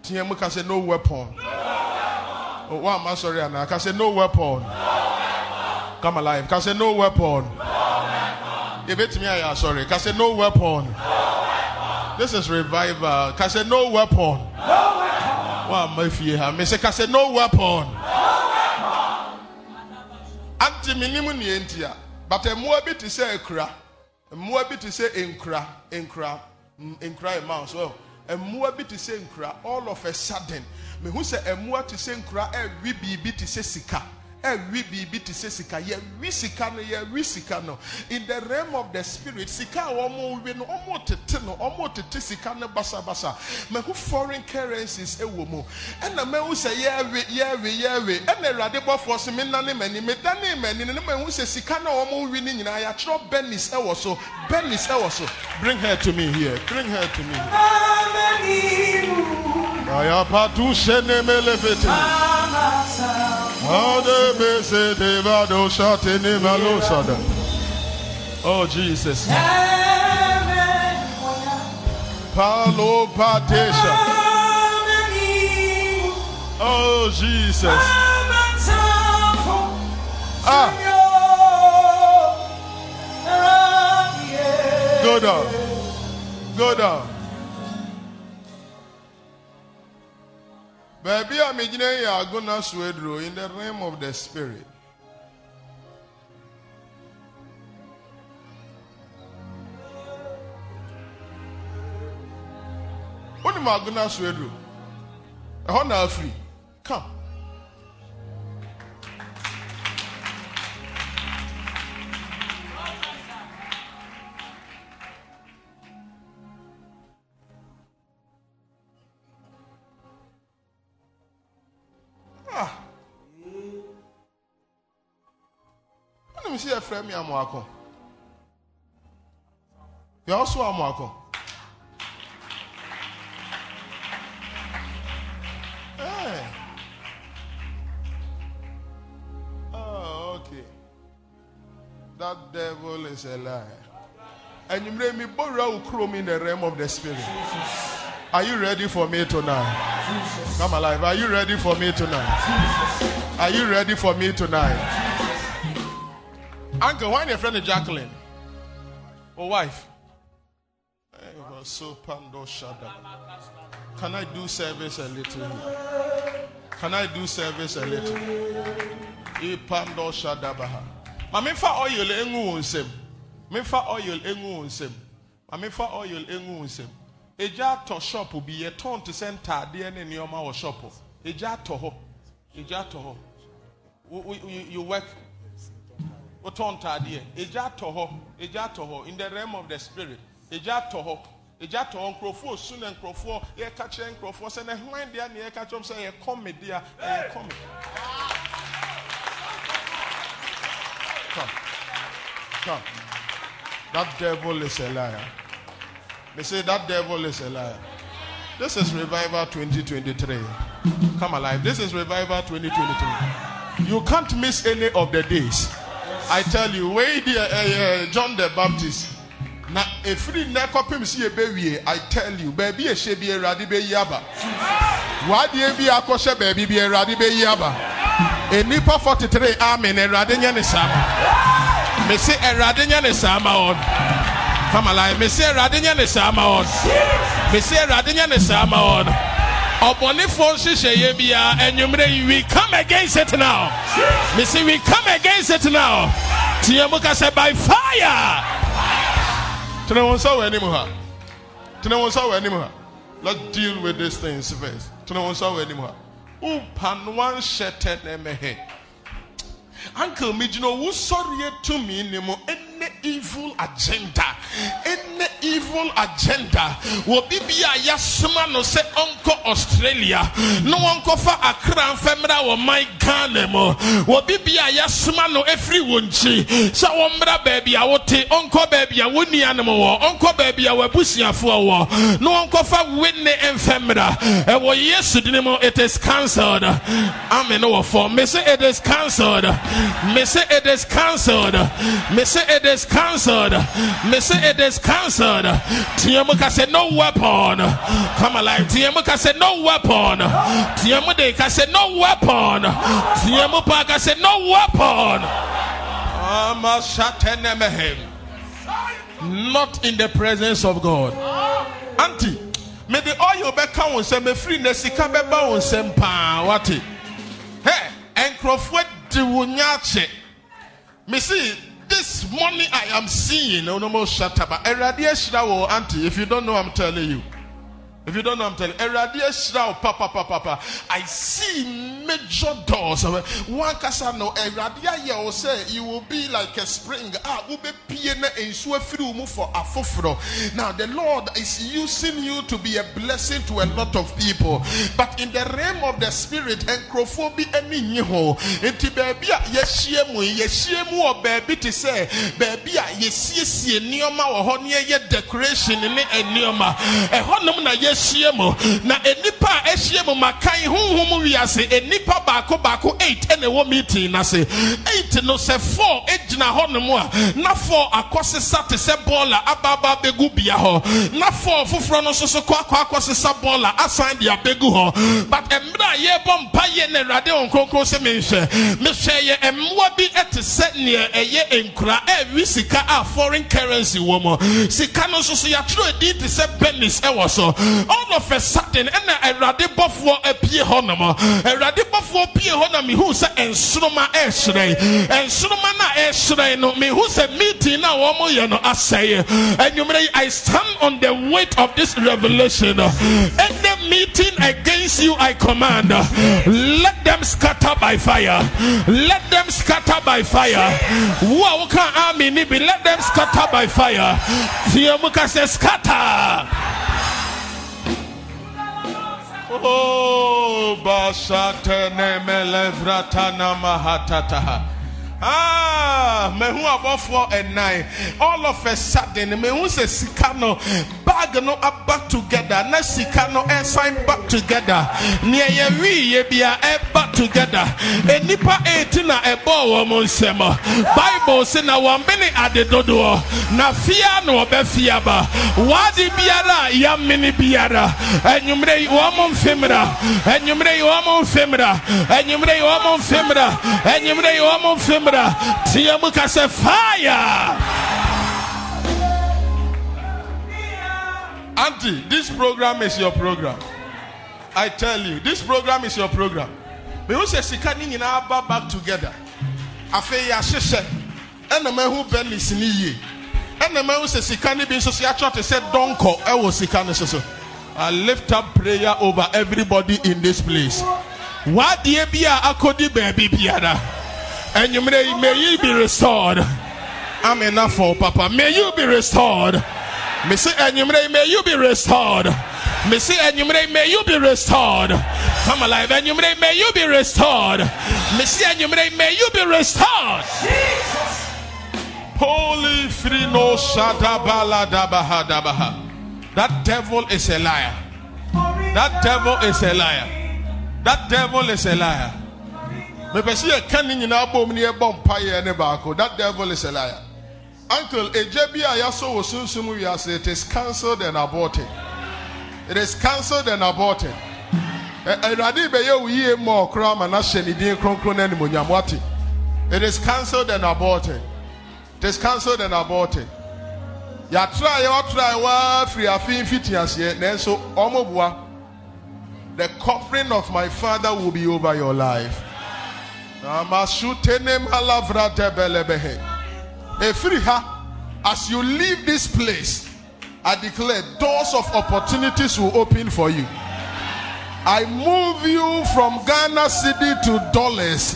Speaker 3: Tiamu can say no weapon. Oh, why am I sorry, Anna? I can say no weapon. Come alive. Can say no weapon. No Give it to me, I sorry. Can I say no weapon. This is revival. Can say no weapon. No weapon. Am I fear? Me say can say no weapon. Anti minimum ni. But a more bit to say ekra. A more bit to say enkra. Enkra. Enkra a mouse. Well, a more bit to say enkra. All of a sudden. Me who say a more to say enkra. A we be to say sika. Ɛwi biribi te sɛ sika yɛwi sika no yɛwi sika no in the realm of the spirit sika a wɔn wi no wɔn tete no wɔn tete sika no basabasa mɛhu foreign currencies ɛwɔ mu ɛna mɛhu sɛ yɛwi yɛwi yɛwi ɛna awurade bɔfoɔ so mi nane mɛni mi dane mɛni ne mɛhu sɛ sika no a wɔn wi no nyinaa yɛatwerɛ benis ɛwɔ so benis ɛwɔ so bring her to me here bring her to me.
Speaker 4: Mama,
Speaker 3: Ayapatu shenemelefete. Adebese devado shatene malosada. Oh Jesus. Palo patesha. Oh Jesus. Ah. Go down. Go down. Baby, I'm imagining you are gonna swedro in the realm of the spirit. What am I gonna swedro? A honor free. Come. Mi sí ẹ fẹ́ mi àmọ́ akọ. Yà ọ́ sọ àmọ́ Oh, okay. That devil is a liar. Enyimire mi bọ́ra okuro mi in the realm of the spirit. Are you ready for me tonight? Come alive. Are you ready for me tonight? Are you ready for me tonight? Uncle, why your friend is Jacqueline? Or oh, wife? Eh, so pando shada. Can I do service a little? Can I do service a little? E pando shada baha. Ma me fa oil engu wo nsem. Me fa oil engu wo nsem. Ma me fa oil engu wo nsem. Eja atɔ shop bi yɛ tɔn te sɛ ntaadeɛ ne nneɛma wɔ shop. Eja atɔ hɔ. Eja atɔ hɔ. You work wotɔn ntaadeɛ egya atɔ hɔ egya in the realm of the spirit egya atɔ hɔ egya atɔ hɔ nkurɔfoɔ osu na nkurɔfoɔ yɛka kyerɛ nkurɔfoɔ sɛ na hwan deɛ na yɛka kyerɛ sɛ yɛ kɔmi deɛ ɛyɛ kɔmi. Come, come. That devil is a liar. They say that devil is a liar. This is Revival 2023. Come alive. This is Revival 2023. You can't miss any of the days. I tell you, wait there, uh, uh, John the Baptist. Na efiri nnɛ kɔpem si ebewie, I tell you, baabi ehyɛ bi Awurade bɛyi aba. Wadeɛ bi akɔhyɛ baabi bi Awurade bɛyi aba. Enipa 43 amen Awurade nyɛ ne saa ma. Mesi ma wɔn. Come alive. Mesi Awurade nyɛ ne saa ma wɔn. Mesi Awurade nyɛ ne saa biara enyimire yi we come against it now. Me say we come against it now. Tiamuka said by fire. Tena wɔn nsa wɔ anim ha. Let's deal with these things first. Tena wɔn nsa wɔ anim ha. Upa no one hyɛtɛ na ɛmɛhɛ. Uncle mi gyina owu sɔreɛ tumi ne mu ɛnɛ evil agenda any evil agenda wɔ bibi a yasoma no sɛ ɔnkɔ australia no na wɔnkɔfa akra mfɛmra wɔ man mu. Wɔ bibi a yasoma no efiri wɔn nkyi sɛ wɔmmra baabi a wote ɔnkɔ baabi a wɔn nuanom wɔ ɔnkɔ baabi a wɔabusuafoɔ wɔ na wɔnkɔfa wenne mfɛmra ɛwɔ yesu din mu it is cancelled. Amen wɔ fɔ. Me say it is cancelled. Me say it is cancelled. Me say it is cancelled. Me say it is cancelled. Tiamu said, no weapon. Come alive. Tiamu ka say no weapon. Tiamu de ka no weapon. Tiamu pa ka no weapon. Not in the presence of God. Auntie me the oil bɛka wo nsɛm efiri na sika bɛba wo nsɛm paa wate hɛ nkurɔfoɔ di wo nyaakye me see this morning I am seeing no no more shut up. If you don't know I'm telling you if you don't know, I'm telling you. Papa papa. I see major doors. One kasa no Eradi ayɛ you will be like a spring. Ah, wobɛpie na nsuo afiri wo mu for afoforo. Now the Lord is using you to be a blessing to a lot of people. But in the realm of the spirit, nkurɔfoɔ bi ani nyi ho. Nti baabi a yɛahyia mu yi, yɛahyia mu wɔ baabi te sɛ baabi a yɛsiesie nneɛma wɔ hɔ ne yɛyɛ decoration ne nneɛma. Ɛhɔnom na yɛ ahyia mu. Na enipa a ahyia mu makan honhom wiase enipa baako baako eight ɛna ɛwɔ meeting n'ase. Eight no sɛ four egyina hɔ nom a na four akɔsesa te sɛ bɔɔla abaaba abegu bea hɔ. Na four foforɔ no nso so kɔ akɔ akɔsesa bɔɔla asan de abegu hɔ. But mmerɛ a yɛbɔ mpa yɛ na awurade wɔn kronkron sɛ mehwɛ mehwɛ yɛ mmoa bi ɛte sɛ nea ɛyɛ nkura ɛɛwi sika a foreign currency wɔ mu. Sika no nso so yɛatwerɛ edi te sɛ benis ɛwɔ so all of a sudden ɛna awurade bɔfoɔ apie hɔ nom awurade bɔfoɔ pie hɔ na mehu sɛ nsoroma ɛɛhyerɛn nsoroma no a ɛɛhyerɛn no mehu sɛ meeting no a wɔn yɛ no asɛe anwummerɛ yi i stand on the weight of this revelation. Any meeting against you i command let them scatter by fire. Let them scatter by fire. Wo a army ni bi let them scatter by fire. Tie mu ka scatter Oh, bashatene melevratana mahatata. Ah, mehu abɔfoɔ ɛnan. All of a sudden, mehu sɛ sika no bag no aba together. Na sika no ɛsan back together. Nea yɛwi yɛ bia ɛba together. Enipa eighteen na ɛbɔ wɔn nsɛm. Bible sɛ na wɔn ade dodoɔ. Na fia na ɔbɛfia ba. Wadi biara yamini biara. Enyimire yi wɔn mfimra. Enyimire yi wɔn mfimra. Enyimire yi wɔn mfimra. Enyimire yi wɔn mfimra. Tia mu ka sɛ fire. Auntie, this program is your program. I tell you, this program is your program. Me who say sika ni aba back together. Afei yɛahyehyɛ ɛna mahu benis ni yie. Ɛna mahu sɛ sika ni bi nso so yɛatwerɛ te sɛ dɔnkɔ ɛwɔ sika so. I lift up prayer over everybody in this place. Wadeɛ bi a akɔdi baabi biara. Enyimire yi, may may you be restored. I'm enough for Papa. May you be restored. Me say enyimire, may you be restored. Me say enyimire, may you be restored. Come alive, enyimire, may you be restored. Me say enyimire, may you be restored. Holy free no shadabala dabaha dabaha. That devil is a liar. That devil is a liar. That devil is a liar. That devil is a liar. Uncle egya bi a yɛasɔ wɔ sunsum it is cancelled and aborted. It is cancelled and aborted. Awurade bɛyɛ wo yie it is cancelled and aborted. It is cancelled and aborted. Yɛatra yɛwatra waa firi afe mfiti aseɛ nanso ɔmoboa the covering of my father will be over your life. As you leave this place, I declare doors of opportunities will open for you. I move you from Ghana cedi to dollars.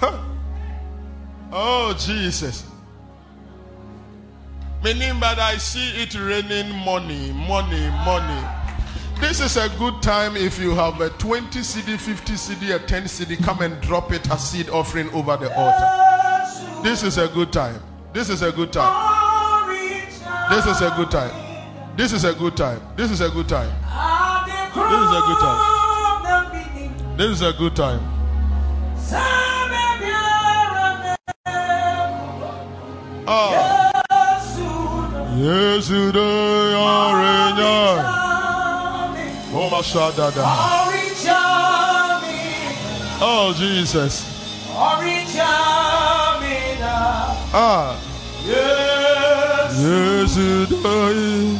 Speaker 3: Huh. Oh, Jesus. Meaning, but I see it raining money, money, money. This is a good time if you have a 20 cedi, 50 cedi, a 10 cedi, come and drop it as seed offering over the altar. This is a good time. This is a good time. This is a good time. This is a good time. This is a good time. This is a good time. This is a good time. Ah. Oh. Yes, Oh, my shadada. Oh, Jesus. Ah. Yes, you do.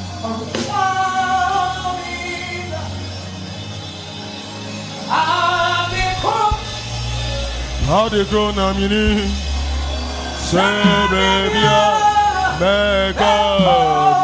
Speaker 3: How they grow na mini. Say, baby, mega.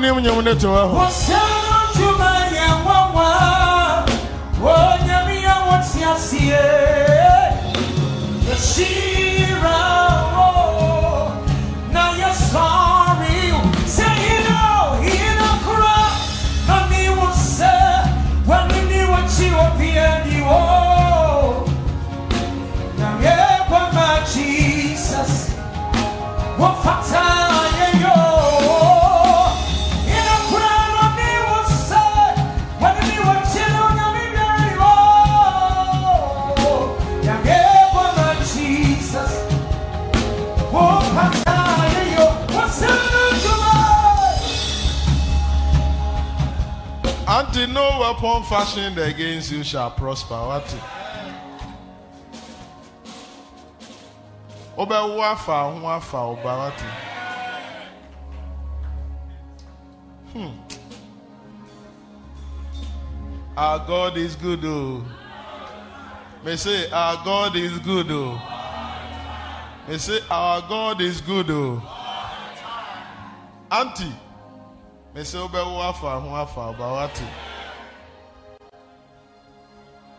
Speaker 3: Wonim nyom ne to hɔ.
Speaker 4: Jesus,
Speaker 3: you shall prosper. What? Wobɛwo afa ho afa ɔba wate. Hmm. Our God is good, oh. May say, Our God is good, oh. May say, Our God is good, oh. Auntie, may say, Wobɛwo afa ho afa ɔba wate.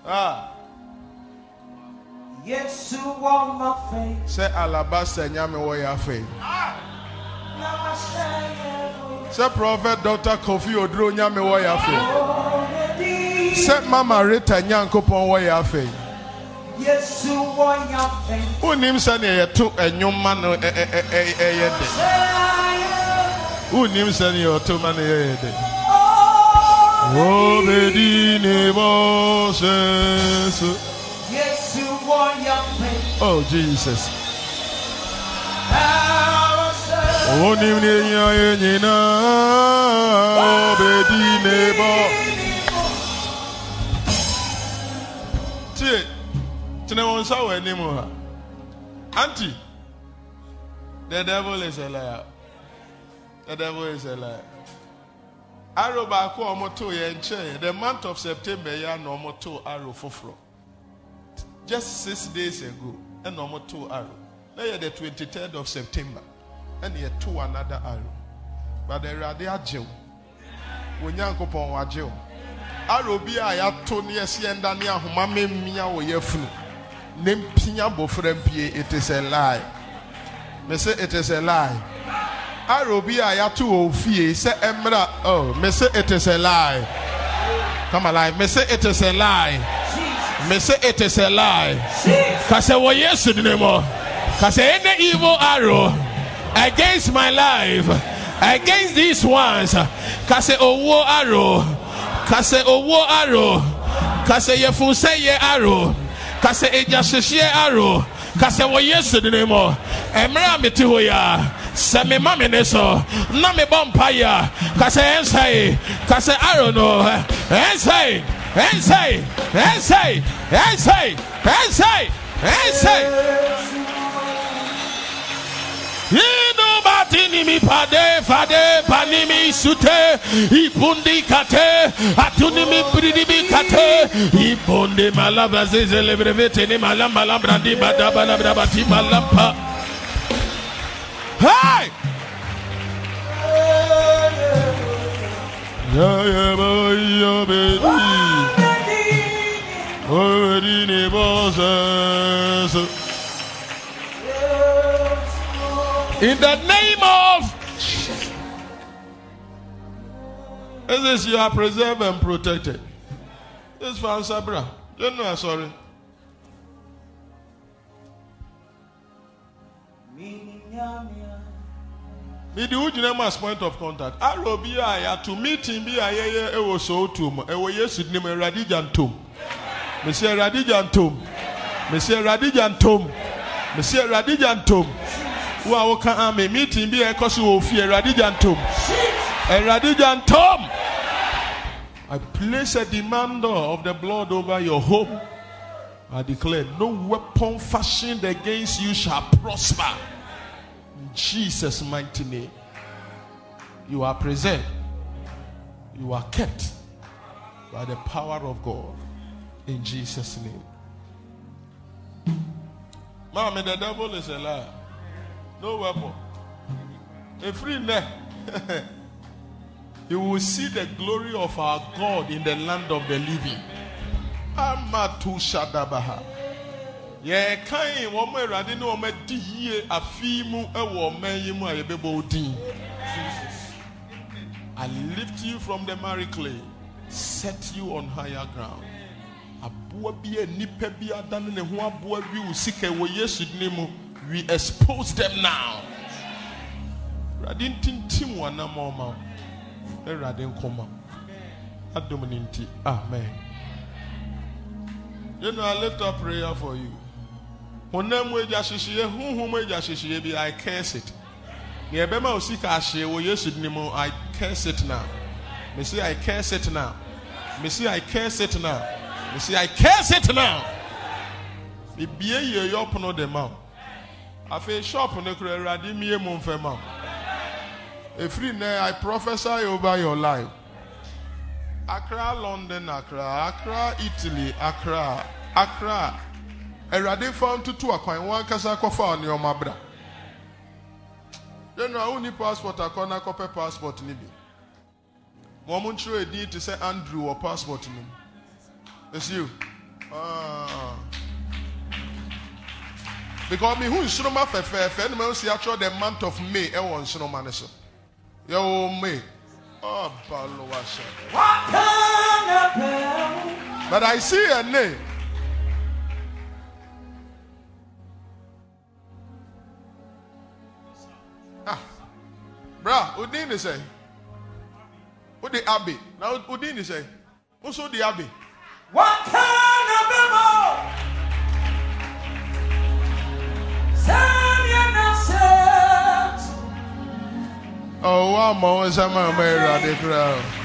Speaker 3: Ah.
Speaker 4: Yes, you want my face.
Speaker 3: sɛ alabasta nyame wɔ afei
Speaker 4: Namaste.
Speaker 3: sɛ prɔfɛt dr kofi oduro nyame wɔ yɛ afei sɛ mama rita nyankopɔn wɔ yɛ afei
Speaker 4: Yes, you want your face.
Speaker 3: wonim sɛneɛ yɛto ɛnwoma no ɛ- ɛ- ɛ- ɛ- ɛyɛ dɛ wonim sɛneɛ ɔto ma no yɛyɛ dɛ
Speaker 4: your face.
Speaker 3: oh jesus.
Speaker 4: Our Savior.
Speaker 3: wonim ne ɛhia yɛ nyinaa obedi ne bɔ tie tena wɔn nsa wɔ anim ha aunty the devil is a liar. The devil is a liar arrow baako a wɔn to yɛn nkyɛn the month of september yɛ na wɔn to arrow foforɔ. Just six days ago ɛna wɔn to arrow. Na yɛ the twenty third of september ɛna yɛ to another arrow. But ɛwurade agyew wɔn nyankopɔn wagyew arrow bi a yɛato ne yɛsi yɛn ne ahoma mmemmia wɔ yɛ funu ne mpia bɔfra mpie it is a lie. Me say it is a lie. Arrow bi a yɛato wɔ fie sɛ ɛmra oh me say it is a lie. Come alive. Me say it is a lie. Me say it is a lie. Kase wɔ yesu evil arrow against my life against these ones kase owo arrow kase owo arrow kase yɛfunsɛ yɛ arrow kase egyahyehyɛ arrow kase wɔ yesu dine mu mmerɛ a mete hɔ yi sɛ mema me ne so na mebɔ mpaeɛ a kase ɛnsɛe kase arrow no ɛnsɛe ɛnsɛe ɛnsɛe ɛnsɛe ɛnsɛe ɛnsɛe Inu batini mi pade fade panimi sute ibundi kate atuni mi bridi mi kate ibundi malabra zezele brevete ni malamba lambra di badaba labra bati malampa Hey! Ya ya ba ya be Ori ni boses In the name of This is you are preserved and protected. This fan Sabra. Don't know, I'm sorry. Mede wo gyina mu as point of contact. Arrow bi a yɛato meeting bi a yɛyɛ ɛwɔ Soweto mu. Ɛwɔ Yesu dim Awurade gya ntom. Mesi Awurade gya ntom. Mesi Awurade gya ntom. Mesi Awurade gya ntom. Wo a woka ame meeting bi a ɛkɔ so wɔ fie Awurade gya ntom. Awurade gya ntom. I place a demand of the blood over your home. I declare no weapon fashioned against you shall prosper. Jesus' mighty name. You are preserved. You are kept by the power of God. In Jesus' name. Mommy, the devil is a liar. No weapon. A free you will see the glory of our God in the land of the living. Amatu Shadabaha. Yɛ kan wɔn awurade ne wɔn adi yie afi mu wɔ ɔman yi mu a yɛbɛbɔ odin I lift you from the miry clay set you on higher ground. A we expose them now. Awurade amen. You know i lift up prayer for you honam mu agya hyehyeɛ honhom agya hyehyeɛ bi i curse it. Nea ɛbɛma wo sika ahyeɛ wɔ yesu ne mu i curse it now. Me say i curse it now. Me say i curse it now. Me say i curse it now. Bibie yie yɛ ɔpono de ma. Wo afei shop no kura awurade mie mu mfɛ ma. Wo efiri nnɛ i prophesy over your life. Accra london accra. Accra italy accra. Accra awurade fa ntutu akwan wɔn ankasa akɔfa nneɛma bra. Yɛn a wonni passport akɔ na akɔpɛ passport no bi. Ma wɔn nkyerɛ edin te sɛ andrew wɔ passport no mu. Esi o ah. Because mi hu nsoroma fɛfɛɛfɛ ɛnum ɛwɔ si atwerɛ the month of may ɛwɔ nsoroma no so. Yɛ wɔ may ɔbalo wahyɛ
Speaker 4: What kind of hell?
Speaker 3: but i see a name. Bra, Udin ni sɛ, Udi Abi, na Udin ni sɛ, Nso di Abi.
Speaker 4: What kind of memo? Send your nonsense.
Speaker 3: Oh, wa ma wɔn nsa ma ma Awurade kura o.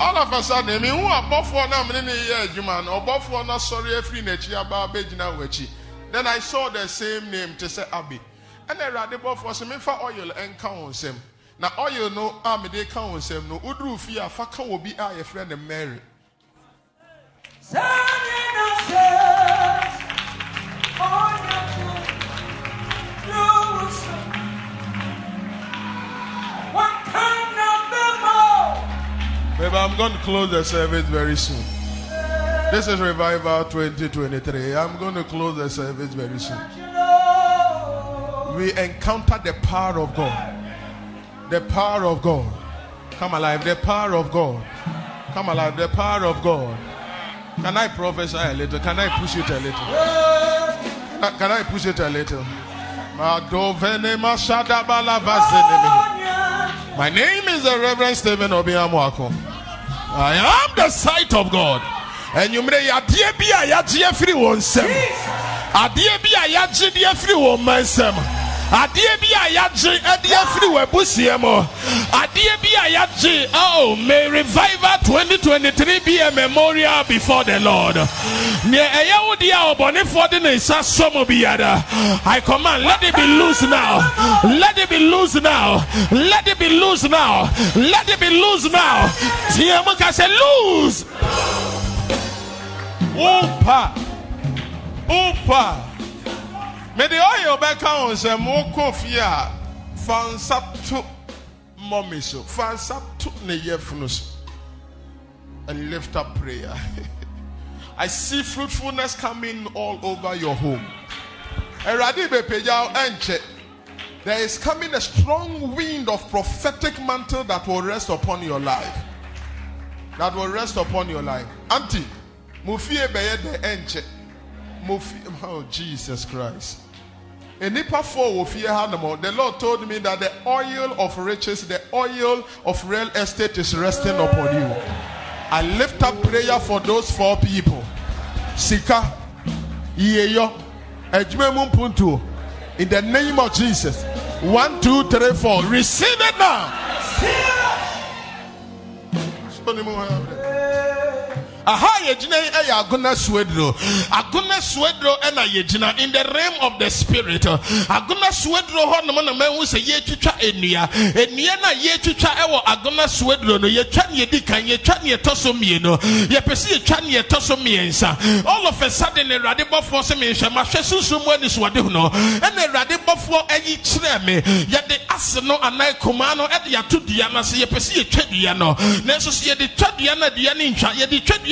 Speaker 3: All of a sudden, mi hu abɔfoɔ na mi ne yɛ adwuma no, ɔbɔfoɔ na sɔre afiri n'akyi aba abɛgyina wɔ akyi. Then I saw the same name te sɛ Abi. Ɛna Awurade bɔfoɔ sɛ mefa oil ɛnka wɔn nsam. Na oil no a mede ka wɔn nsam no, woduru fie a fa ka wɔ bi a yɛfrɛ no Mary. Baby, I'm going to close the service very soon. This is Revival 2023. I'm going to close the service very soon. We encounter the power of God. The power of God. Come alive. The power of God. Come alive. The power of God. Can I prophesy a little? Can I push it a little? Can I- push it a little? My name is the Reverend Stephen Obeng Amoako. I am the sight of God. And you may adeɛ bi a yagye afiri wɔn nsam. Adeɛ bi a yagye de afiri wɔn mma nsam. Adeɛ bi a yagye de afiri wɔn abusua mu. Adeɛ bi a yagye oh may revival 2023 be a memorial before the Lord. Nea ɛyɛ wo deɛ a ɔbɔnefoɔ de ne nsa sɔ mu biara. I command let it be loose now. Let it be loose now. Let it be loose now. Let it be loose now. Teɛ mu ka sɛ loose. Opa. Opa. Mede oil bɛka wo nsɛm wokɔ fie a fa nsa to mɔme so fa nsa to ne yɛfunu so and lift up prayer. I see fruitfulness coming all over your home. Awurade bɛpagya ɛnkyɛ. There is coming a strong wind of prophetic mantle that will rest upon your life. That will rest upon your life. Auntie, mo fie bɛyɛ dɛ ɛnkyɛ. Oh Jesus Christ. Enipa four wɔ fie ha. The Lord told me that the oil of riches, the oil of real estate is resting upon you. I lift up prayer for those four people. Sika, mu mpuntuo. In the name of Jesus. One, two, three, four. Receive it now. Them it. Aha yɛgyina yi ɛyɛ agona suaduro. Agona suaduro ɛna yɛgyina in the realm of the spirit agona suaduro hɔ nom na mahu sɛ yɛtwitwa nnua. Nnua no a yɛtwitwa ɛwɔ agona suaduro no. Yɛtwa ne yɛdi kan yɛtwa ne yɛtɔ so mmienu. Yɛpɛ sɛ yɛtwa ne yɛtɔ so mmiɛnsa. All of a sudden awurade bɔfoɔ sɛ menhwɛ mahwɛ sunsum mu anisoɔde ho no. Ɛna awurade bɔfoɔ ayi kyerɛ me yɛde ase no anaa kumaa no ɛde yɛato dua no ase. Yɛpɛ sɛ yɛtwa dua no. Nanso so yɛde twa dua no adua no ntwa yɛde twa dua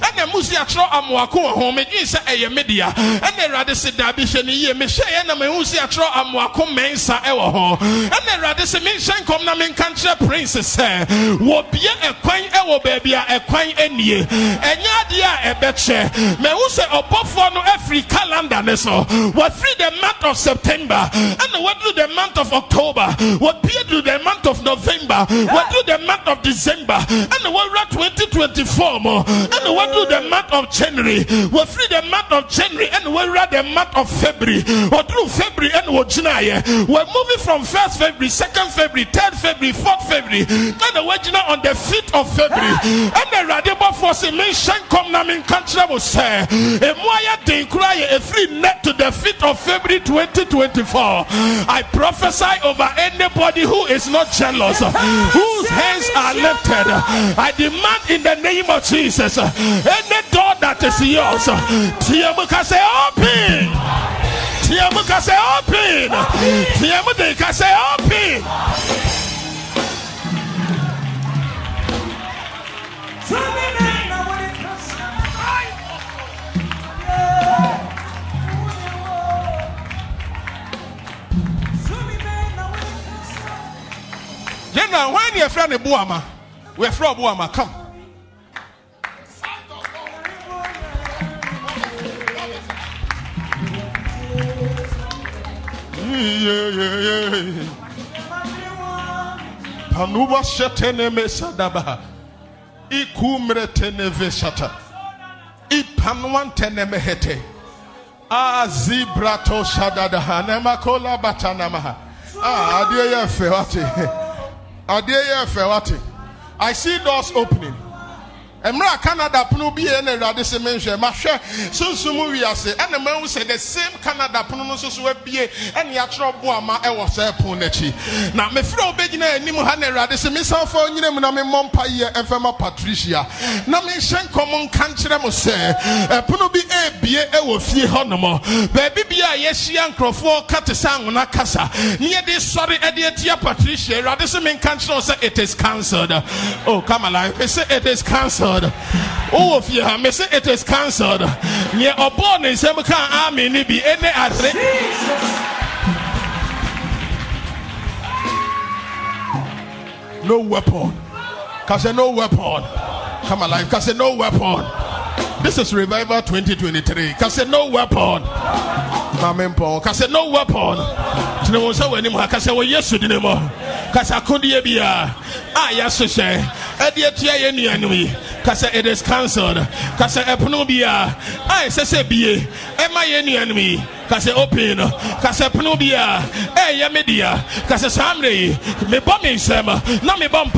Speaker 3: ɛna musi akyerɛ amoako wɔ ho medwen sɛ ɛyɛ me dea ɛna awurade se daabi hwɛ ne yie mehwɛ yɛ na mehu si akyerɛ amoako mɛnsa ɛwɔ hɔ ɛna awurade se menhyɛ nkɔm na menka nkyerɛ prince sɛ wɔbie ɛkwan ɛwɔ baabi a ɛkwan anie ɛnyɛ adeɛ a ɛbɛkyɛ mahu sɛ ɔbɔfoɔ no afiri calendar ne so. Wɔafiri the month of september. Ɛna wɔduru the month of october. Wɔpie duru the month of november. Wɔduru the month of december. Ɛna wɔwura 2024 mu ɛna wɔduru the month of january wɔfiri the month of january ɛna wɔwura the month of february. Wɔduru february ɛna wɔgyinaeɛ we're moving from first february second february third february fourth february. Ɛna wɔgyina on the 5th of february. Ɛna awurade bɔfoɔ sɛ menhyɛ nkɔm na menka kyerɛ mo sɛ ɛmu ayɛ den koraa yɛ ɛfiri nnɛ to the 5th of february 2024 i prophesy over anybody who is not jealous ah! whose hands are lifted. I demand in the name of jesus any door that is yours tiamu ka say open. Tiamu ka say open. Tiamu de ka say open.
Speaker 4: Now when it comes To me now when it comes
Speaker 3: General, when you friend Buama, we're from Buama, come. Panuba shetene mesadaba. Ikumre tene veshata. Ipanwan tene mehete. Ah, zibrato shadadaha. Nemakola batanamaha. Ah, adiye ye fe wate. Adiye ye fe wate. I see doors opening. Mmerɛ canada pono bi yɛ na awurade sɛ menhwɛ. Mahwɛ sunsum wiase. Ɛna mahu sɛ the same canada pono no nso so abie. Ɛne yɛakyerɛ boama ɛwɔ sɛ pon no akyi na mefrɛ wo bɛgyina anim ha na awurade sɛ mesan fa onyina mu na memmɔ mpayɛ ɛmfɛma patricia. Na menhyɛ nkɔm nka nkyerɛ mo sɛ ɛpono bi ɛbie ɛwɔ fie hɔ nom baabi bia a yɛahyia nkurɔfoɔ ka te sɛ anwona kasa ne yɛde sɔre ɛde atia patricia awurade sɛ menka nkyerɛ wo sɛ it is cancelled. Oh come alive. Say it is cancelled Oh, if you me say it is cancelled. Near a born in some kind army, be any adre. No weapon. Cause no weapon. Come alive. Cause no weapon. This is Revival 2023. Cause no weapon. Mamempo. Cause no weapon. Tine wo sɛ w'anim ha. Kasa wɔ yesu dine mu. Kasa akodeɛ bia. A yɛahyehyɛ ɛde atua yɛ nnuanom yi. Kasa it is cancelled. Kasa ɛpono bia. A ɛsɛ sɛ bie. Ɛma yɛ nnuanom yi kasa open. No kasa ɛpono bia ɛyɛ me dea kasa saa mmerɛ yi mebɔ me nsɛm na mebɔ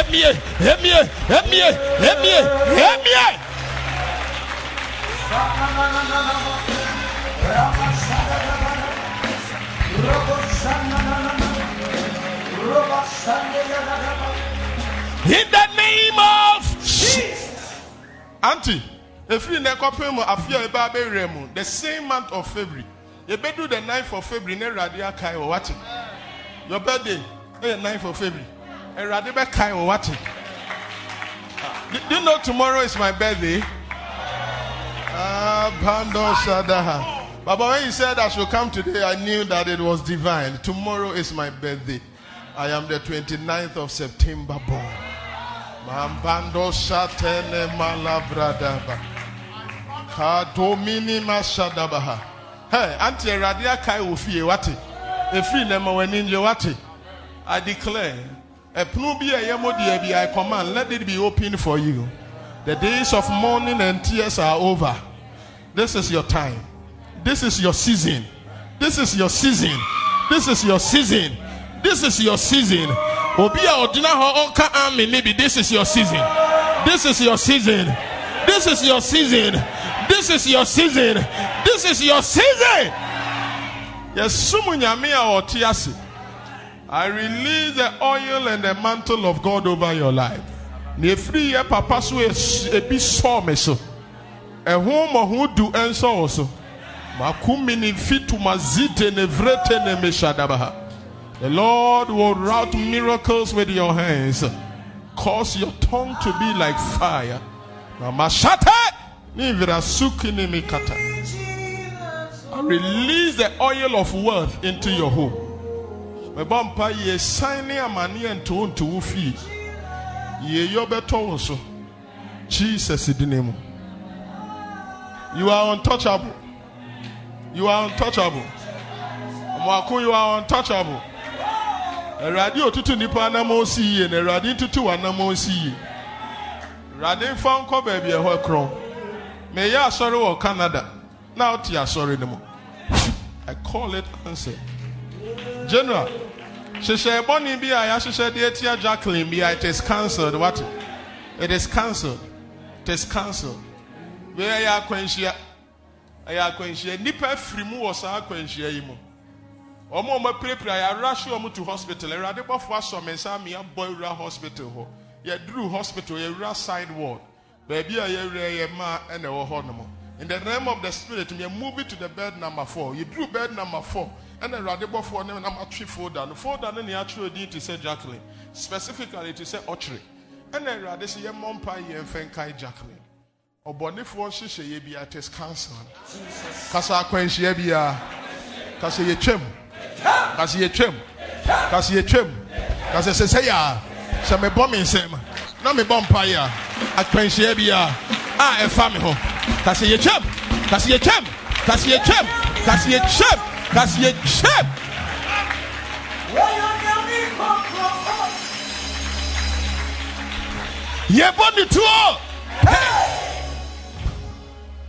Speaker 3: ɛmie ɛmie ɛmie ɛmie ɛmie In the name of Jesus. Auntie, if you pay mu afia eba abɛwerɛ mu the same month of February. You better do the 9th of February ne Awurade kai or wate. Your birthday ɛyɛ 9th of February. Awurade bɛkai kai or Do do you know tomorrow is my birthday? Ah, Bando. Baba, when you said I should come today, I knew that it was divine. Tomorrow is my birthday. I am the 29th of September born. Mambando shatene malabradaba. Kadomini mashadabaha. Hey, Auntie Radia Kai Ufie Wati. A free nema weninje Wati. I declare, a pnubi a yamodi I command, let it be open for you. The days of mourning and tears are over. This is your time. This is your season. This is your season. This is your season. This is your season. Obi a ho onka army maybe this is your season. This is your season. This is your season. This is your season. This is your season. Yes, sumu nyame a ɔte ase. I release the oil and the mantle of God over your life. Na efiri yɛ papa so ebi sɔɔ me so. Ɛho mɔho du ɛnsɔ wo so. Makumi ni fitu mazite ne vrete ne. The Lord will route miracles with your hands. Cause your tongue to be like fire. I release the oil of wealth into your home. Mebɔ mpa yɛ san ne amanneɛ nto nto wo fie. Yɛyɛ bɛtɔ wo so. Jesus din mu. You are untouchable. You are untouchable. Amoako, you are untouchable. Awurade otutu nipa anam osi yie na Awurade ntutu w'anam osi yie. Awurade nfa nkɔ baabi ɛhɔ korɔn. Meyɛ asɔre wɔ Canada na ɔte asɔre no mu. I call it answer. General, hyehyɛ bɔne bi a yɛahyehyɛ de atia Jacqueline bi a it is cancelled. What? It is cancelled. It is cancelled. Wei yɛ akwanhyia. Ɛyɛ akwanhyia. Nnipa afiri mu wɔ saa akwanhyia yi mu. Wɔn a wɔapirapira yɛara hye wɔn to hospital. Awurade bɔfo asɔ me nsa me abɔ ewura hospital hɔ. Yɛduru hospital yɛwura side ward. Baabi a yɛwura yɛ mmaa ɛna ɛwɔ hɔ nom. In the name of the spirit, are moving to the bed number four. You drew bed number four. And then Awurade bɔfo ne nam atwe folder no. Folder no ne yɛatwerɛ din te sɛ Jacqueline. Specifically te sɛ Ɔkyere. Ɛna Awurade sɛ yɛmmɔ mpa yɛn mfɛ nkae Jacqueline. Ɔbɔnefoɔ nhyehyɛeɛ bi it is cancelled. Kasa akwanhyia biara. Kasa yɛtwam. Kasa yɛtwam. Kasa yɛtwam. Kasa sɛ sɛ yɛ a sɛ mebɔ me nsɛm na mebɔ mpa yɛ a akwanhyia biara a ɛfa me ho. Kasa yɛtwam. Kasa yɛtwam. Kasa yɛtwam. Kasa yɛtwam. Kasa yɛtwam. Yɛbɔ ne tuo.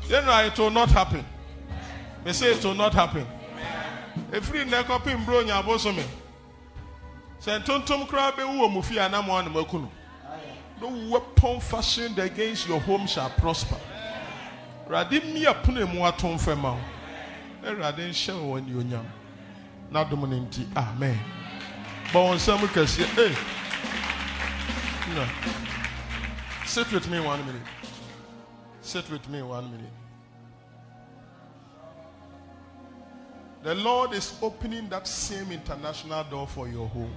Speaker 3: You know, it will not happen. They say it will not happen. Efiri nnɛ kɔpem bro nya abosome. Sɛ ntontom koraa bɛwu wɔ mu fie anam anam aku no. Weapon fashioned against your home shall prosper. Awurade mmea pono mu ato mfɛm a wo. Na Awurade nhyɛ wɔ anuonyam. Na dom no nti, amen. Bɔ wɔn nsɛm kɛseɛ. No. Sit with me one minute. Sit with me one minute. The Lord is opening that same international door for your home.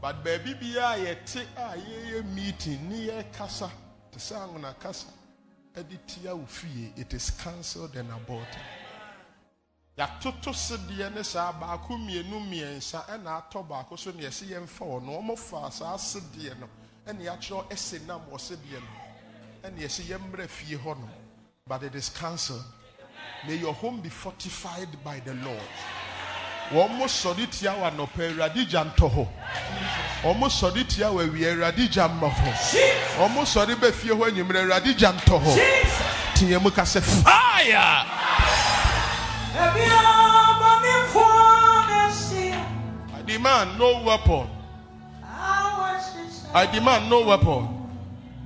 Speaker 3: But baby yɛte a yɛyɛ meeting ni yɛ kasa te sɛ angona kasa ɛde tia it is cancelled and aborted. Yɛatoto sedeɛ ne saa baako mmienu mmiɛnsa ɛna atɔ baako so ne yɛsi yɛmfa wɔ no wɔn fa saa sedeɛ no no but it is cancelled. May your home be fortified by the Lord. Wɔn mo sɔre tia wɔ anɔpɛ Awurade gya ntɔ hɔ. Wɔn mo sɔre tia wɔ awia Awurade gya mmɔ hɔ. Wɔn mo sɔre bɛ fie hɔ enyimrɛ Awurade gya ntɔ hɔ. Teɛ mu ka fire. I demand no weapon. I demand no weapon.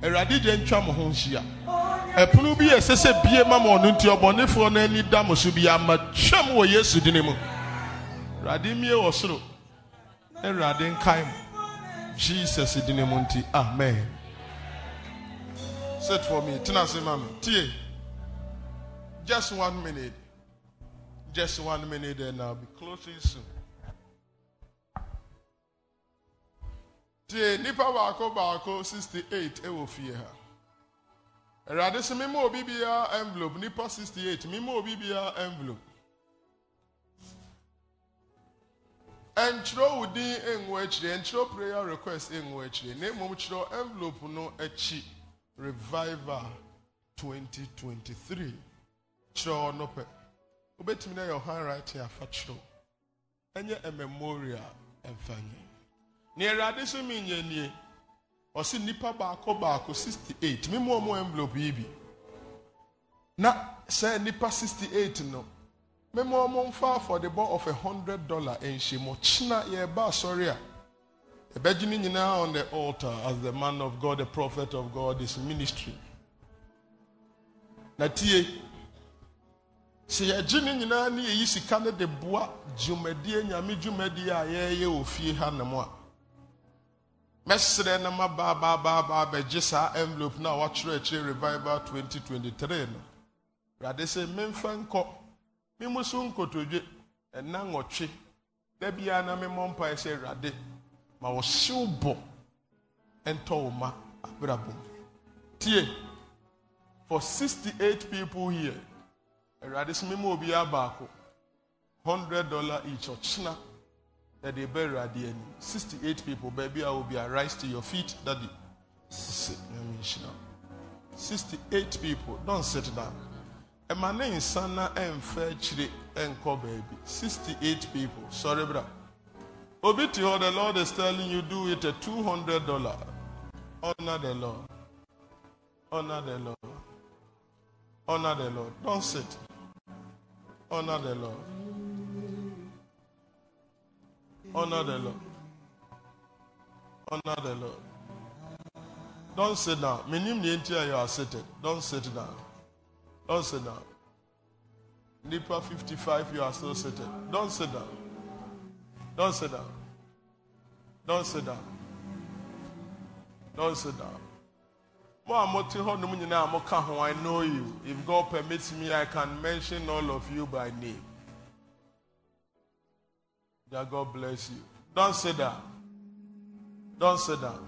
Speaker 3: Awurade gya ntwa mo ho nhyia. ɛpono bi ɛsɛ sɛ bie ma ma ɔno nti ɔbɔnefoɔ no ani da mo so bi ama twam wɔ yesu din mu. Awurade mmie wɔ soro. Awurade nkae mo jesus din mu nti amen. Sit for me tena ase ma tie. Just one minute. Just one minute and i'll be closing soon tie nipa baako baako 68 ɛwɔ fie ha. Awurade sɛ obi envelope. Nipa 68 mema obi envelope. Ɛntwerɛ wo din ngu akyire ɛntwerɛ prayer request ngu akyire na mmom kyerɛ envelope no akyi revival 2023 kyerɛ ɔno pɛ wobɛtumi na yɛ handwriting afa kyerɛw ɛnyɛ a memorial ɛmfa nea awurade so menyɛ nie. Ɔse nnipa baako baako 68 me mu ɔmo envelope yi bi. Na sɛ nnipa 68 no mema ɔmo mfa affordable of a hundred dollar nhyɛ mu. Kyena yɛreba asɔre a yɛbɛgye ne nyinaa on the altar as the man of god the prophet of god is ministry. Na tie sɛ yɛgye ne nyinaa ne yɛyi sika no de boa dwumadie nyame dwumadie a yɛreyɛ wɔ fie ha a mɛserɛ na mabaabaabaa bɛgye saa envelope no a wɔatwerɛ revival 2023 no. Awurade sɛ memfa nkɔ memu so nkotodwe ɛna nwɔtwe da na memmɔ mpae sɛ awurade ma wɔhyew bɔ ɛntɔ wo ma abrabom tie for 68 people here awurade sɛ mema obiara baako hundred dollar each ɔkyena yɛde bɛ awurade anim 68 people baabi a obi a rise to your feet daddy. Sit nyame nhyira wo. 68 people don't sit down. Ɛma ne nsa na ɛmfa akyire ɛnkɔ baabi 68 people sorry bra obi te the lord is telling you do it a 200 dollar honor the lord. Honor the lord. Honor the lord. Don't sit. Honor the lord honor the lord. Honor the lord. Don't sit down. Menim ne nti you are seated don't sit down. Don't sit down. Nipa 55 you are still seated don't sit down. Don't sit down. Don't sit down. Don't sit down. I know you. If god permits me i can mention all of you by name god bless you. Don't sit down. Don't sit down.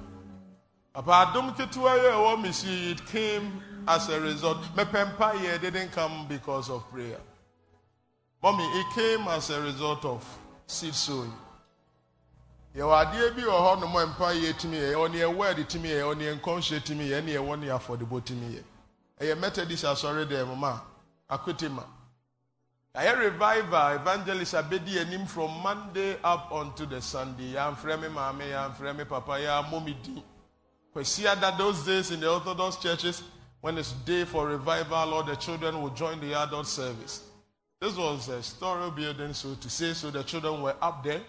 Speaker 3: Papa adom ketewa yi a ɛwɔ me si it came as a result. My yɛ didn't come because of prayer. Mommy it came as a result of seed sowing. Yɛwɔ adeɛ bi wɔ hɔ nom mpa yɛ tumi yɛ ɛwɔ neɛ word tumi yɛ ɛwɔ neɛ nkɔnhyɛ tumi yɛ ɛne ɛwɔ neɛ afɔdebɔ tumi yɛ ɛyɛ methodist asɔre dɛm ma akote ma ɛyɛ revival evangelist abedi anim from monday up unto the sunday I'm yɛamfrɛ me maame yɛamfrɛ me papa yɛamɔ me din Kwesiada, those days in the Orthodox churches, when it's day for revival, all the children would join the adult service. This was a story building, so to say, so the children were up there.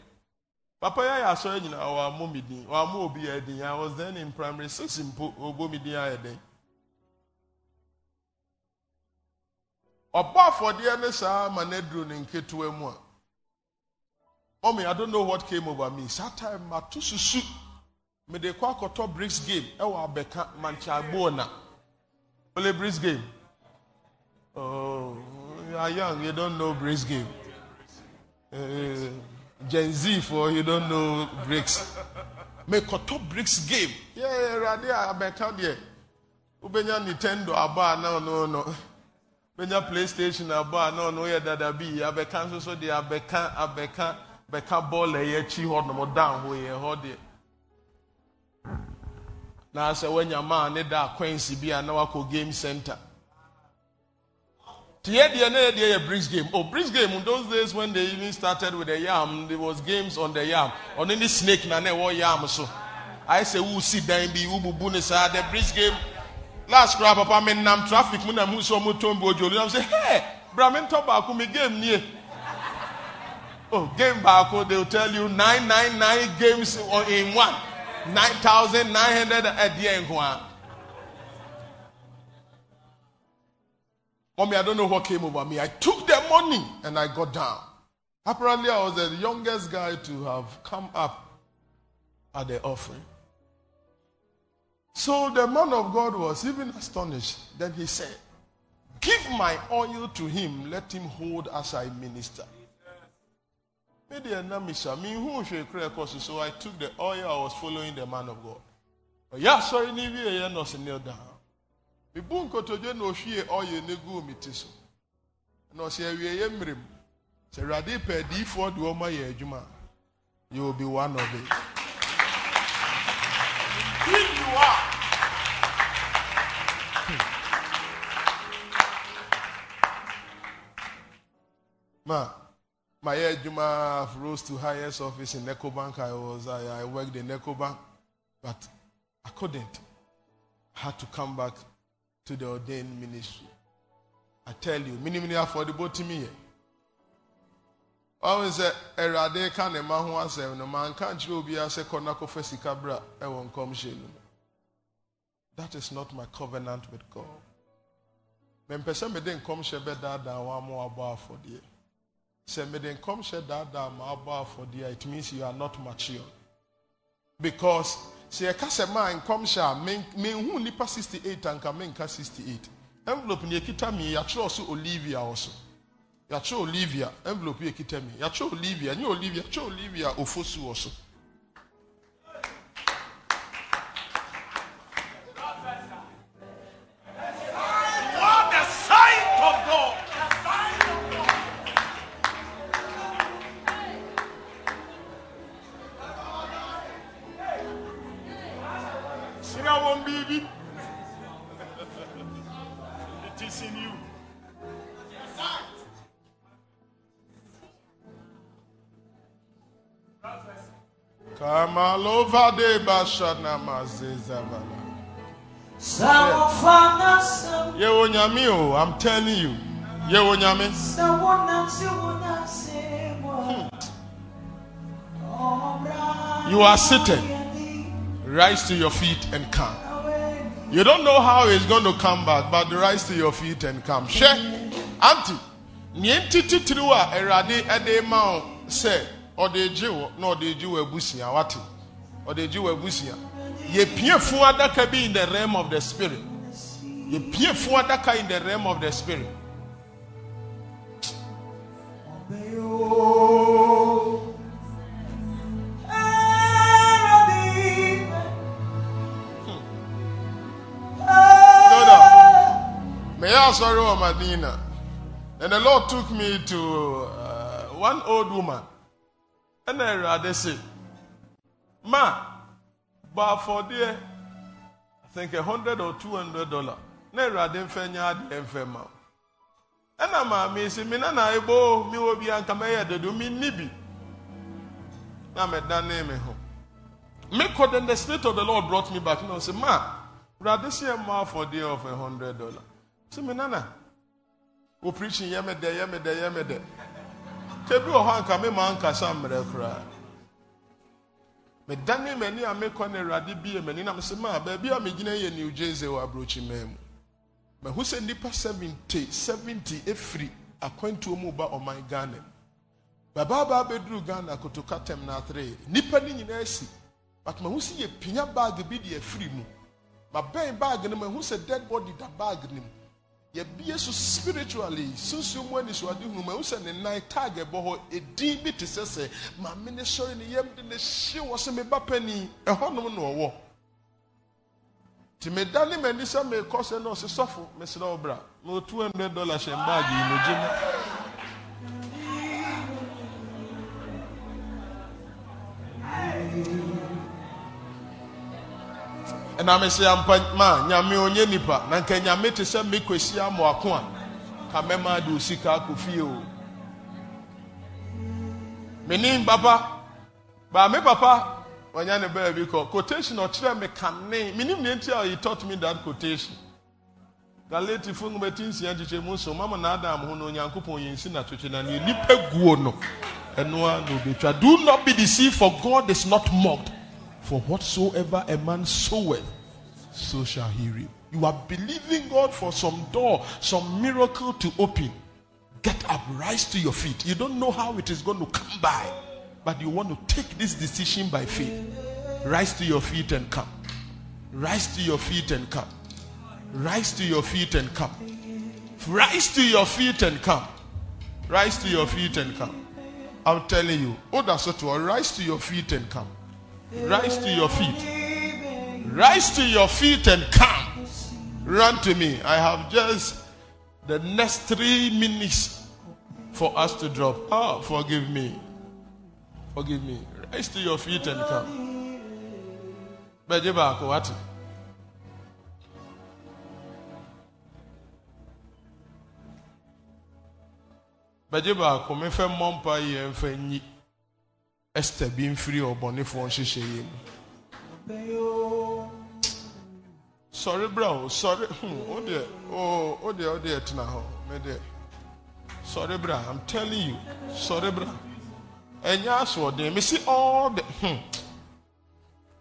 Speaker 3: Papa ya saw you know our mommy din, din. I was then in primary six in Obomi din. Ọba afọdeɛ ne saa ma ne duro ne nketewa mu a. Mommy, I don't know what came over me. Saa time ma to susu. mede kɔ akɔtɔ bricks game ɛwɔ abɛka mankyagboɔ na ole bricks game oh you are young you don't know bricks game uh, gen z for you don't know bricks mekɔtɔ bricks game yɛ awurade a abɛka deɛ wobɛnya nintendo aba a na ɔno no wobɛnya playstation aba a na ɔno yɛ dada bi abɛka nso so deɛ abɛka abɛka bɛka bɔɔl a eh, ɛyɛ akyi hɔ nom dan hɔ yɛ hɔ deɛ na sɛ wanya maa ne da akwansi bi a na wakɔ game center. Te yɛ deɛ na yɛ deɛ yɛ bricks game. Oh bricks game in those days when they even started with the yam there was games on the yam. Ɔno ne snake na na ɛwɔ yam so. Ayɛ sɛ wusi dan bi wububu ne saa the bricks game last kora papa mi nam traffic mu na mu sɛ ɔmo tɔn bi ojoli na mo sɛ hey bra mi ntɔ baako game nie oh game baako oh, they will tell you nine nine nine games in one. 9,900 ɛdeɛ nko a. Mommy, I don't know what came over me. I took the money and I got down. Apparently, I was the youngest guy to have come up at the offering. So the man of God was even astonished. Then he said, Give my oil to him, let him hold as I minister. So I took the oil. I was following the man of God. Oil ne gu mi ti so. Na o se awie ye mrem. Se rade pa difo de o ma ye adwuma. you will be one of it. If you are, Ma, my Juma rose to highest office in Ecobank. I was I, I worked in Ecobank, but I couldn't. I had to come back to the ordained ministry. I tell you, many affordable to me. Always eh, say, Erade ka ne eh, ma ho asɛm no man ka nkyerɛ obi sɛ kɔ na kɔfa sika bra eh, ɛwɔ nkɔmhyɛ no That is not my covenant with God. Mempɛ sɛ mede nkɔmhyɛ bɛdaadaa wɔn a wɔabɔ afɔdeɛ. Sɛ mede nkɔmhyɛ daadaa ma abɔ afɔdeɛ it means you are not mature. Because sɛ yɛka sɛ maa nkɔmhyɛ a menhu nipa 68 anka menka 68. Envelope ne yɛkita mi yɛatwerɛ so Olivia wɔ so. yɛakyɛ olivia envelope yɛ kita mi yɛakyɛ olivia nye olivia kyɛ olivia ofosu wɔ so Kamalova de bashana mazezavala. Ye onyami o, I'm telling you. Ye onyami. Hmm. You are seated. Rise to your feet and come. You don't know how it's going to come back, but rise to your feet and come. She, auntie, nienti titiriwa erade ede ma say ɔde gye wɔ na ɔde gye wɔ abusua wate. Ɔde gye wɔ abusua yɛpie fun adaka bi in the realm of the spirit. Yɛpie fun adaka in the realm of the spirit. May I sorry, Madina. And the Lord took me to uh, one old woman ɛna awurade se ma bɔ afɔdeɛ. I think a hundred or two hundred dollar. Na awurade mfɛ nyɛ adeɛ mfɛ ma ɛna maame si mi nana ebo mi wɔ bi anka mɛyɛ dodo mi ni bi. Na mɛ dane mi ho. Me kɔ then the spirit of the lord brought me back. Na ɔsɛ ma awurade si ɛmɔ afɔdeɛ of a hundred dollar. Si mi nana o preaching yɛ mi dɛ yɛ mi dɛ. Tebi wɔ hɔ anka me ma nkasa mmerɛ koraa medane m'ani a mekɔ no awurade bie m'ani na mesɛ ma baabi a megyina yɛ new jersey wɔ aburokyi man mu. Mahu sɛ nnipa 70 70 ɛfiri akwantuo mu ba ɔman ghana mu. Babaabaa bɛduru ghana kotoka na atere nnipa no nyinaa asi but mahu sɛ yɛpia baage bi de afiri mu. Mabɛn baage no mahu sɛ dead body da baage no mu yɛbie so spiritually. Sunsun mu ani so ade hunu ma ehu sɛ ne nan tag ɛbɔ hɔ. Edin bi te sɛ maame ne sɔre ne yam de ne hye wɔ me ba panyin ɛhɔnom na ɔwɔ. Te me da ne m'ani sɛ me kɔ sɛ na ɔsi sɔfo me srɛ wo bra na o two hundred dollars hyɛ baagi yi na ogye mu. Ɛna me sɛ ampa ma nyame onye nipa na nka nyame te sɛ me kwasi amoako a ka mɛma de osika akɔ fie o. Menim papa baa me papa ɔnya ne baabi kɔ. Quotation ɔkyerɛ me kane. Menim ne nti a he taught me that quotation. Galatifo nwomati nsia nkyekyɛ mu nso mama na adam ho no onyankopɔn yɛnsi na twetwe na neɛ nipa guo no ɛnoa na obɛtwa do not be deceived for god is not mocked for whatsoever a man soweth, so shall he reap. You are believing God for some door, some miracle to open. Get up, rise to your feet. You don't know how it is going to come by, but you want to take this decision by faith. Rise to your feet and come. Rise to your feet and come. Rise to your feet and come. Rise to your feet and come. Rise to your feet and come. I'm telling you, Oda rise to your feet and come. Rise to your feet. Rise to your feet and come. Run to me. I have just the next three minutes for us to drop. Oh, forgive me. Forgive me. Rise to your feet and come. Bɛgye baako wate. Bɛgye baako mefɛ mmɔ mpa yɛ mfɛ nyi. Esther bi mfiri ɔbɔnefoɔ nhyehyɛ yɛ mu. Sɔre bra o, sɔre hmm, o deɛ o o deɛ o deɛ tena hɔ, me deɛ. Sɔre bra, I'm telling you, sɔre bra. Ɛnyɛ asoɔden, me see all the hmm.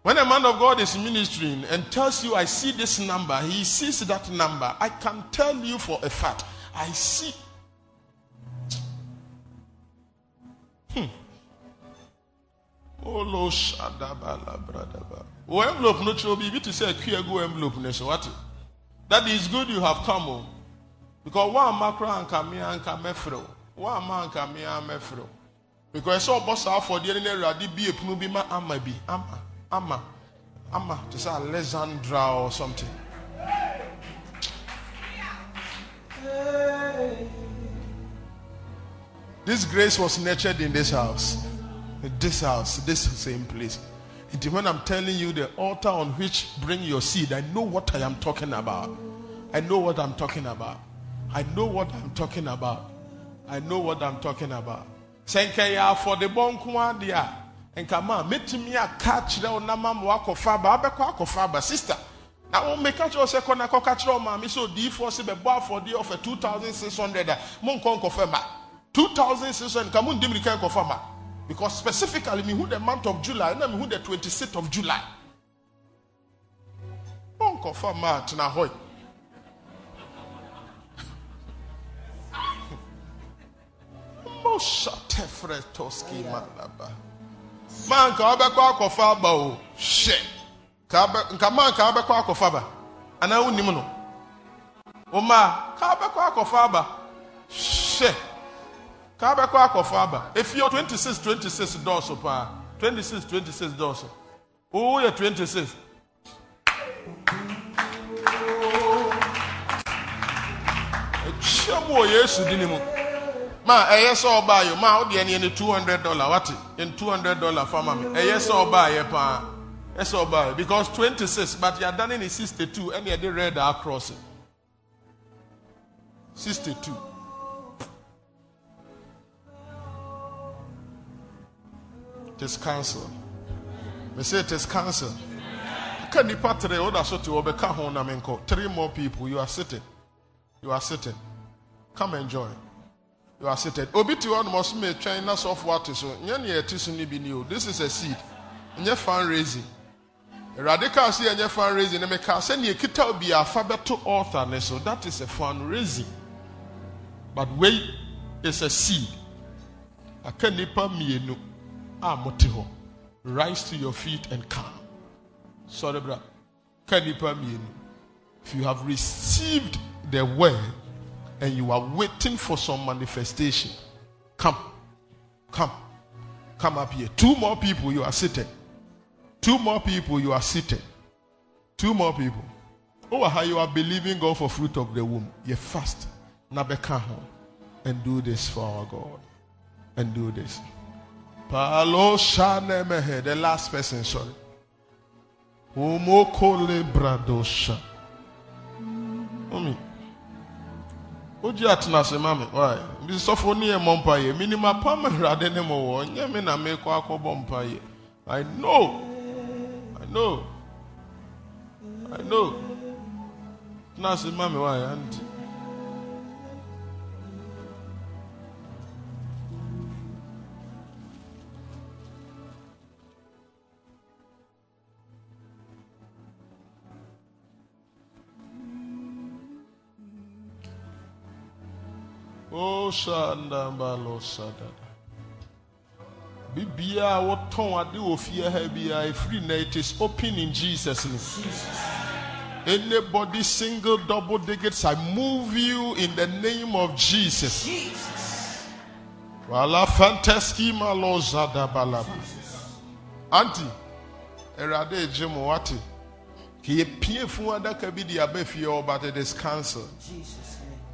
Speaker 3: When a man of God is ministering and tells you, I see this number, he sees that number. I can tell you for a fact, I see. Hmm. Oh, lo shadabala, bradaba. Oh, envelope no show be to say a go envelope ne what? That is good you have come oh. Because one macro and kamia and kamefro. One man kamia mefro. Because so boss out for the any ready be a punu bi ma ama bi ama ama ama to say Alexandra or something. This grace was nurtured in this house. This house, this same place. And when I'm telling you the altar on which bring your seed, I know what I am talking about. I know what I'm talking about. I know what I'm talking about. I know what I'm talking about. Sɛ nka yɛ afɔdebɔ nko adeɛ a nka ma metumi aka kyerɛ wo na ma ma wakɔfa aba wabɛkɔ akɔfa aba sister na wo meka kyerɛ wo sɛ kɔ na kɔka kyerɛ wo maame sɛ odiyifoɔ sɛ bɛbɔ afɔdeɛ ɔfɛ 2600 a monkɔ ma 2600 nka mondi mirika nkɔfa ma because specifically mehu the month of july na mehu the 26th of july. Monkɔfa ma atena hɔ yi moshatefretoski malaba. Ma nka wobɛkɔ akɔfa aba o. Hyɛ Ka wobɛ- nka ma nka wobɛkɔ akɔfa aba anaa wonim no. Wo ma ka wobɛkɔ akɔfa aba hyɛ ka wobɛkɔ akɔfa aba. Ɛfie 26 26 dɔɔso paa 26 26 dɔɔso. Woyɛ 26 ɛkyia mu wɔ yesu din mu. Ma ɛyɛ sɛ ɔbaayɛ ma wode ɛneɛ ne 200 dollar. Wate ɛn 200 dollar fama me. Ɛyɛ sɛ ɔbaayɛ paa. Ɛsɛ ɔbaayɛ because 26 but yɛadane ne 62 ɛne yɛde red across it. 62 it is cancelled me say it is cancelled ka nipa tere woda so te wɔbɛka ho na menkɔ three more people you are sitting you are sitting come enjoy you are seated. Obi ti hɔ nom ɔso ma etwɛn na so. Nyɛ nea ɛte so ni bi ni. This is a seed. Nyɛ fundraising. Kaa sɛ yɛnyɛ fundraising na meka sɛ nea ekita obi a afa bɛto altar ne so. That is a fundraising. But wei is a seed. Aka nipa mmienu Ah, a mote hɔ. Rise to your feet and come. Sorry, bra. Ka nipa mmienu. If you have received the word and you are waiting for some manifestation, come, come, come up here. Two more people, you are seated. Two more people, you are seated. Two more people. Oh, how you are believing God for fruit of the womb. You fast. Ho. And do this for our God. And do this. Palo shanemehe. The last person, sorry. Umokole bradosha. Omi. wogye atena ase ma me wae bi sɔfo ne yɛ mmɔ mpayɛ menim apam awurade ne mo wɔ nyɛ me na mekɔ akɔbɔ mpayɛ i know i know i know tena ase ma me wae Bibia, what tongue I do of fear heavy, I free it is open in Jesus' name. Anybody single double digits, I move you in the name of Jesus. Wala fantaski malo zada balaba. Auntie, erade ejimo wati. Ki ye pie fu adaka bi di abefie but it is cancelled.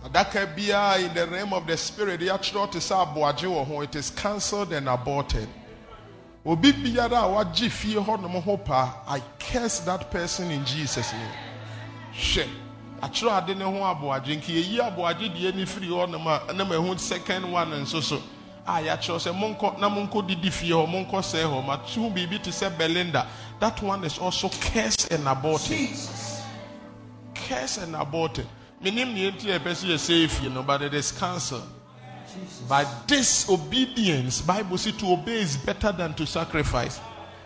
Speaker 3: Adaka biara in the realm of the spirit yɛatwerɛ te sɛ aboagye wɔ ho it is cancelled and aborted. Obi biara a wagye fie hɔnom ho paa i curse that person in jesus name. Hwɛ akyerɛ ade ne ho aboagye nka yɛyi aboagye deɛ ne firi hɔnom a na ma ɛho second one nso so. Ah, a yɛakyerɛ sɛ monkɔ na monkɔ didi fie hɔ monkɔ sɛe hɔ mato biribi te sɛ belinda. That one is also curse and aborted.
Speaker 4: Jesus.
Speaker 3: curse and aborted menim ne yɛnti a ɛpɛ sɛ yɛsɛe fie no but it is cancelled. By disobedience bible say to obey is better than to sacrifice.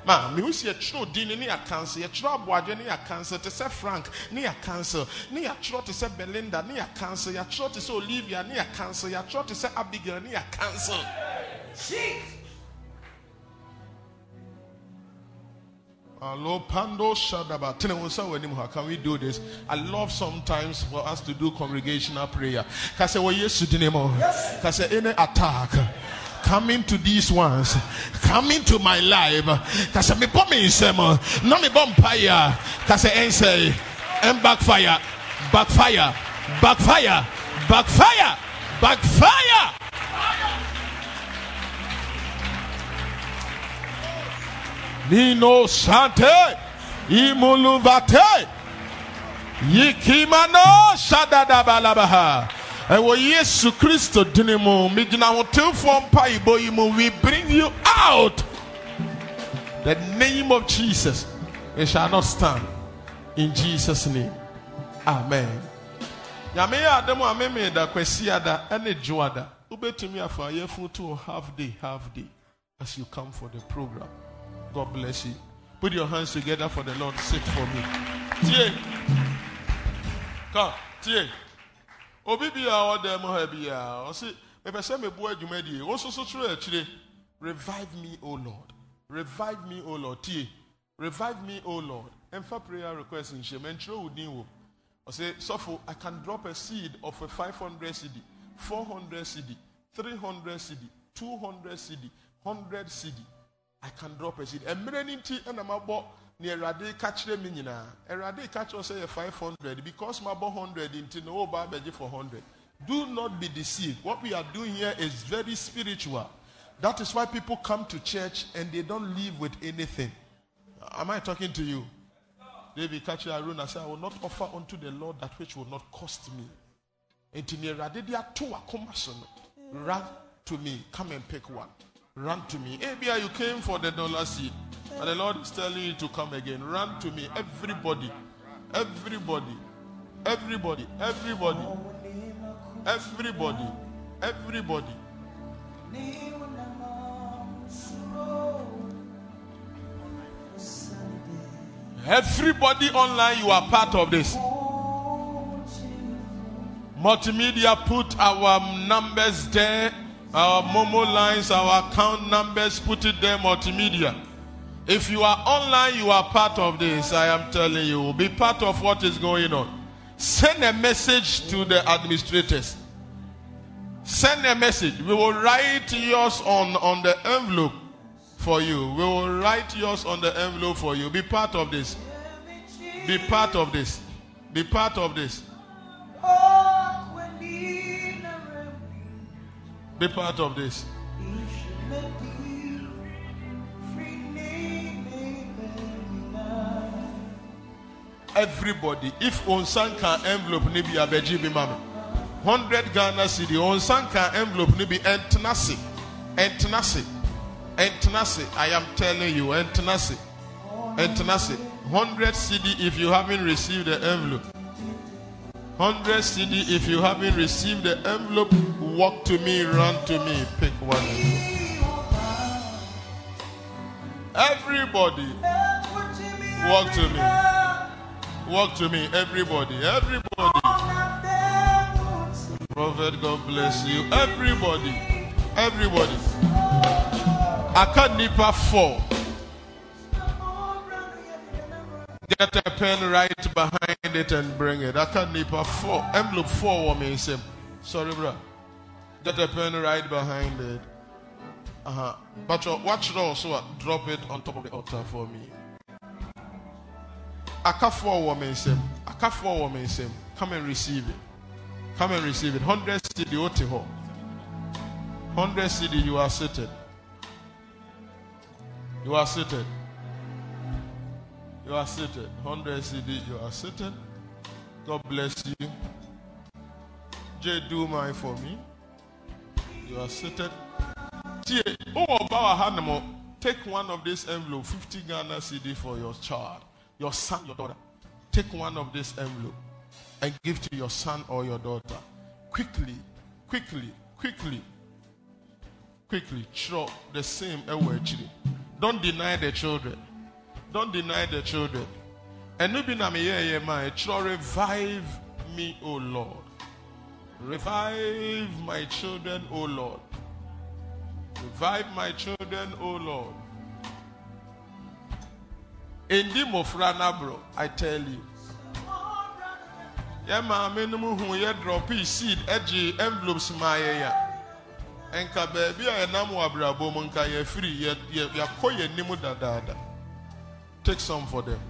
Speaker 3: Ma mehu sɛ yɛtwerɛ din ne yɛacancel yɛtwerɛ aboagye ne yɛacancel te sɛ frank ne yɛacancel ne yɛatwerɛ te sɛ belinda ne yɛacancel yɛatwerɛ te sɛ olivia ne yɛacancel yɛatwerɛ te sɛ abigail ne yɛacancel Can we do this? I love sometimes for us to do congregational prayer. Kase wɔ Yesu din mu. Kase any attack coming to these ones, coming to my life. Kase me me nsɛm. Na me bɔ mpaeɛ. Kase ɛnsɛ. And backfire. Backfire. Backfire. Backfire. Backfire. Nino Sante Imuluvate Yikimano Shadadabalabaha. Ẹwọ Yesu Kristo dini mu, migyina ahotefoɔ mpa yi mu, we bring you out. The name of Jesus, it shall not stand. In Jesus' name, Amen. Nyame yɛ adamu a meme da kwasi ada ɛne dwo ada. Wobɛtumi afa ayɛfo to half day, half day as you come for the program. God bless you. Put your hands together for the Lord. Sit for me. Tie. Come. Tie. Obi bi a ɔda mu ha bi a ɔsi mepɛ sɛ mebu adwuma die. Wɔn nso so twerɛ akyire. Revive me, O Lord. Revive me, O Lord. Tie. Revive me, O Lord. Ɛmfa prayer request nhyɛ mɛ ntwerɛ wo din wo. Ɔsɛ sɔfo I can drop a seed of a 500 cedi, 400 cedi, 300 cedi, 200 cedi, 100 cedi. I can drop a seed. Mmerɛ ni nti ɛna mabɔ ne Awurade ka kyerɛ me nyinaa. Awurade ka kyerɛ sɛ yɛ 500 because mabɔ 100 nti na wɔba abɛgye for 100. Do not be deceived. What we are doing here is very spiritual. That is why people come to church and they don't leave with anything. Am I talking to you? David Kachi Araunah said, I will not offer unto the Lord that which will not cost me. Enti ne Awurade de ato akoma so no, Run to me. Come and pick one. Run to me. Maybe you came for the dollar seed, but the Lord is telling you to come again. Run to me. Everybody. Everybody. Everybody. Everybody. Everybody. Everybody. Everybody online, you are part of this. Multimedia put our numbers there, our Momo lines, our account numbers, put it there, multimedia. If you are online, you are part of this. I am telling you, be part of what is going on. Send a message to the administrators. Send a message. We will write yours on, on the envelope for you. We will write yours on the envelope for you. Be part of this. Be part of this. Be part of this. Be part of this. Everybody, if onsan can envelope ni bi abeji bi mami, hundred Ghana cedi onsan can envelope ni bi entenase, entenase, entenase. I am telling you, entenase, entenase. Hundred cedi if you haven't received the envelope. 100 cedi. If you haven't received the envelope, walk to me, run to me, pick one. Everybody, walk to me. Walk to me, everybody, everybody. Prophet, God bless you. Everybody, everybody. Aka nipa four. Get a pen right behind it and bring it. Aka nipa four. Envelope four woman Say, Sorry, bro. Get a pen right behind it. Uh-huh. But uh, watch it also. uh, Drop it on top of the altar for me. Aka four woman same. Aka four woman Say, Come and receive it. Come and receive it. 100 cedi Otiho. 100 cedi you are seated. You are seated. You are seated. 100 cedi, you are seated. God bless you. J, do my for me. You are seated. Oh, Hanamo, take one of this envelope, 50 Ghana cedi for your child, your son, your daughter. Take one of this envelope and give to your son or your daughter. Quickly, quickly, quickly, quickly. Throw the same. Away. Don't deny the children. Don't deny the children. And maybe na me yeah yeah man. revive me, O Lord. Revive my children, O Lord. Revive my children, O Lord. In the mofrana, bro, I tell you. Yeah, maame no mu hu drop seed eh, ɛgye envelopes maa yɛ ya nka baabi a yɛnam wɔ abrabɔ mu nka yɛfiri yɛ yɛ yɛakɔ yɛn anim dadaada take some for them.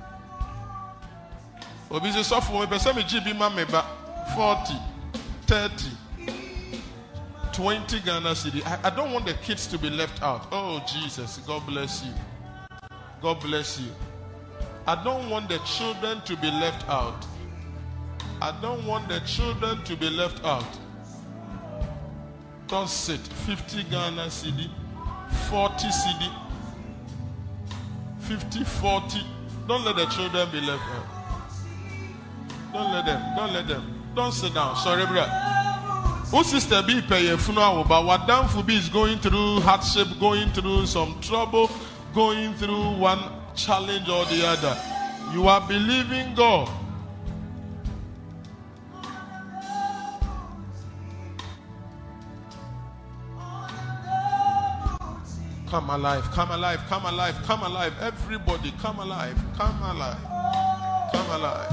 Speaker 3: Obi sɛ sɔfo mepɛ sɛ megye bi ma me ba 40 30 20 Ghana cedi. I, I don't want the kids to be left out. Oh Jesus, God bless you. God bless you. I don't want the children to be left out. I don't want the children to be left out. Don't sit. 50 Ghana cedi, 40 cedi, 50, 40. Don't let the children be left out. Don't let them. Don't let them. Don't sit down. Sorry, bro. Who sister be pay a funeral, but what down for be is going through hardship, going through some trouble, going through one challenge or the other. You are believing God. Come alive, come alive, come alive, come alive. Everybody, come alive, come alive, come alive,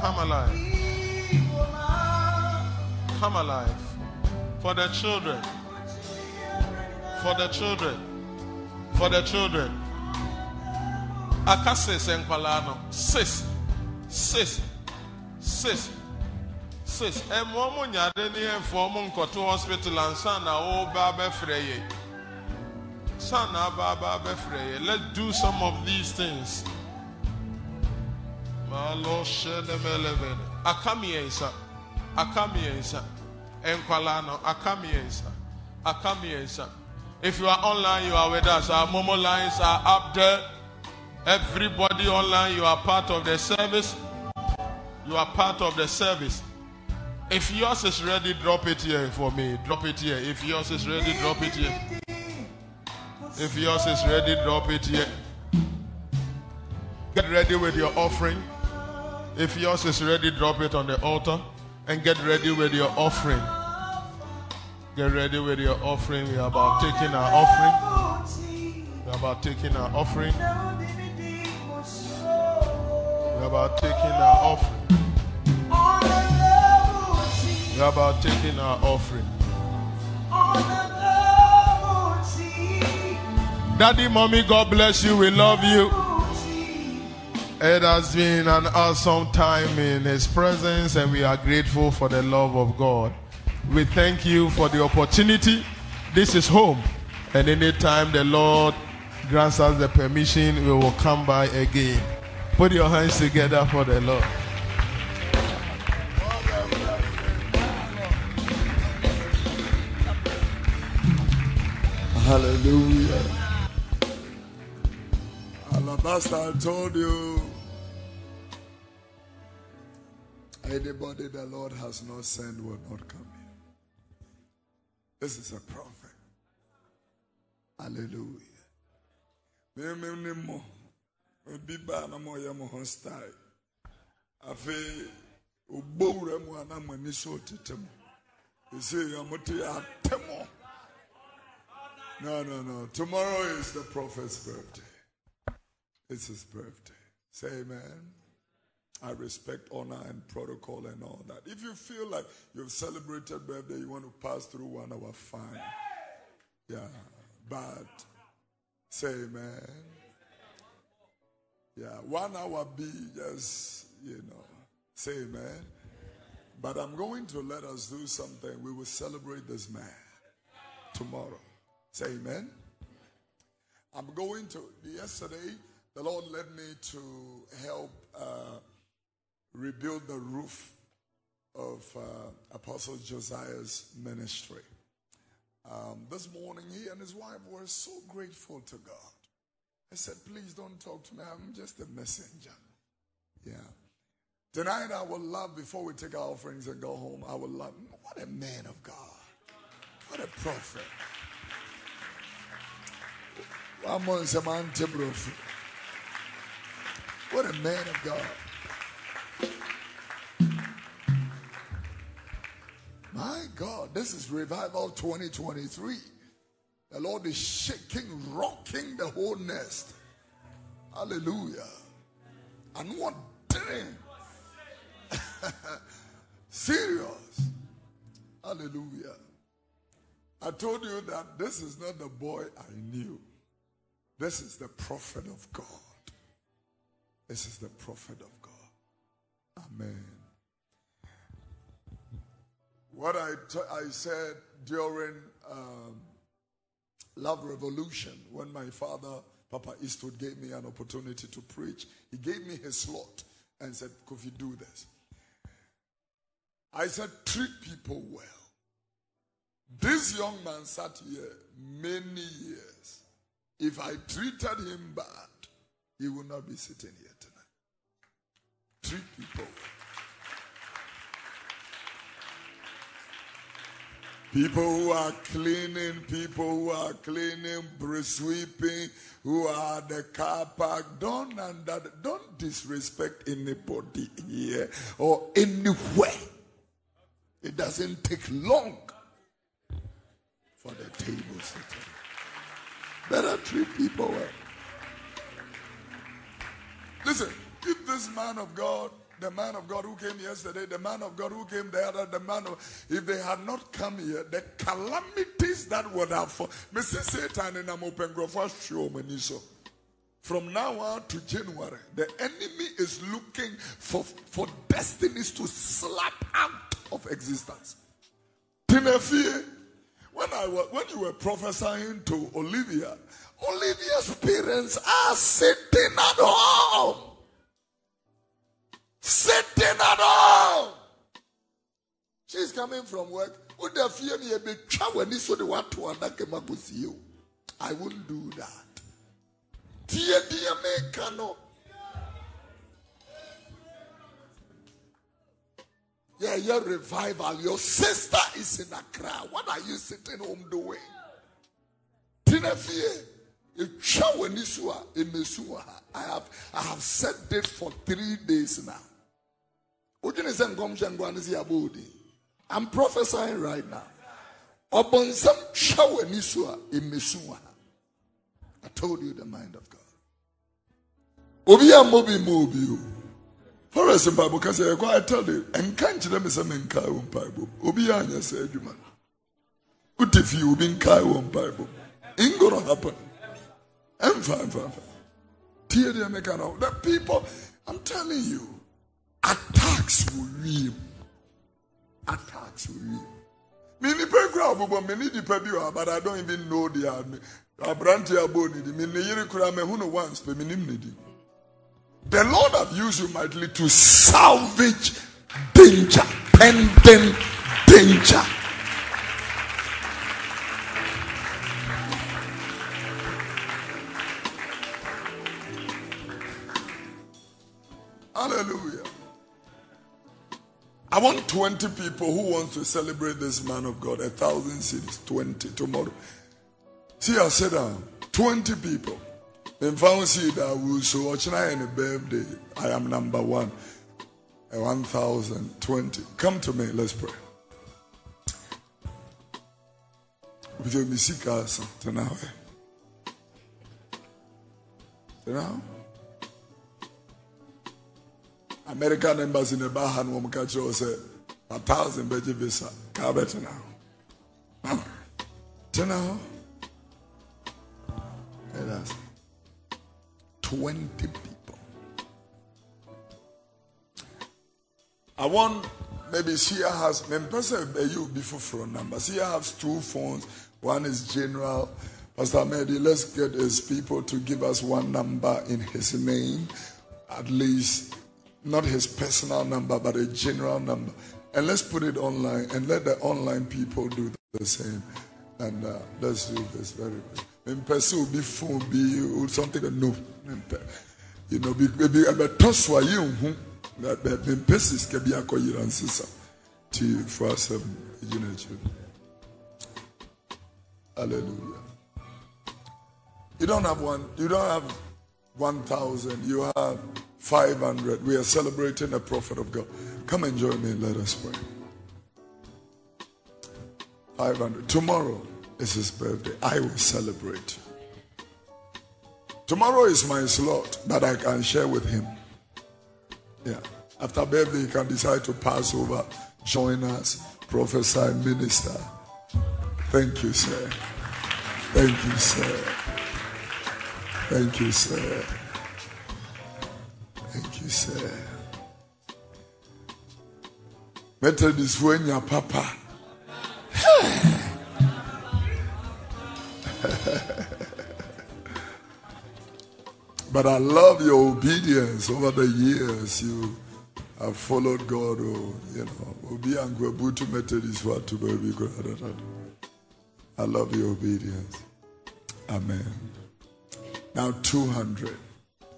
Speaker 3: come alive, come alive. For the children, for the children, for the children. And Palano, sis, sis, sis. sis ɛmoa mo nyade ne ɛmfoɔ mo nkɔto hospital ansa na yɛ Let's do some of these things. Akamiensa. Akamiensa. Enkwalano. Akamiensa. Akamiensa. If you are online, you are with us. Our Momo lines are up there. Everybody online, you are part of the service. You are part of the service. If yours is ready, drop it here for me. Drop it here. If yours is ready, drop it here. If yours is ready, drop it here. Get ready with your offering. If yours is ready, drop it on the altar and get ready with your offering. Get ready with your offering. We are about taking our offering. We are about taking our offering. We are about taking our offering. We are about taking our offering. Daddy, mommy, God bless you. We love you. It has been an awesome time in His presence, and we are grateful for the love of God. We thank you for the opportunity. This is home, and anytime the Lord grants us the permission, we will come by again. Put your hands together for the Lord.
Speaker 2: Hallelujah. Alabaster, I told you. Anybody the Lord has not sent will not come here. This is a prophet. Hallelujah. No, no, no. Tomorrow is the prophet's birthday. It's his birthday. Say amen. I respect honor and protocol and all that. If you feel like you've celebrated birthday, you want to pass through one hour, fine. Yeah. But say amen. Yeah. One hour be just, you know, say amen. But I'm going to let us do something. We will celebrate this man tomorrow. Say amen. I'm going to, yesterday, the Lord led me to help uh, rebuild the roof of uh, Apostle Josiah's ministry. Um, this morning, he and his wife were so grateful to God. I said, Please don't talk to me. I'm just a messenger. Yeah. Tonight, I would love, before we take our offerings and go home, I would love, what a man of God. What a prophet. What a man of God. My God, this is Revival 2023. The Lord is shaking, rocking the whole nest. Hallelujah. And what damn. Serious. Hallelujah. I told you that this is not the boy I knew. This is the prophet of God. This is the prophet of God. Amen. What I, t- I said during um, Love Revolution, when my father, Papa Eastwood, gave me an opportunity to preach, he gave me his slot and said, Could you do this? I said, treat people well. This young man sat here many years. If I treated him bad, he would not be sitting here People. People who are cleaning, people who are cleaning, sweeping, who are the car park, don't under, don't disrespect anybody here or anywhere. It doesn't take long for the table setting. Better treat people well. Listen, if this man of God the man of God who came yesterday, the man of God who came the other, the man of, if they had not come here, the calamities that would have, Mr. Satan and I'm open show from now on to January, the enemy is looking for, for destinies to slap out of existence. Timothy, when I was, when you were prophesying to Olivia, Olivia's parents are sitting at home. Sitting at home. She's coming from work. Would the fear me a bit when so the what to you? I wouldn't do that. Dear dear me cano. Yeah, your revival. Your sister is in a Accra. What are you sitting home doing? Tina fear. I have I have said this for three days now. I'm prophesying right now. I told you the mind of God. Obi a mobi mobi. Forest in Bible can say, I tell you, and can't you let me say, Menkai on Bible. Obi a anya say, Juman. What if you be in Kai on Bible? Ain't gonna happen. I'm fine, fine, fine. Tear the American. The people, I'm telling you, attacks will real. Attacks will real. Many people but many people but I don't even know the army. Abranti aboni di mini yiri kura me huno once pe minim nidi. The Lord have used you mightily to salvage danger, pending danger. I want 20 people who want to celebrate this man of God. A thousand cedis, 20 tomorrow. See, I said, uh, 20 people. In found see that we so watch a birthday. I am number one. A 1020. Come to me, let's pray. With your music, tonight. Tonight. American embassy in Bahan wo mka kyerɛ sɛ a thousand bɛgye visa. Kaa hɔ tena hɔ ɛdas 20 people. I want maybe Sia has mempɛ sɛ ɛyɛ obi foforɔ number. Sia has two phones. One is general. Pastor Mehdi, let's get his people to give us one number in his name, at least not his personal number, but a general number. And let's put it online and let the online people do the same. And uh, let's do this very quick. In person be phone, be something that no. You know, maybe I'm a toss for you. Hmm? That the person can be a coherence uh, to for us, um, you know. Hallelujah. You don't have one, you don't have 1,000, you have 500. We are celebrating a prophet of God. Come and join me and let us pray. 500. Tomorrow is his birthday. I will celebrate. Tomorrow is my slot that I can share with him. Yeah. After birthday, he can decide to pass over, join us, prophesy, minister. Thank you, sir. Thank you, sir. Thank you, sir. When your papa. but I love your obedience over the years. You have followed God. Oh, you know, Methodist what to baby. I love your obedience. Amen. Now 200.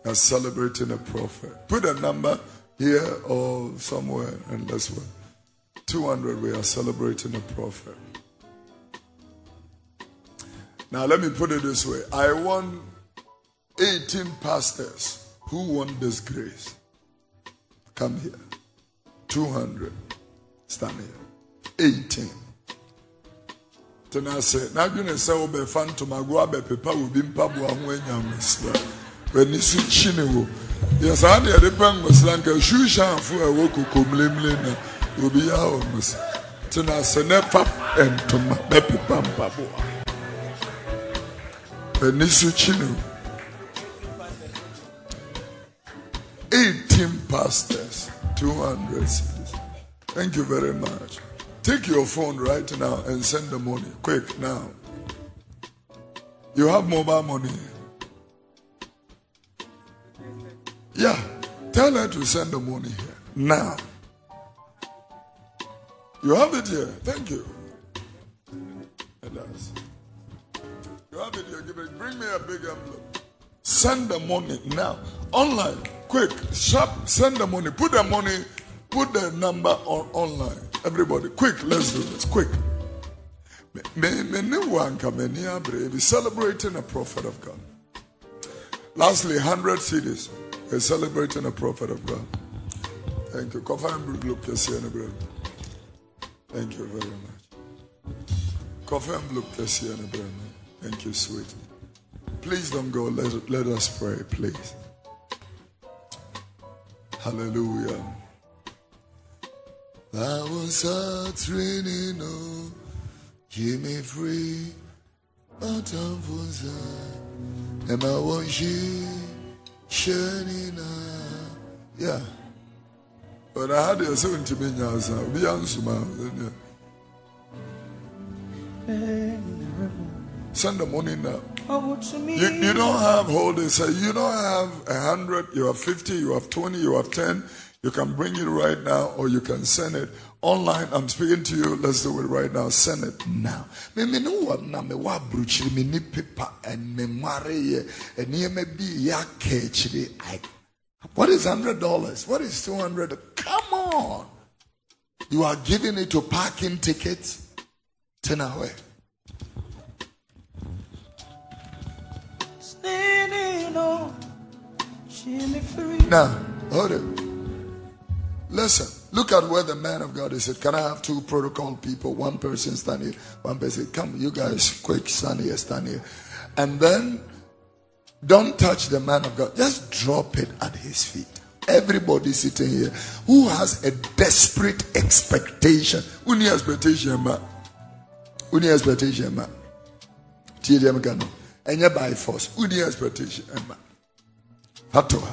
Speaker 2: Are celebrating a prophet. Put a number here or somewhere and let's work. 200. We are celebrating a prophet. Now let me put it this way. I want 18 pastors who want this grace. Come here. 200. Stand here. 18 tena sɛ n'adwene sɛ wobɛfa ntoma go abɛpepa wo bi mpaboa ho anya nwosira w'ani ne wo saa deɛ de pɛ nwosira nka hwihyɛnfo a ɛwɔ kokomlemle na obi yɛ wɔ nwosira tena sɛ ne fa ntoma bɛpepa mpaboa wo 18 pastors 200 cedis thank you very much Take your phone right now and send the money. Quick now. You have mobile money. Yeah. Tell her to send the money here. Now. You have it here. Thank you. It does. You have it here. Give it. Bring me a big envelope. Send the money now. Online. Quick. Sharp. Send the money. Put the money. Put the number on online. Everybody, quick, let's do this. Quick. Celebrating a prophet of God. Lastly, 100 cedis is celebrating a prophet of God. Thank you. Thank you very much. Thank you, sweet. Please don't go. Let, let us pray, please. Hallelujah. I was a training, oh, keep me free. But I'm for and I want you shining. Yeah. But I had a seven to be Nasa, be answer. Send the money now. You, you don't have hold it. Say you don't have a hundred, you have fifty, you have twenty, you have ten. You can bring it right now or you can send it online. I'm speaking to you. Let's do it right now. Send it now. Me me no what na me wa bruchi me ni paper and me mare and ye me be ya kechiri. What is hundred dollars? What is two hundred? Come on. You are giving it to parking tickets. Tenawe. Now, hold it. Listen, look at where the man of God is. Said, Can I have two protocol people? One person stand here, one person. Come, you guys, quick, stand here, stand here. And then don't touch the man of God. Just drop it at his feet. Everybody sitting here who has a desperate expectation. Uni expectation, ma. Uni expectation, ma. TDM Gano. And by force. Uni expectation, ma. Hatoa.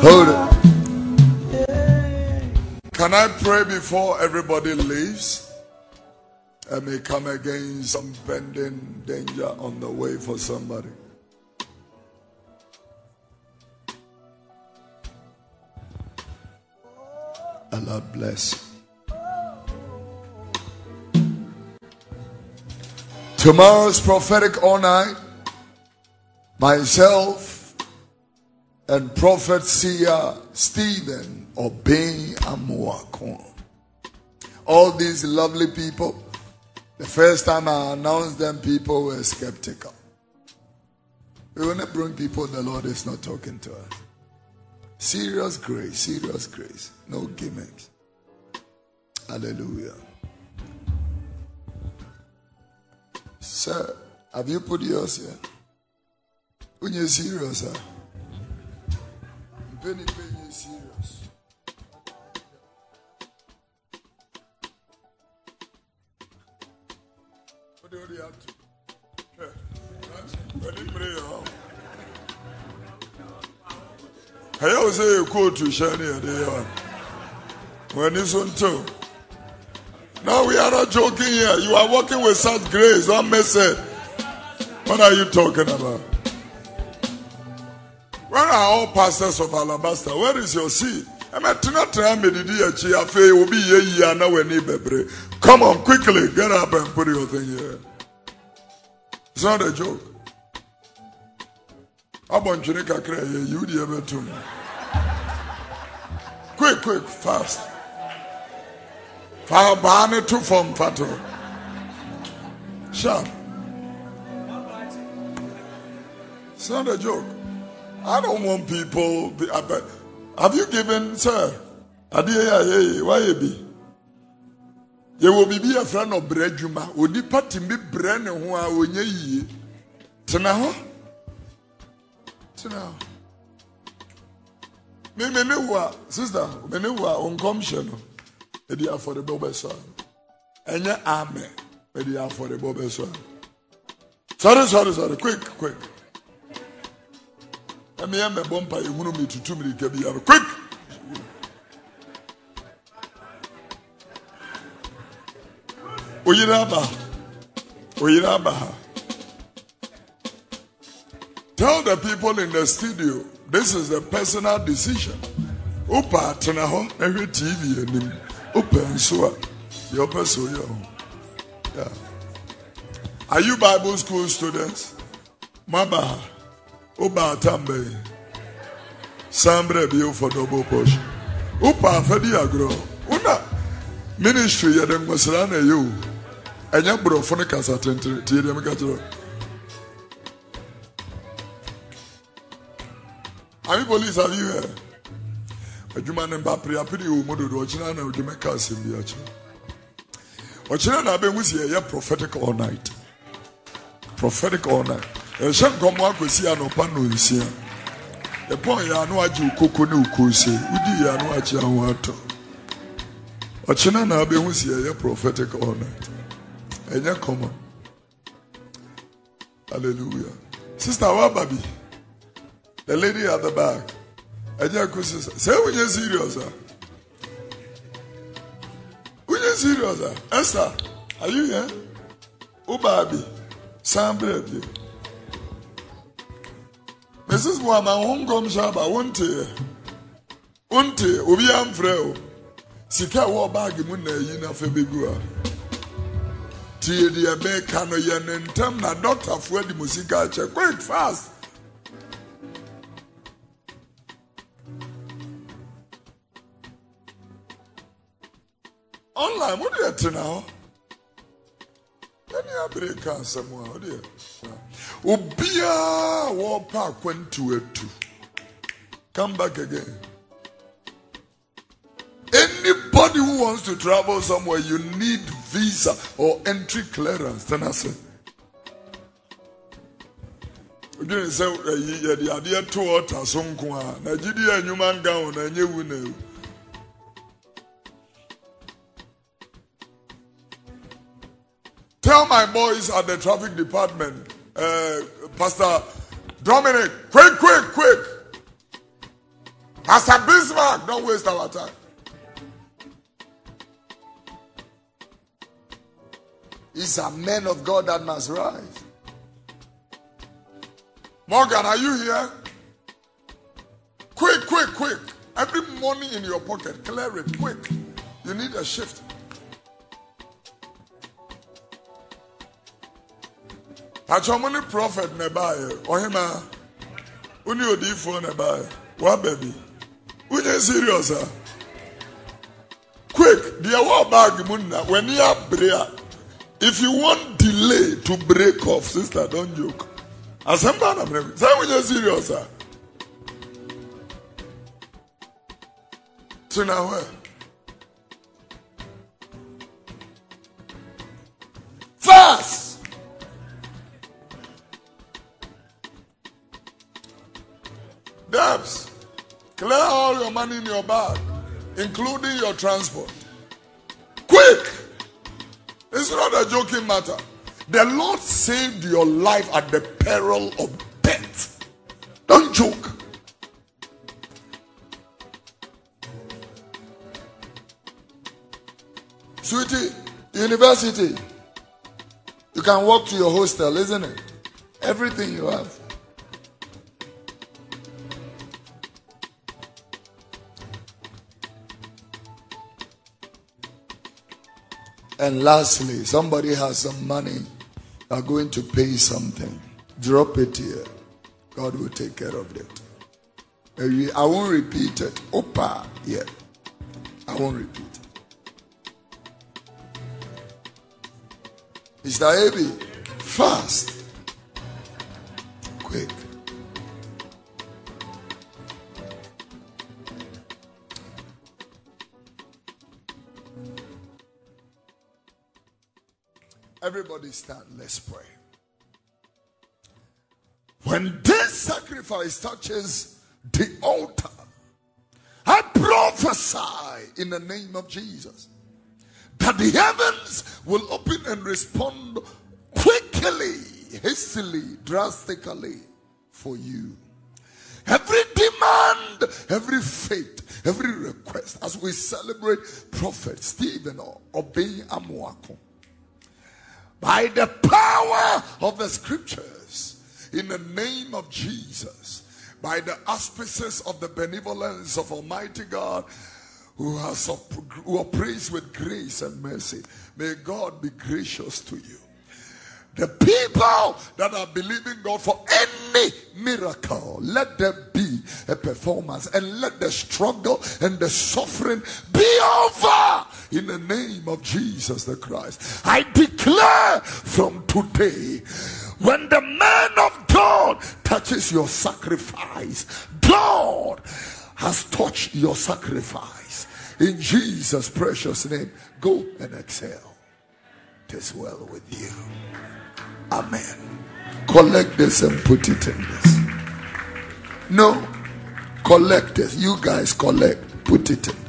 Speaker 2: Hold it. Can I pray before everybody leaves? I may come against some pending danger on the way for somebody. Allah bless. Tomorrow's prophetic all night. Myself and Prophet Seer Stephen Obeng Amoako. All these lovely people, the first time I announced them, people were skeptical. We want to bring people the Lord is not talking to us. Serious grace, serious grace, no gimmicks. Hallelujah. Sir, have you put yours here? When you're serious, sir. Penny, penny, serious. What do you have to? Eh, that's- penny, penny, oh. Ẹyẹ wo sẹ kóòtù hyẹ ni ẹdí yẹ wa? Wọ́n so ntò. No, we are not joking here. You are working with such grace. Don't miss. What are you talking about? Where are all pastors of Alabaster? Where is your seat? I'm when. Come on, quickly, get up and put your thing here. It's not a joke. Abonchine kakra you the ever to Quick, quick, fast. Fa bane to form fato. Sharp. It's not a joke. I don't want people. Be, have you given, sir? Adeɛ yɛ a yɛyɛ why you be? Yɛwɔ biribi friend no brɛ adwuma. Onipa tumi brɛ ne ho a onyɛ yie. Tena hɔ. Tena hɔ. Me me ne wo a sister me ne wo a nkɔmhyɛ no ɛde afɔrebɔ bɛsɔ ano. Ɛnyɛ amen ɛde afɔrebɔ bɛsɔ ano. Sorry sorry sorry quick quick. ɛmi yɛ mɛbɔ mpa ehunu mi tutu mi nika bi yaro quick. oyiri aba ha oyiri aba ha. Tell the people in the studio this is a personal decision. Upa hɔ ɛhwɛ TV anim. Opa nso a deɛ ɔpɛ so yɛ ho. Yeah. Are you Bible school students? Maba ha. Oba atambe. Sambre bio for double portion. Upa afedi agro. Una ministry yɛ de ngosra na yɛ o. Ɛnyɛ borɔfo no kasa tentene tie Are you police? Have you here? Adwuma ne mba pere apere wɔ mu dodo na ɔde mɛka asɛm bi akyerɛ. Ɔkyena na abɛhu si ɛyɛ prophetic all night. Prophetic all night. ɛhyɛ nkɔmɔ akɔsi anɔpa na onsia ɛpɔn yɛ ano agye okoko ne okose wodi yɛ ano akye aho atɔ ɔkyena na abɛhu si ɛyɛ prophetic all night. Ɛnyɛ kɔmɔ hallelujah. Sister waba bi the lady at the back ɛnyɛ ko sister sɛ wonyɛ serious a wonyɛ serious a esther are you here wobaa bi san brɛ bi. Mrs. Wama, won kom shaba, won't you? Won't you? Obi amfrɛ o. Sika wɔ baagi mu na eyi na fɛ begu a. Tie deɛ bɛka no yɛ ne ntɛm na dɔktafoɔ de mu sika akyɛ quick fast. Online, mo deɛ tena hɔ. Ɛni abere ka asɛm a, o deɛ. Obiara a wɔrepa akwantu atu. Come back again. Anybody who wants to travel somewhere, you need visa or entry clearance. Then I say, Again, sɛ yɛde adeɛ to ɔta so nko a na gyidi enyuma nga ho na enye wu na ewu. Tell my boys at the traffic department, uh, Pastor Dominic, quick, quick, quick. Pastor Bismarck, don't waste our time. These a man of God that must rise. Morgan, are you here? Quick, quick, quick. Every money in your pocket, clear it quick. You need a shift. Achọmọni prophet na ɛbaayɛ ɔhema wone odiifoɔ na wa baabi wonye serious quick deɛ wɔ bag mu nna w'ani if you want delay to break off sister don joke. Asɛm baa na mmerɛ sɛ wonye serious a. Tena hɔ fast your money in your bag, including your transport. Quick! It's not a joking matter. The Lord saved your life at the peril of death. Don't joke. Sweetie, university. You can walk to your hostel, isn't it? Everything you have. And lastly, somebody has some money, are going to pay something. Drop it here. God will take care of it. I won't repeat it. Opa, yeah. I won't repeat it. Mr. Abi, fast. Everybody stand. Let's pray. When this sacrifice touches the altar, I prophesy in the name of Jesus that the heavens will open and respond quickly, hastily, drastically for you. Every demand, every faith, every request, as we celebrate Prophet Stephen or Obeng Amoako by the power of the scriptures in the name of Jesus, by the auspices of the benevolence of Almighty God who has who operates with grace and mercy. May God be gracious to you. The people that are believing God for any miracle, let there be a performance and let the struggle and the suffering be over in the name of Jesus the Christ. I declare from today, when the man of God touches your sacrifice, God has touched your sacrifice. In Jesus' precious name, go and exhale. It is well with you. Amen. Collect this and put it in this. No, collect this. You guys collect, put it in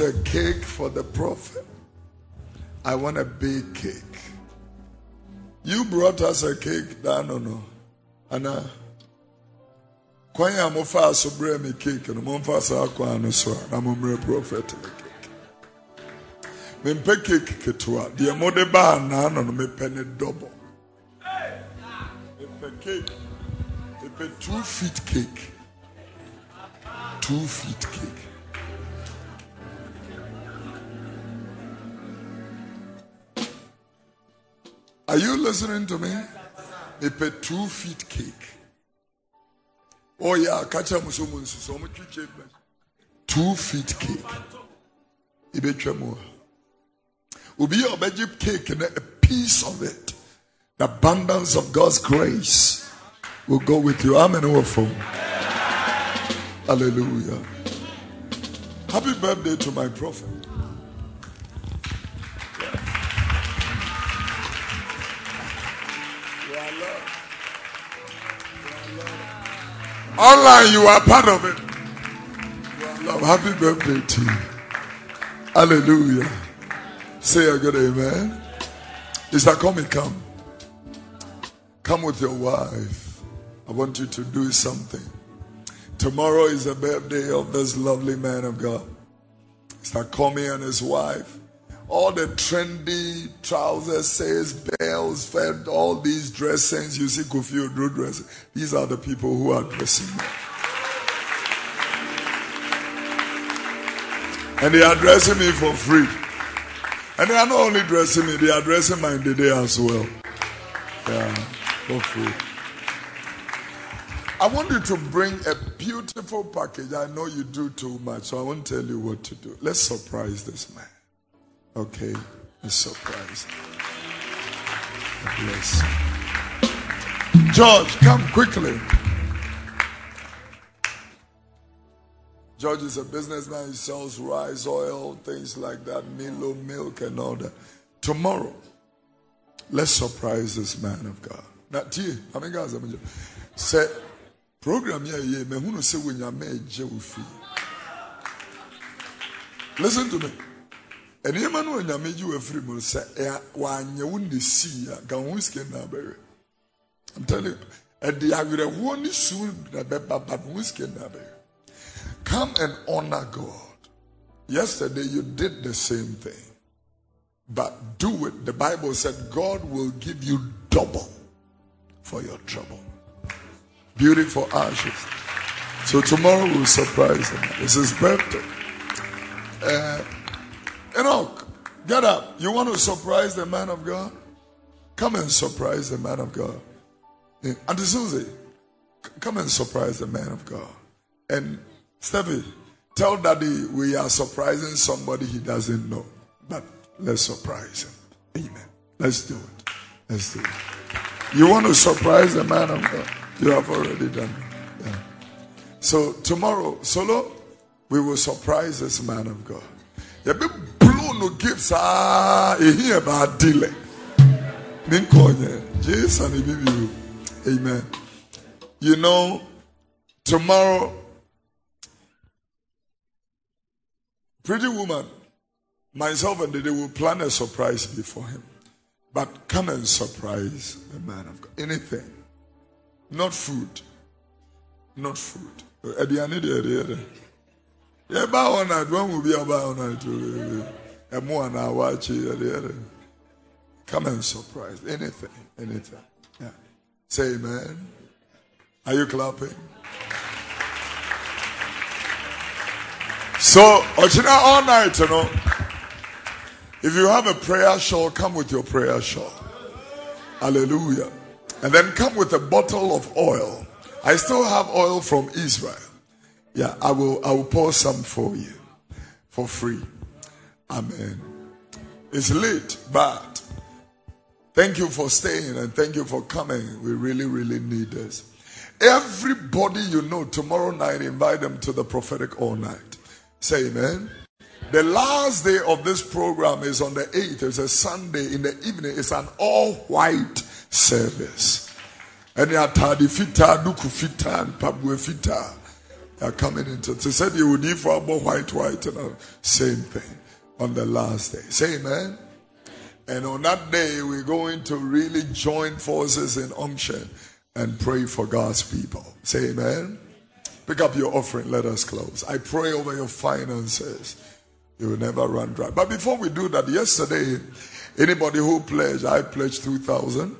Speaker 2: a cake for the prophet? I want a big cake. You brought us a cake, or no? Anna. Kwan ya mo fa so bre me cake no mo fa sa kwan no so na mo mre prophet me cake. Me mpe cake ketwa. De mo de ba na no no me pe ne double. Me pe cake. Me pe 2 feet cake. 2 feet cake. Are you listening to me? mepɛ two feet cake. Oh yeah kacha mo so mo nsusu ɔmo twitwa mu two feet cake. Ebetwa mu a ɔbɛgye cake and a piece of it. The abundance of God's grace will go with you. Amen hallelujah. Happy birthday to my prophet. Online, you are part of it. Loved. Happy birthday to you. Hallelujah. Say a good amen. Mr. coming? come. Come with your wife. I want you to do something. Tomorrow is the birthday of this lovely man of God. Mr. Comey and his wife. All the trendy trousers, says, bells, fed, all these dressings you see Kofi Odro dressing. These are the people who are dressing me. And they are dressing me for free. And they are not only dressing me, they are dressing my day as well. Yeah, for free. I want you to bring a beautiful package. I know you do too much, so I won't tell you what to do. Let's surprise this man. Okay, a surprise. Bless. George, come quickly. George is a businessman. He sells rice, oil, things like that, Milo, milk, and all that. Tomorrow, let's surprise this man of God. Now, T, I mean, guys, I'm say program yeah yeah me who say when you make Listen to me. Nneɛma no onyame gye wafiri mu sɛ wo sii a ka ho na I'm telling you, ɛde awerɛhoɔ ne su na bɛba but ho na come and honor God. Yesterday you did the same thing. But do it. The Bible said God will give you double for your trouble. Beautiful ashes. So tomorrow we'll surprise him. It's his birthday. Uh, Enoch, get up. You want to surprise the man of God? Come and surprise the man of God. Eh, Auntie Susie, come and surprise the man of God. And Stevie, tell daddy we are surprising somebody he doesn't know. But let's surprise him. Amen. Let's do it. Let's do it. You want to surprise the man of God? You have already done it. Yeah. So tomorrow, solo, we will surprise this man of God no gifts ah ehia ba adile ne nkonye jesus ne bibi amen. You know tomorrow pretty woman myself and they will plan a surprise before him. But come and surprise the man of god. Anything. Not food. Not food yɛba hɔ na aduane mu bi a ɔba hɔ na eh, ɛmo anaa waakye yɛde yɛde come and surprise anything anything. Yeah. say amen. Are you clapping? So ɔkyena all night you know. If you have a prayer shawl come with your prayer shawl. Hallelujah. And then come with a bottle of oil. I still have oil from israel yeah i will i will pour some for you for free Amen. It's late, but thank you for staying and thank you for coming. We really, really need this. Everybody you know, tomorrow night, invite them to the prophetic all night. Say amen. The last day of this program is on the 8th. It's a Sunday in the evening. It's an all white service. And. Are coming into. They said you would need for a white, white, and same thing on the last day. Say amen. And on that day, we're going to really join forces in unction and pray for God's people. Say amen. Pick up your offering. Let us close. I pray over your finances. You will never run dry. But before we do that, yesterday, anybody who pledged, I pledged 2,000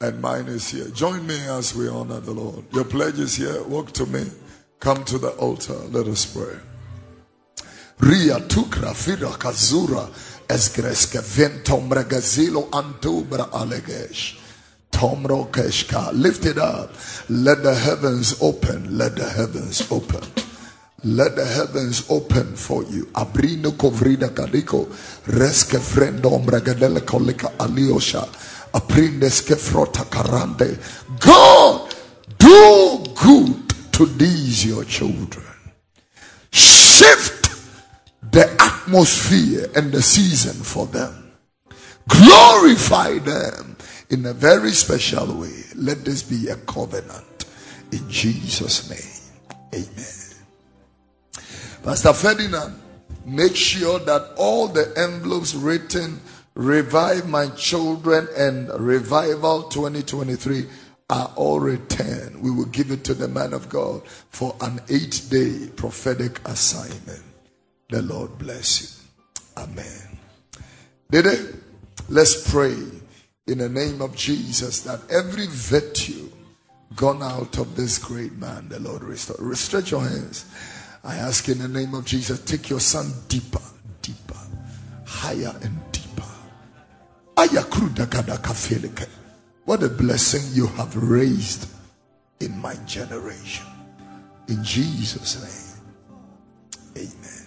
Speaker 2: and mine is here. Join me as we honor the Lord. Your pledge is here. Walk to me. Come to the altar. Let us pray. Ria tukra fida kazura esgreske vento mregazilo antubra alegesh. Tomro Keshka. Lift it up. Let the heavens open. Let the heavens open. Let the heavens open for you. Abrino kovrida kadiko. Reske frendo ombragadele kolika aliosha. Aprindeske frota karande. God, do good to these your children. Shift the atmosphere and the season for them. Glorify them in a very special way. Let this be a covenant in Jesus' name. Amen. Pastor Ferdinand, make sure that all the envelopes written Revive My Children and Revival 2023 are all returned. We will give it to the man of God for an eight day prophetic assignment. The Lord bless you. Amen. Did it? Let's pray in the name of Jesus that every virtue gone out of this great man, the Lord restore. Stretch your hands. I ask in the name of Jesus, take your son deeper, deeper, higher and deeper. What a blessing you have raised in my generation. In Jesus' name. Amen.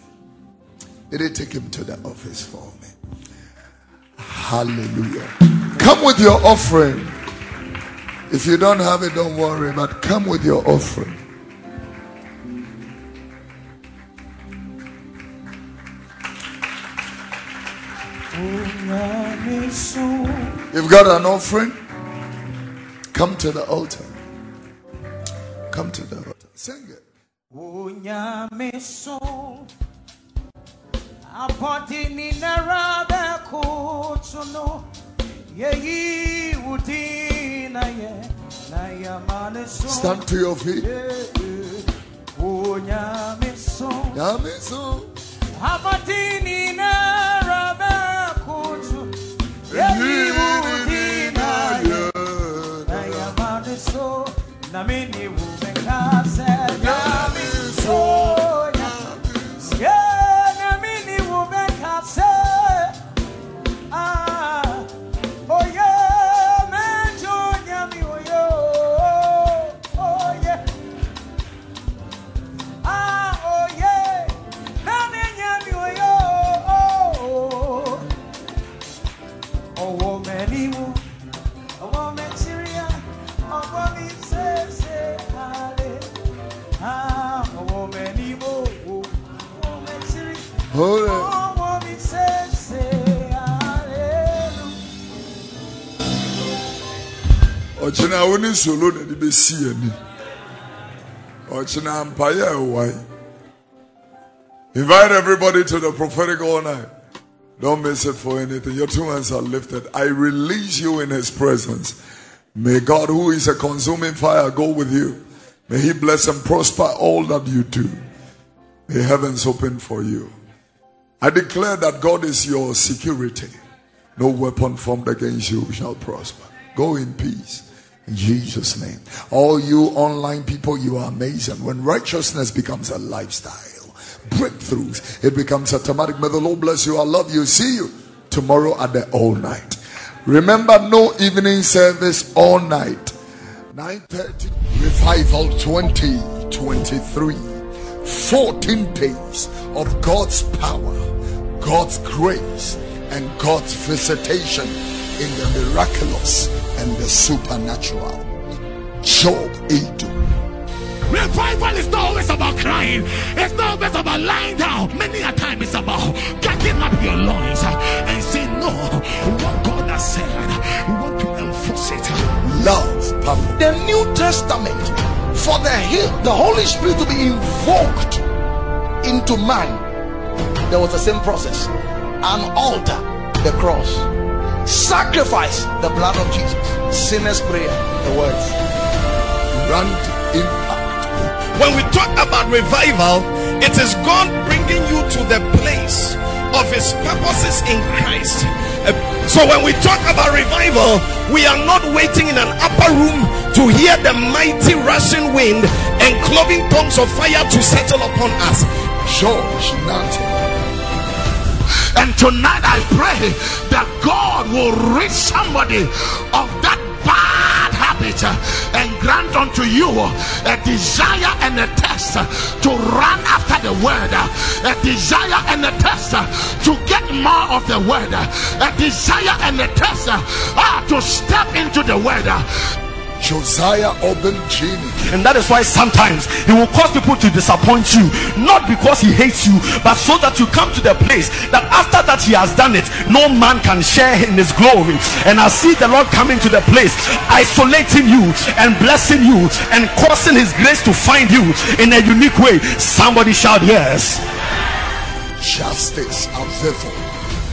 Speaker 2: Did it take him to the office for me? Hallelujah. Come with your offering. If you don't have it, don't worry, but come with your offering. You've got an offering? Come to the altar. Come to the altar. Sing it.
Speaker 4: Unyameso apotini narabe kutuno yeyi udina ye na yamaneso
Speaker 2: Stand to your feet.
Speaker 4: Eh, eh, Unyameso Yameso. Na mini
Speaker 2: ɔkyena wo ne solo na de bɛsi ani. Ɔkyena ɛwae invite everybody to the prophetic all night. Don't miss it for anything. Your two hands are lifted. I release you in his presence. May god who is a consuming fire go with you. May he bless and prosper all that you do. May heavens open for you. I declare that god is your security. No weapon formed against you shall prosper. Go in peace. Jesus' name. All you online people, you are amazing. When righteousness becomes a lifestyle, breakthroughs, it becomes automatic. May the Lord bless you. I love you. See you tomorrow at the all night. Remember, no evening service all night. 9:30 Revival 2023. 14 days of God's power, God's grace, and God's visitation in the miraculous and the supernatural. Job 8.
Speaker 5: Revival is not always about crying. It's not always about lying down. Many a time it's about getting up your loins and saying, No, what God has said, we want to enforce it.
Speaker 2: Love, Papa.
Speaker 6: the New Testament for the the Holy Spirit to be invoked into man, there was the same process: an altar, the cross, sacrifice, the blood of Jesus, sinner's prayer, the words.
Speaker 2: Grand impact.
Speaker 7: When we talk about revival, it is God bringing you to the place of His purposes in Christ. Uh, So when we talk about revival, we are not waiting in an upper room to hear the mighty rushing wind and cloven tongues of fire to settle upon us.
Speaker 2: George Nante.
Speaker 5: And tonight I pray that God will reach somebody of that bad habit and grant unto you a desire and a test to run after the word, a desire and a test to get more of the word, a desire and a test ah, to step into the word.
Speaker 6: Josiah Oben Genie.
Speaker 7: And that is why sometimes he will cause people to disappoint you, not because he hates you, but so that you come to the place that after that he has done it, no man can share in his glory. And I see the Lord coming to the place, isolating you and blessing you and causing his grace to find you in a unique way. Somebody shout, Yes.
Speaker 6: Justice Avevo.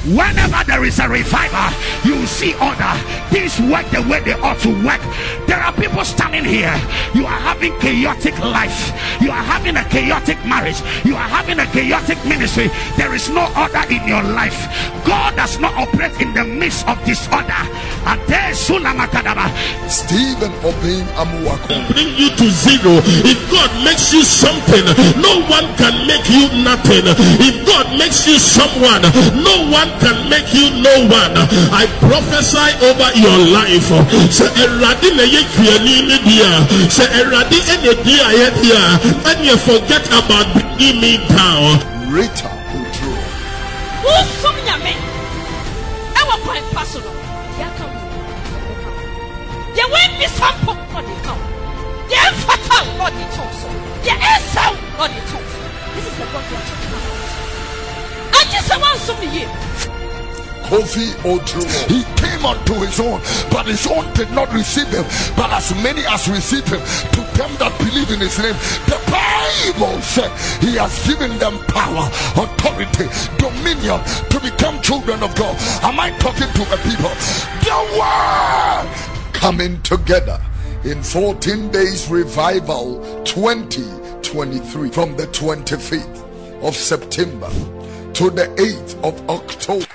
Speaker 5: Whenever there is a revival, you see order. Things work the way they ought to work. There are people standing here. You are having chaotic life. You are having a chaotic marriage. You are having a chaotic ministry. There is no order in your life. God does not operate in the midst of disorder. Ade sulamakadaba.
Speaker 6: Stephen Obeng Amoako.
Speaker 3: bring you to zero. If God makes you something, no one can make you nothing. If God makes you someone, no one can make you no one. I prophesy over your life. Say Eradi na ye kuani ni dia. Say Eradi ene dia ye dia. And you forget about bringing me down.
Speaker 6: Rita Udro.
Speaker 8: wosom nyame ɛwɔ kwan pa so no yɛaka wo deɛ woambisa mpo na ɔde ka wo deɛ ɛmfata wo na ɔde to wo so deɛ ɛsɛ wo na ɔde to wo so this is the god we are talking
Speaker 6: Kofi Oduro. He came unto his own, but his own did not receive him. But as many as received him, to them that believe in his name, the Bible said he has given them power, authority, dominion to become children of God. Am I talking to the people? The word coming together in 14 days revival 2023 from the 25th of September to the 8th of October.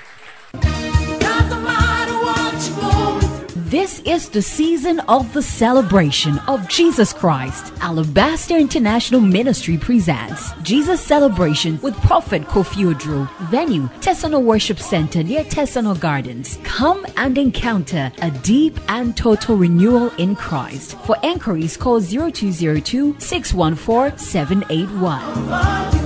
Speaker 1: This is the season of the celebration of Jesus Christ. Alabaster International Ministry presents Jesus Celebration with Prophet Kofi Oduro. Venue, Tesano Worship Center near Tesano Gardens. Come and encounter a deep and total renewal in Christ. For enquiries, call 0202 614 781.